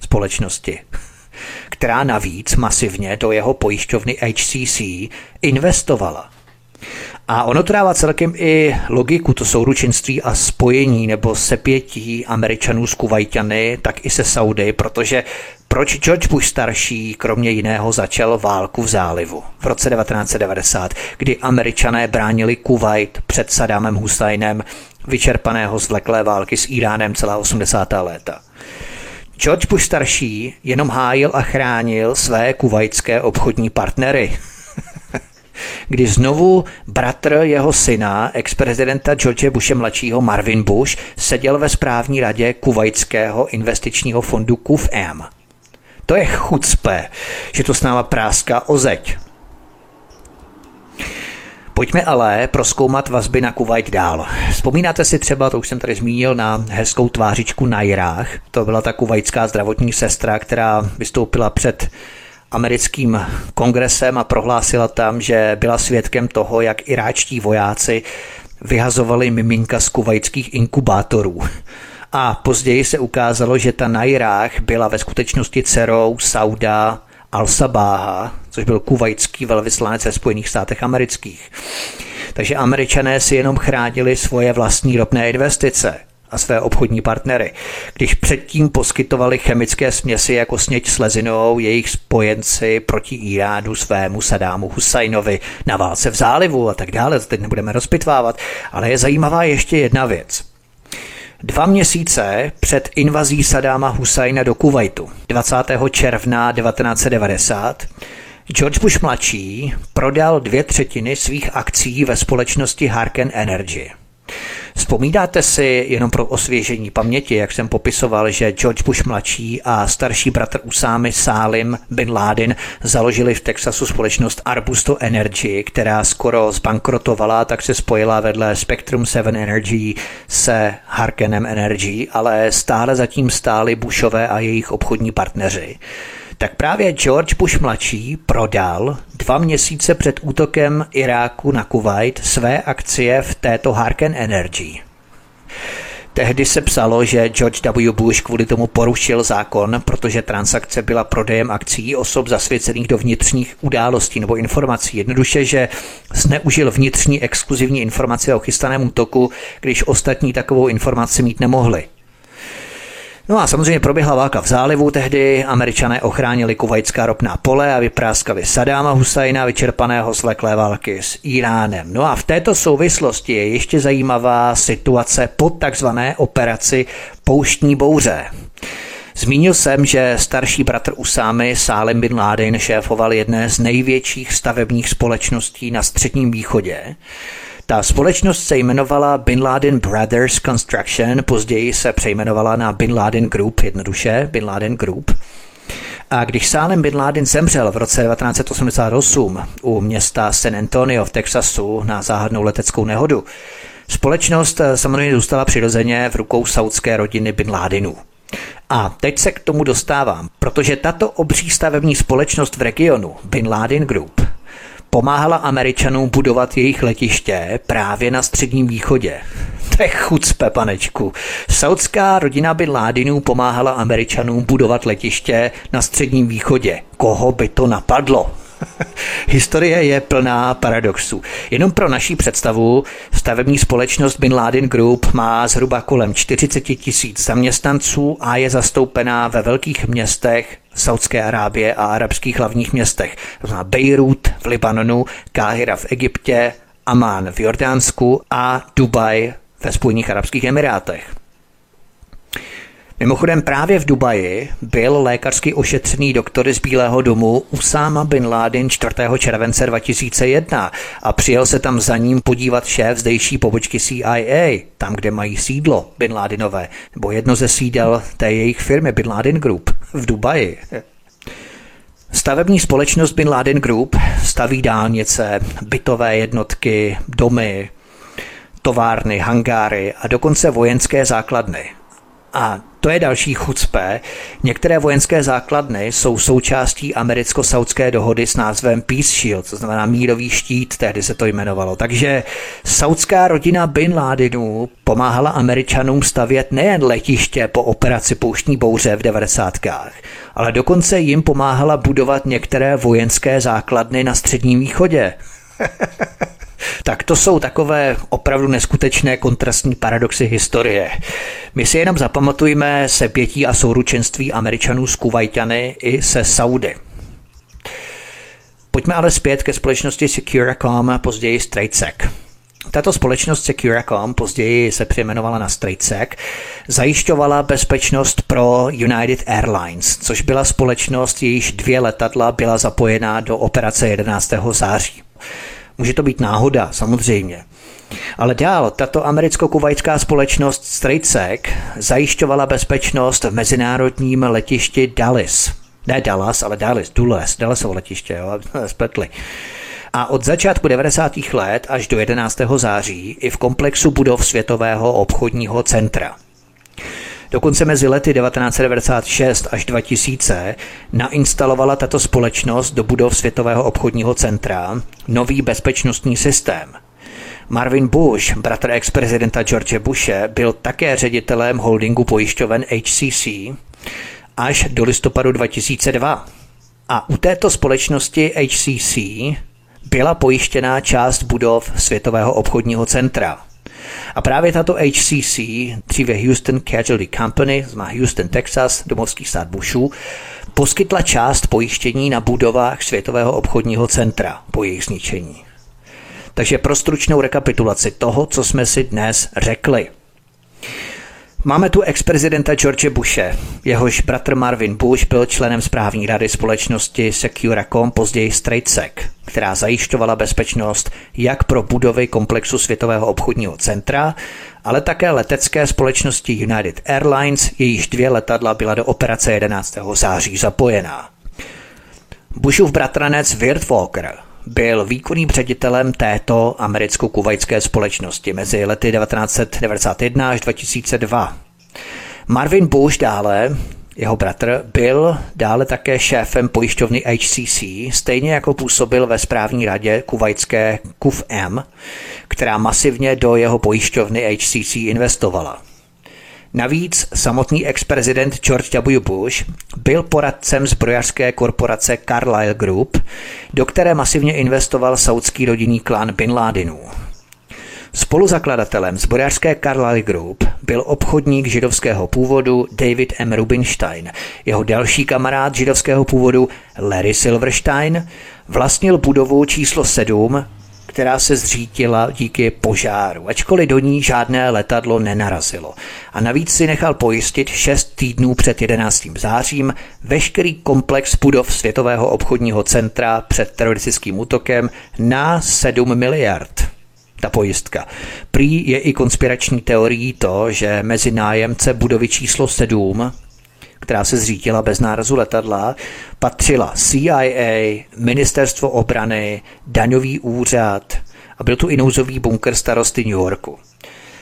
společnosti, <laughs> která navíc masivně do jeho pojišťovny HCC investovala. A ono to dává celkem i logiku, to souručenství a spojení nebo sepětí Američanů s Kuvajťany, tak i se Saudy, protože proč George Bush starší kromě jiného začal válku v zálivu v roce 1990, kdy Američané bránili Kuwait před Saddamem Husajnem, vyčerpaného z vleklé války s Iránem celá 80. léta. George Bush starší jenom hájil a chránil své kuvajské obchodní partnery – kdy znovu bratr jeho syna, ex-prezidenta George Bushe mladšího Marvin Bush, seděl ve správní radě kuvajského investičního fondu KUFM. To je chucpe, že to s náma práská o zeď. Pojďme ale proskoumat vazby na Kuwait dál. Vzpomínáte si třeba, to už jsem tady zmínil, na hezkou tvářičku na Jirách. To byla ta kuvajská zdravotní sestra, která vystoupila před americkým kongresem a prohlásila tam, že byla svědkem toho, jak iráčtí vojáci vyhazovali miminka z kuvajských inkubátorů. A později se ukázalo, že ta Najrách byla ve skutečnosti dcerou Sauda al-Sabáha, což byl kuvajský velvyslanec ve Spojených státech amerických. Takže američané si jenom chránili svoje vlastní ropné investice a své obchodní partnery. Když předtím poskytovali chemické směsi jako sněď slezinou jejich spojenci proti Iránu svému Sadámu Husajnovi na válce v zálivu a tak dále, to teď nebudeme rozpitvávat, ale je zajímavá ještě jedna věc. Dva měsíce před invazí Sadáma Husajna do Kuwaitu 20. června 1990 George Bush mladší prodal dvě třetiny svých akcí ve společnosti Harken Energy. Vzpomínáte si jenom pro osvěžení paměti, jak jsem popisoval, že George Bush mladší a starší bratr Usámy Salim bin Laden založili v Texasu společnost Arbusto Energy, která skoro zbankrotovala, tak se spojila vedle Spectrum 7 Energy se Harkenem Energy, ale stále zatím stáli Bushové a jejich obchodní partneři tak právě George Bush mladší prodal dva měsíce před útokem Iráku na Kuwait své akcie v této Harken Energy. Tehdy se psalo, že George W. Bush kvůli tomu porušil zákon, protože transakce byla prodejem akcí osob zasvěcených do vnitřních událostí nebo informací. Jednoduše, že zneužil vnitřní exkluzivní informace o chystaném útoku, když ostatní takovou informaci mít nemohli. No a samozřejmě proběhla válka v zálivu, tehdy američané ochránili kuvajská ropná pole a vypráskali Sadáma Husajna vyčerpaného z leklé války s Iránem. No a v této souvislosti je ještě zajímavá situace po takzvané operaci Pouštní bouře. Zmínil jsem, že starší bratr Usámy Salim bin Laden šéfoval jedné z největších stavebních společností na Středním východě. Ta společnost se jmenovala Bin Laden Brothers Construction, později se přejmenovala na Bin Laden Group, jednoduše Bin Laden Group. A když Salem Bin Laden zemřel v roce 1988 u města San Antonio v Texasu na záhadnou leteckou nehodu, společnost samozřejmě zůstala přirozeně v rukou saudské rodiny Bin Ladenů. A teď se k tomu dostávám, protože tato obří stavební společnost v regionu Bin Laden Group pomáhala Američanům budovat jejich letiště právě na Středním východě. <laughs> To je chucpe, panečku. Saudská rodina by Ládinů pomáhala Američanům budovat letiště na Středním východě. Koho by to napadlo? <laughs> Historie je plná paradoxů. Jenom pro naší představu, stavební společnost Bin Laden Group má zhruba kolem 40 tisíc zaměstnanců a je zastoupená ve velkých městech Saudské Arábie a arabských hlavních městech. To znamená Beirut v Libanonu, Káhira v Egyptě, Amán v Jordánsku a Dubaj ve Spojených Arabských Emirátech. Mimochodem právě v Dubaji byl lékařsky ošetřený doktor z Bílého domu Usama bin Laden 4. července 2001 a přijel se tam za ním podívat šéf zdejší pobočky CIA, tam, kde mají sídlo Bin Ladenové, nebo jedno ze sídel té jejich firmy Bin Laden Group v Dubaji. Stavební společnost Bin Laden Group staví dálnice, bytové jednotky, domy, továrny, hangáry a dokonce vojenské základny. A to je další chucpe. Některé vojenské základny jsou součástí americko-saudské dohody s názvem Peace Shield, to znamená mírový štít, tehdy se to jmenovalo. Takže saudská rodina Bin Ladenů pomáhala američanům stavět nejen letiště po operaci Pouštní bouře v 90. ale dokonce jim pomáhala budovat některé vojenské základny na Středním východě. <laughs> Tak to jsou takové opravdu neskutečné kontrastní paradoxy historie. My si jenom zapamatujeme se pětí a souručenství Američanů s Kuwaitany i se Saudy. Pojďme ale zpět ke společnosti Securacom, později StraightSec. Tato společnost Securacom, později se přejmenovala na StraightSec, zajišťovala bezpečnost pro United Airlines, což byla společnost, jejíž dvě letadla byla zapojená do operace 11. září. Může to být náhoda, samozřejmě. Ale dál, tato americko-kuvajská společnost StraightSec zajišťovala bezpečnost v mezinárodním letišti Dallas. Ne Dallas, ale Dallas, Dulles, Dallasovo letiště, jo, <laughs> spletli. A od začátku 90. let až do 11. září i v komplexu budov Světového obchodního centra. Dokonce mezi lety 1996 až 2000 nainstalovala tato společnost do budov Světového obchodního centra nový bezpečnostní systém. Marvin Bush, bratr ex-prezidenta George Bushe, byl také ředitelem holdingu pojišťoven HCC až do listopadu 2002. A u této společnosti HCC byla pojištěná část budov Světového obchodního centra. A právě tato HCC, dříve Houston Casualty Company, znamená Houston, Texas, domovský stát Bushů, poskytla část pojištění na budovách Světového obchodního centra po jejich zničení. Takže pro stručnou rekapitulaci toho, co jsme si dnes řekli. Máme tu ex-prezidenta George Bushe. Jehož bratr Marvin Bush byl členem správní rady společnosti Securacom, později StraightSec, která zajišťovala bezpečnost jak pro budovy komplexu Světového obchodního centra, ale také letecké společnosti United Airlines, jejíž dvě letadla byla do operace 11. září zapojená. Bushův bratranec Wirt Walker byl výkonným ředitelem této americko-kuvajské společnosti mezi lety 1991 až 2002. Marvin Bush dále, jeho bratr, byl dále také šéfem pojišťovny HCC, stejně jako působil ve správní radě kuvajské KUFM, která masivně do jeho pojišťovny HCC investovala. Navíc samotný ex-prezident George W. Bush byl poradcem zbrojařské korporace Carlyle Group, do které masivně investoval saudský rodinný klan Bin Ladenů. Spoluzakladatelem zbrojařské Carlyle Group byl obchodník židovského původu David M. Rubinstein. Jeho další kamarád židovského původu Larry Silverstein vlastnil budovu číslo 7 která se zřítila díky požáru, ačkoliv do ní žádné letadlo nenarazilo. A navíc si nechal pojistit 6 týdnů před 11. zářím veškerý komplex budov Světového obchodního centra před teroristickým útokem na 7 miliard ta pojistka. Prý je i konspirační teorií to, že mezi nájemce budovy číslo 7 která se zřítila bez nárazu letadla, patřila CIA, Ministerstvo obrany, daňový úřad a byl tu i nouzový bunkr starosty New Yorku.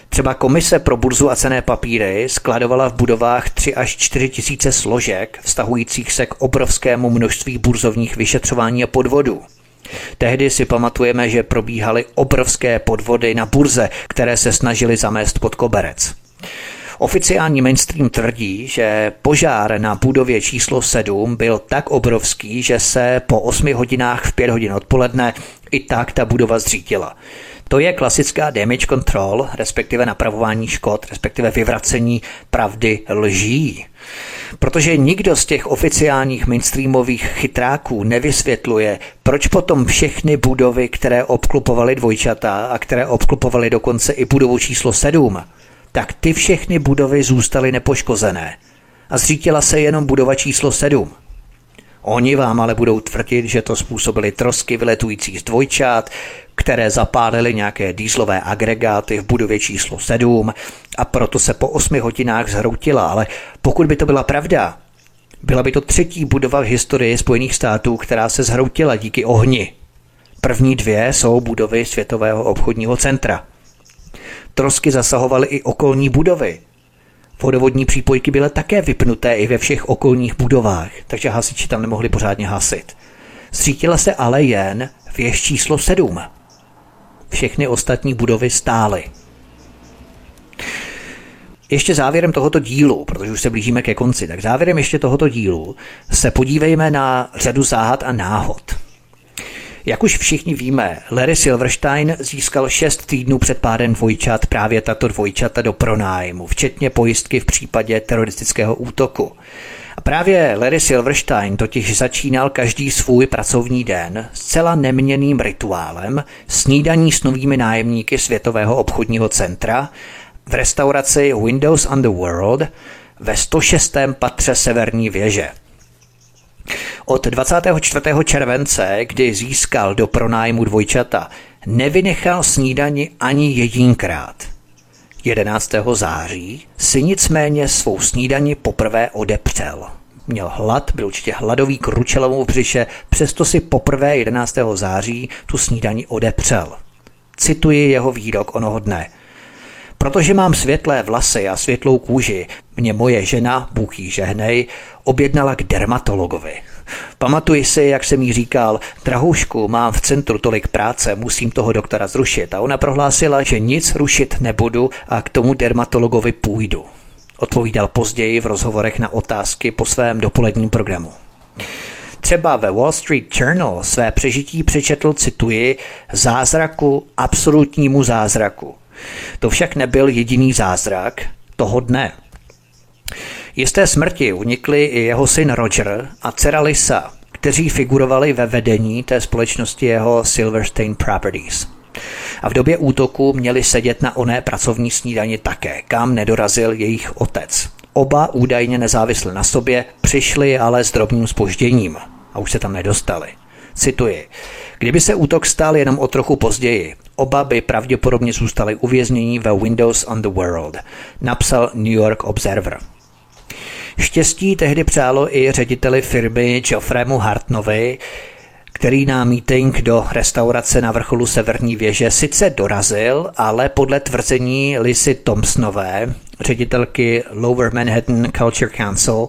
Třeba komise pro burzu a cené papíry skladovala v budovách 3 až 4 tisíce složek vztahujících se k obrovskému množství burzovních vyšetřování a podvodů. Tehdy si pamatujeme, že probíhaly obrovské podvody na burze, které se snažili zamést pod koberec. Oficiální mainstream tvrdí, že požár na budově číslo 7 byl tak obrovský, že se po 8 hodinách v 5 hodin odpoledne i tak ta budova zřítila. To je klasická damage control, respektive napravování škod, respektive vyvracení pravdy lží. Protože nikdo z těch oficiálních mainstreamových chytráků nevysvětluje, proč potom všechny budovy, které obklupovaly dvojčata a které obklupovaly dokonce i budovu číslo 7, tak ty všechny budovy zůstaly nepoškozené. A zřítila se jenom budova číslo 7. Oni vám ale budou tvrdit, že to způsobily trosky vyletující z dvojčát, které zapálily nějaké dýzlové agregáty v budově číslo 7 a proto se po 8 hodinách zhroutila. Ale pokud by to byla pravda, byla by to třetí budova v historii Spojených států, která se zhroutila díky ohni. První dvě jsou budovy Světového obchodního centra. Trosky zasahovaly i okolní budovy. Vodovodní přípojky byly také vypnuté i ve všech okolních budovách, takže hasiči tam nemohli pořádně hasit. Zřítila se ale jen věž číslo 7. Všechny ostatní budovy stály. Ještě závěrem tohoto dílu, protože už se blížíme ke konci, tak závěrem ještě tohoto dílu se podívejme na řadu záhad a náhod. Jak už všichni víme, Larry Silverstein získal šest týdnů před pádem dvojčat právě tato dvojčata do pronájmu, včetně pojistky v případě teroristického útoku. A právě Larry Silverstein totiž začínal každý svůj pracovní den zcela neměným rituálem snídaní s novými nájemníky Světového obchodního centra v restauraci Windows on the World ve 106. patře Severní věže. Od 24. července, kdy získal do pronájmu dvojčata, nevynechal snídani ani jedinkrát. 11. září si nicméně svou snídani poprvé odepřel. Měl hlad, byl určitě hladový kručelovou v břiše, přesto si poprvé 11. září tu snídani odepřel. Cituji jeho výrok onoho dne. Protože mám světlé vlasy a světlou kůži, mě moje žena, Bůh jí žehnej, objednala k dermatologovi. Pamatuji si, jak jsem jí říkal, drahoušku, mám v centru tolik práce, musím toho doktora zrušit. A ona prohlásila, že nic rušit nebudu a k tomu dermatologovi půjdu. Odpovídal později v rozhovorech na otázky po svém dopoledním programu. Třeba ve Wall Street Journal své přežití přečetl, cituji, zázraku, absolutnímu zázraku. To však nebyl jediný zázrak toho dne. Jisté smrti unikli i jeho syn Roger a dcera Lisa, kteří figurovali ve vedení té společnosti jeho Silverstein Properties. A v době útoku měli sedět na oné pracovní snídani také, kam nedorazil jejich otec. Oba údajně nezávisle na sobě přišli ale s drobným spožděním a už se tam nedostali. Cituji. Kdyby se útok stal jenom o trochu později, oba by pravděpodobně zůstali uvězněni ve Windows on the World, napsal New York Observer. Štěstí tehdy přálo i řediteli firmy Geoffreymu Hartnovi, který na meeting do restaurace na vrcholu Severní věže sice dorazil, ale podle tvrzení Lisy Thompsonové, ředitelky Lower Manhattan Culture Council,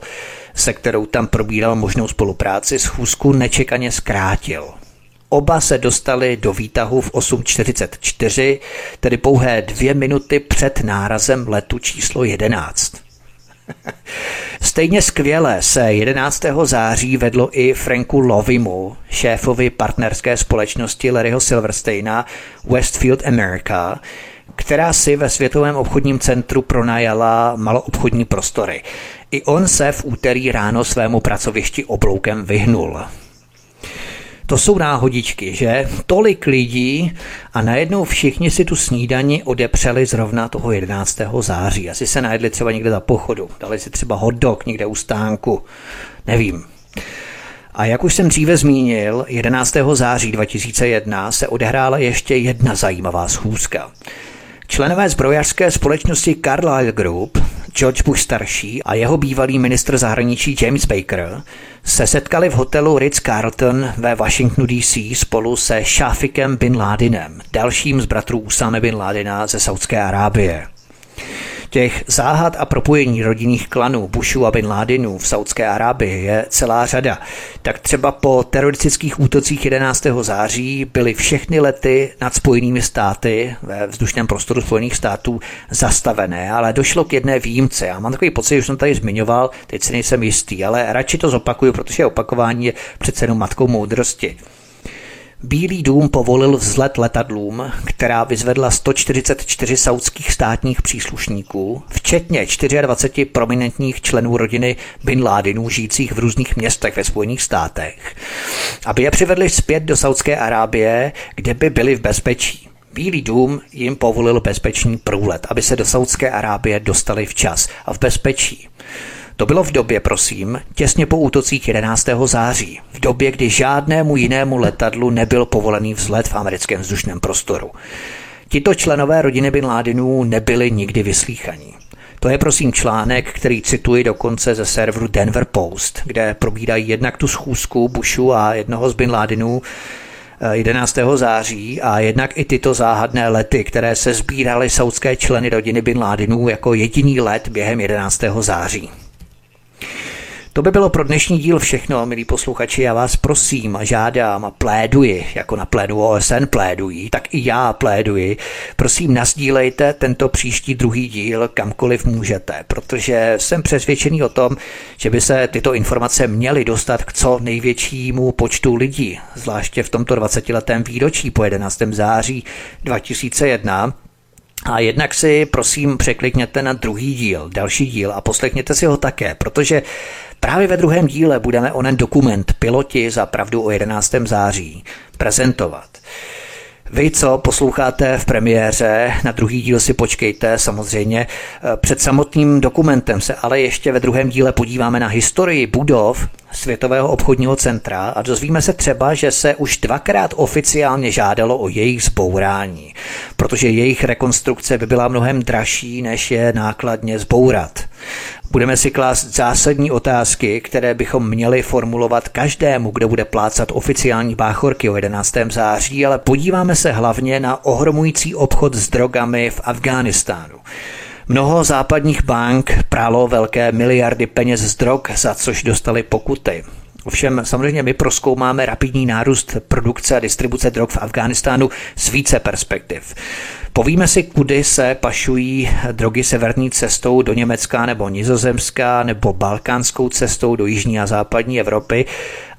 se kterou tam probíral možnou spolupráci, schůzku nečekaně zkrátil. Oba se dostali do výtahu v 8.44, tedy pouhé dvě minuty před nárazem letu číslo 11. <laughs> Stejně skvěle se 11. září vedlo i Franku Lovimu, šéfovi partnerské společnosti Larryho Silversteina Westfield America, která si ve Světovém obchodním centru pronajala maloobchodní prostory. I on se v úterý ráno svému pracovišti obloukem vyhnul. To jsou náhodičky, že? Tolik lidí a najednou všichni si tu snídani odepřeli zrovna toho 11. září. Asi se najedli třeba někde za pochodu. Dali si třeba hot dog někde u stánku. Nevím. A jak už jsem dříve zmínil, 11. září 2001 se odehrála ještě jedna zajímavá schůzka. Členové zbrojařské společnosti Carlyle Group, George Bush starší a jeho bývalý ministr zahraničí James Baker se setkali v hotelu Ritz-Carlton ve Washingtonu DC spolu se Shafikem bin Ládinem, dalším z bratrů Usame bin Ládina ze Saudské Arábie. Těch záhad a propojení rodinných klanů Bushu a Bin Ládinů v Saudské Arábii je celá řada. Tak třeba po teroristických útocích 11. září byly všechny lety nad Spojenými státy ve vzdušném prostoru Spojených států zastavené, ale došlo k jedné výjimce. Já mám takový pocit, že jsem tady zmiňoval, teď si nejsem jistý, ale radši to zopakuju, protože opakování je přece jenom matkou moudrosti. Bílý dům povolil vzlet letadlům, která vyzvedla 144 saudských státních příslušníků, včetně 24 prominentních členů rodiny Bin Ládinů žijících v různých městech ve Spojených státech, aby je přivedli zpět do Saudské Arábie, kde by byli v bezpečí. Bílý dům jim povolil bezpečný průlet, aby se do Saudské Arábie dostali včas a v bezpečí. To bylo v době, prosím, těsně po útocích 11. září, v době, kdy žádnému jinému letadlu nebyl povolený vzlet v americkém vzdušném prostoru. Tito členové rodiny Bin Ládinů nebyli nikdy vyslíchaní. To je prosím článek, který cituji dokonce ze serveru Denver Post, kde probídají jednak tu schůzku Bushu a jednoho z Bin Ládinů 11. Eh, září a jednak i tyto záhadné lety, které se sbíraly saudské členy rodiny Bin Ládinů jako jediný let během 11. září. To by bylo pro dnešní díl všechno, milí posluchači. Já vás prosím a žádám a pléduji, jako na plédu OSN plédují, tak i já pléduji. Prosím, nasdílejte tento příští druhý díl kamkoliv můžete, protože jsem přesvědčený o tom, že by se tyto informace měly dostat k co největšímu počtu lidí, zvláště v tomto 20-letém výročí po 11. září 2001, a jednak si prosím překlikněte na druhý díl, další díl a poslechněte si ho také, protože právě ve druhém díle budeme onen dokument Piloti za pravdu o 11. září prezentovat. Vy, co posloucháte v premiéře, na druhý díl si počkejte samozřejmě. Před samotným dokumentem se ale ještě ve druhém díle podíváme na historii budov Světového obchodního centra a dozvíme se třeba, že se už dvakrát oficiálně žádalo o jejich zbourání, protože jejich rekonstrukce by byla mnohem dražší, než je nákladně zbourat. Budeme si klást zásadní otázky, které bychom měli formulovat každému, kdo bude plácat oficiální báchorky o 11. září, ale podíváme se hlavně na ohromující obchod s drogami v Afghánistánu. Mnoho západních bank prálo velké miliardy peněz z drog, za což dostali pokuty. Ovšem samozřejmě my proskoumáme rapidní nárůst produkce a distribuce drog v Afghánistánu z více perspektiv. Povíme si, kudy se pašují drogy severní cestou do Německa nebo Nizozemska nebo balkánskou cestou do jižní a západní Evropy,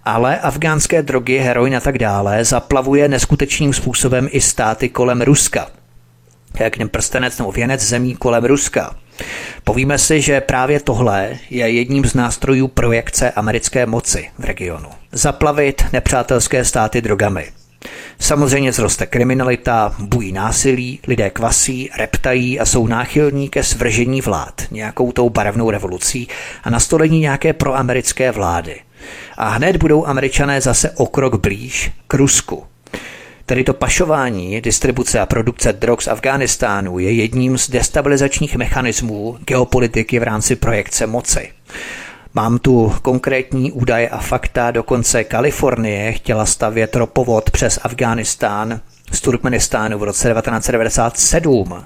ale afgánské drogy, heroin a tak dále zaplavuje neskutečným způsobem i státy kolem Ruska. Jak prstenec nebo věnec zemí kolem Ruska. Povíme si, že právě tohle je jedním z nástrojů projekce americké moci v regionu. Zaplavit nepřátelské státy drogami. Samozřejmě zroste kriminalita, bují násilí, lidé kvasí, reptají a jsou náchylní ke svržení vlád, nějakou tou barevnou revolucí a nastolení nějaké proamerické vlády. A hned budou američané zase o krok blíž k Rusku. Tedy to pašování, distribuce a produkce drog z Afghánistánu je jedním z destabilizačních mechanismů geopolitiky v rámci projekce moci. Mám tu konkrétní údaje a fakta, dokonce Kalifornie chtěla stavět ropovod přes Afghánistán z Turkmenistánu v roce 1997.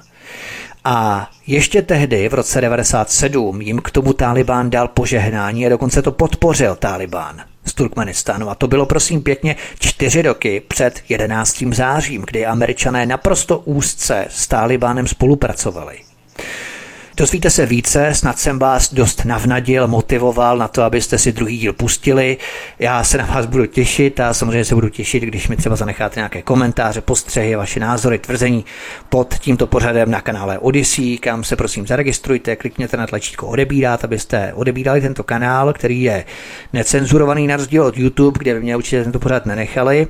A ještě tehdy, v roce 1997, jim k tomu Taliban dal požehnání a dokonce to podpořil Taliban z Turkmenistánu. A to bylo prosím pěkně čtyři roky před 11. zářím, kdy američané naprosto úzce s Talibánem spolupracovali. Dozvíte se více, snad jsem vás dost navnadil, motivoval na to, abyste si druhý díl pustili. Já se na vás budu těšit a samozřejmě se budu těšit, když mi třeba zanecháte nějaké komentáře, postřehy, vaše názory, tvrzení pod tímto pořadem na kanále Odyssey, kam se prosím zaregistrujte, klikněte na tlačítko odebírat, abyste odebírali tento kanál, který je necenzurovaný na rozdíl od YouTube, kde by mě určitě tento pořad nenechali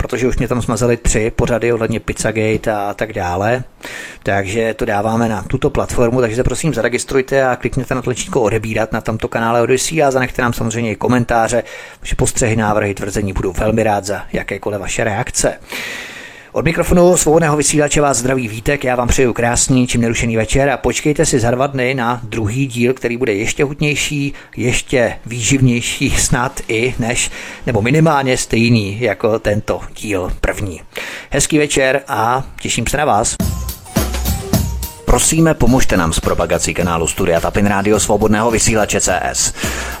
protože už mě tam smazali tři pořady ohledně Pizzagate a tak dále. Takže to dáváme na tuto platformu, takže se prosím zaregistrujte a klikněte na tlačítko odebírat na tomto kanále Odyssey a zanechte nám samozřejmě i komentáře, vaše postřehy, návrhy, tvrzení, budu velmi rád za jakékoliv vaše reakce. Od mikrofonu svobodného vysílače vás zdraví Vítek, já vám přeju krásný, čím nerušený večer a počkejte si za dva dny na druhý díl, který bude ještě hutnější, ještě výživnější <laughs> snad i než, nebo minimálně stejný jako tento díl první. Hezký večer a těším se na vás. Prosíme, pomožte nám s propagací kanálu Studia Tapin Rádio Svobodného vysílače CS.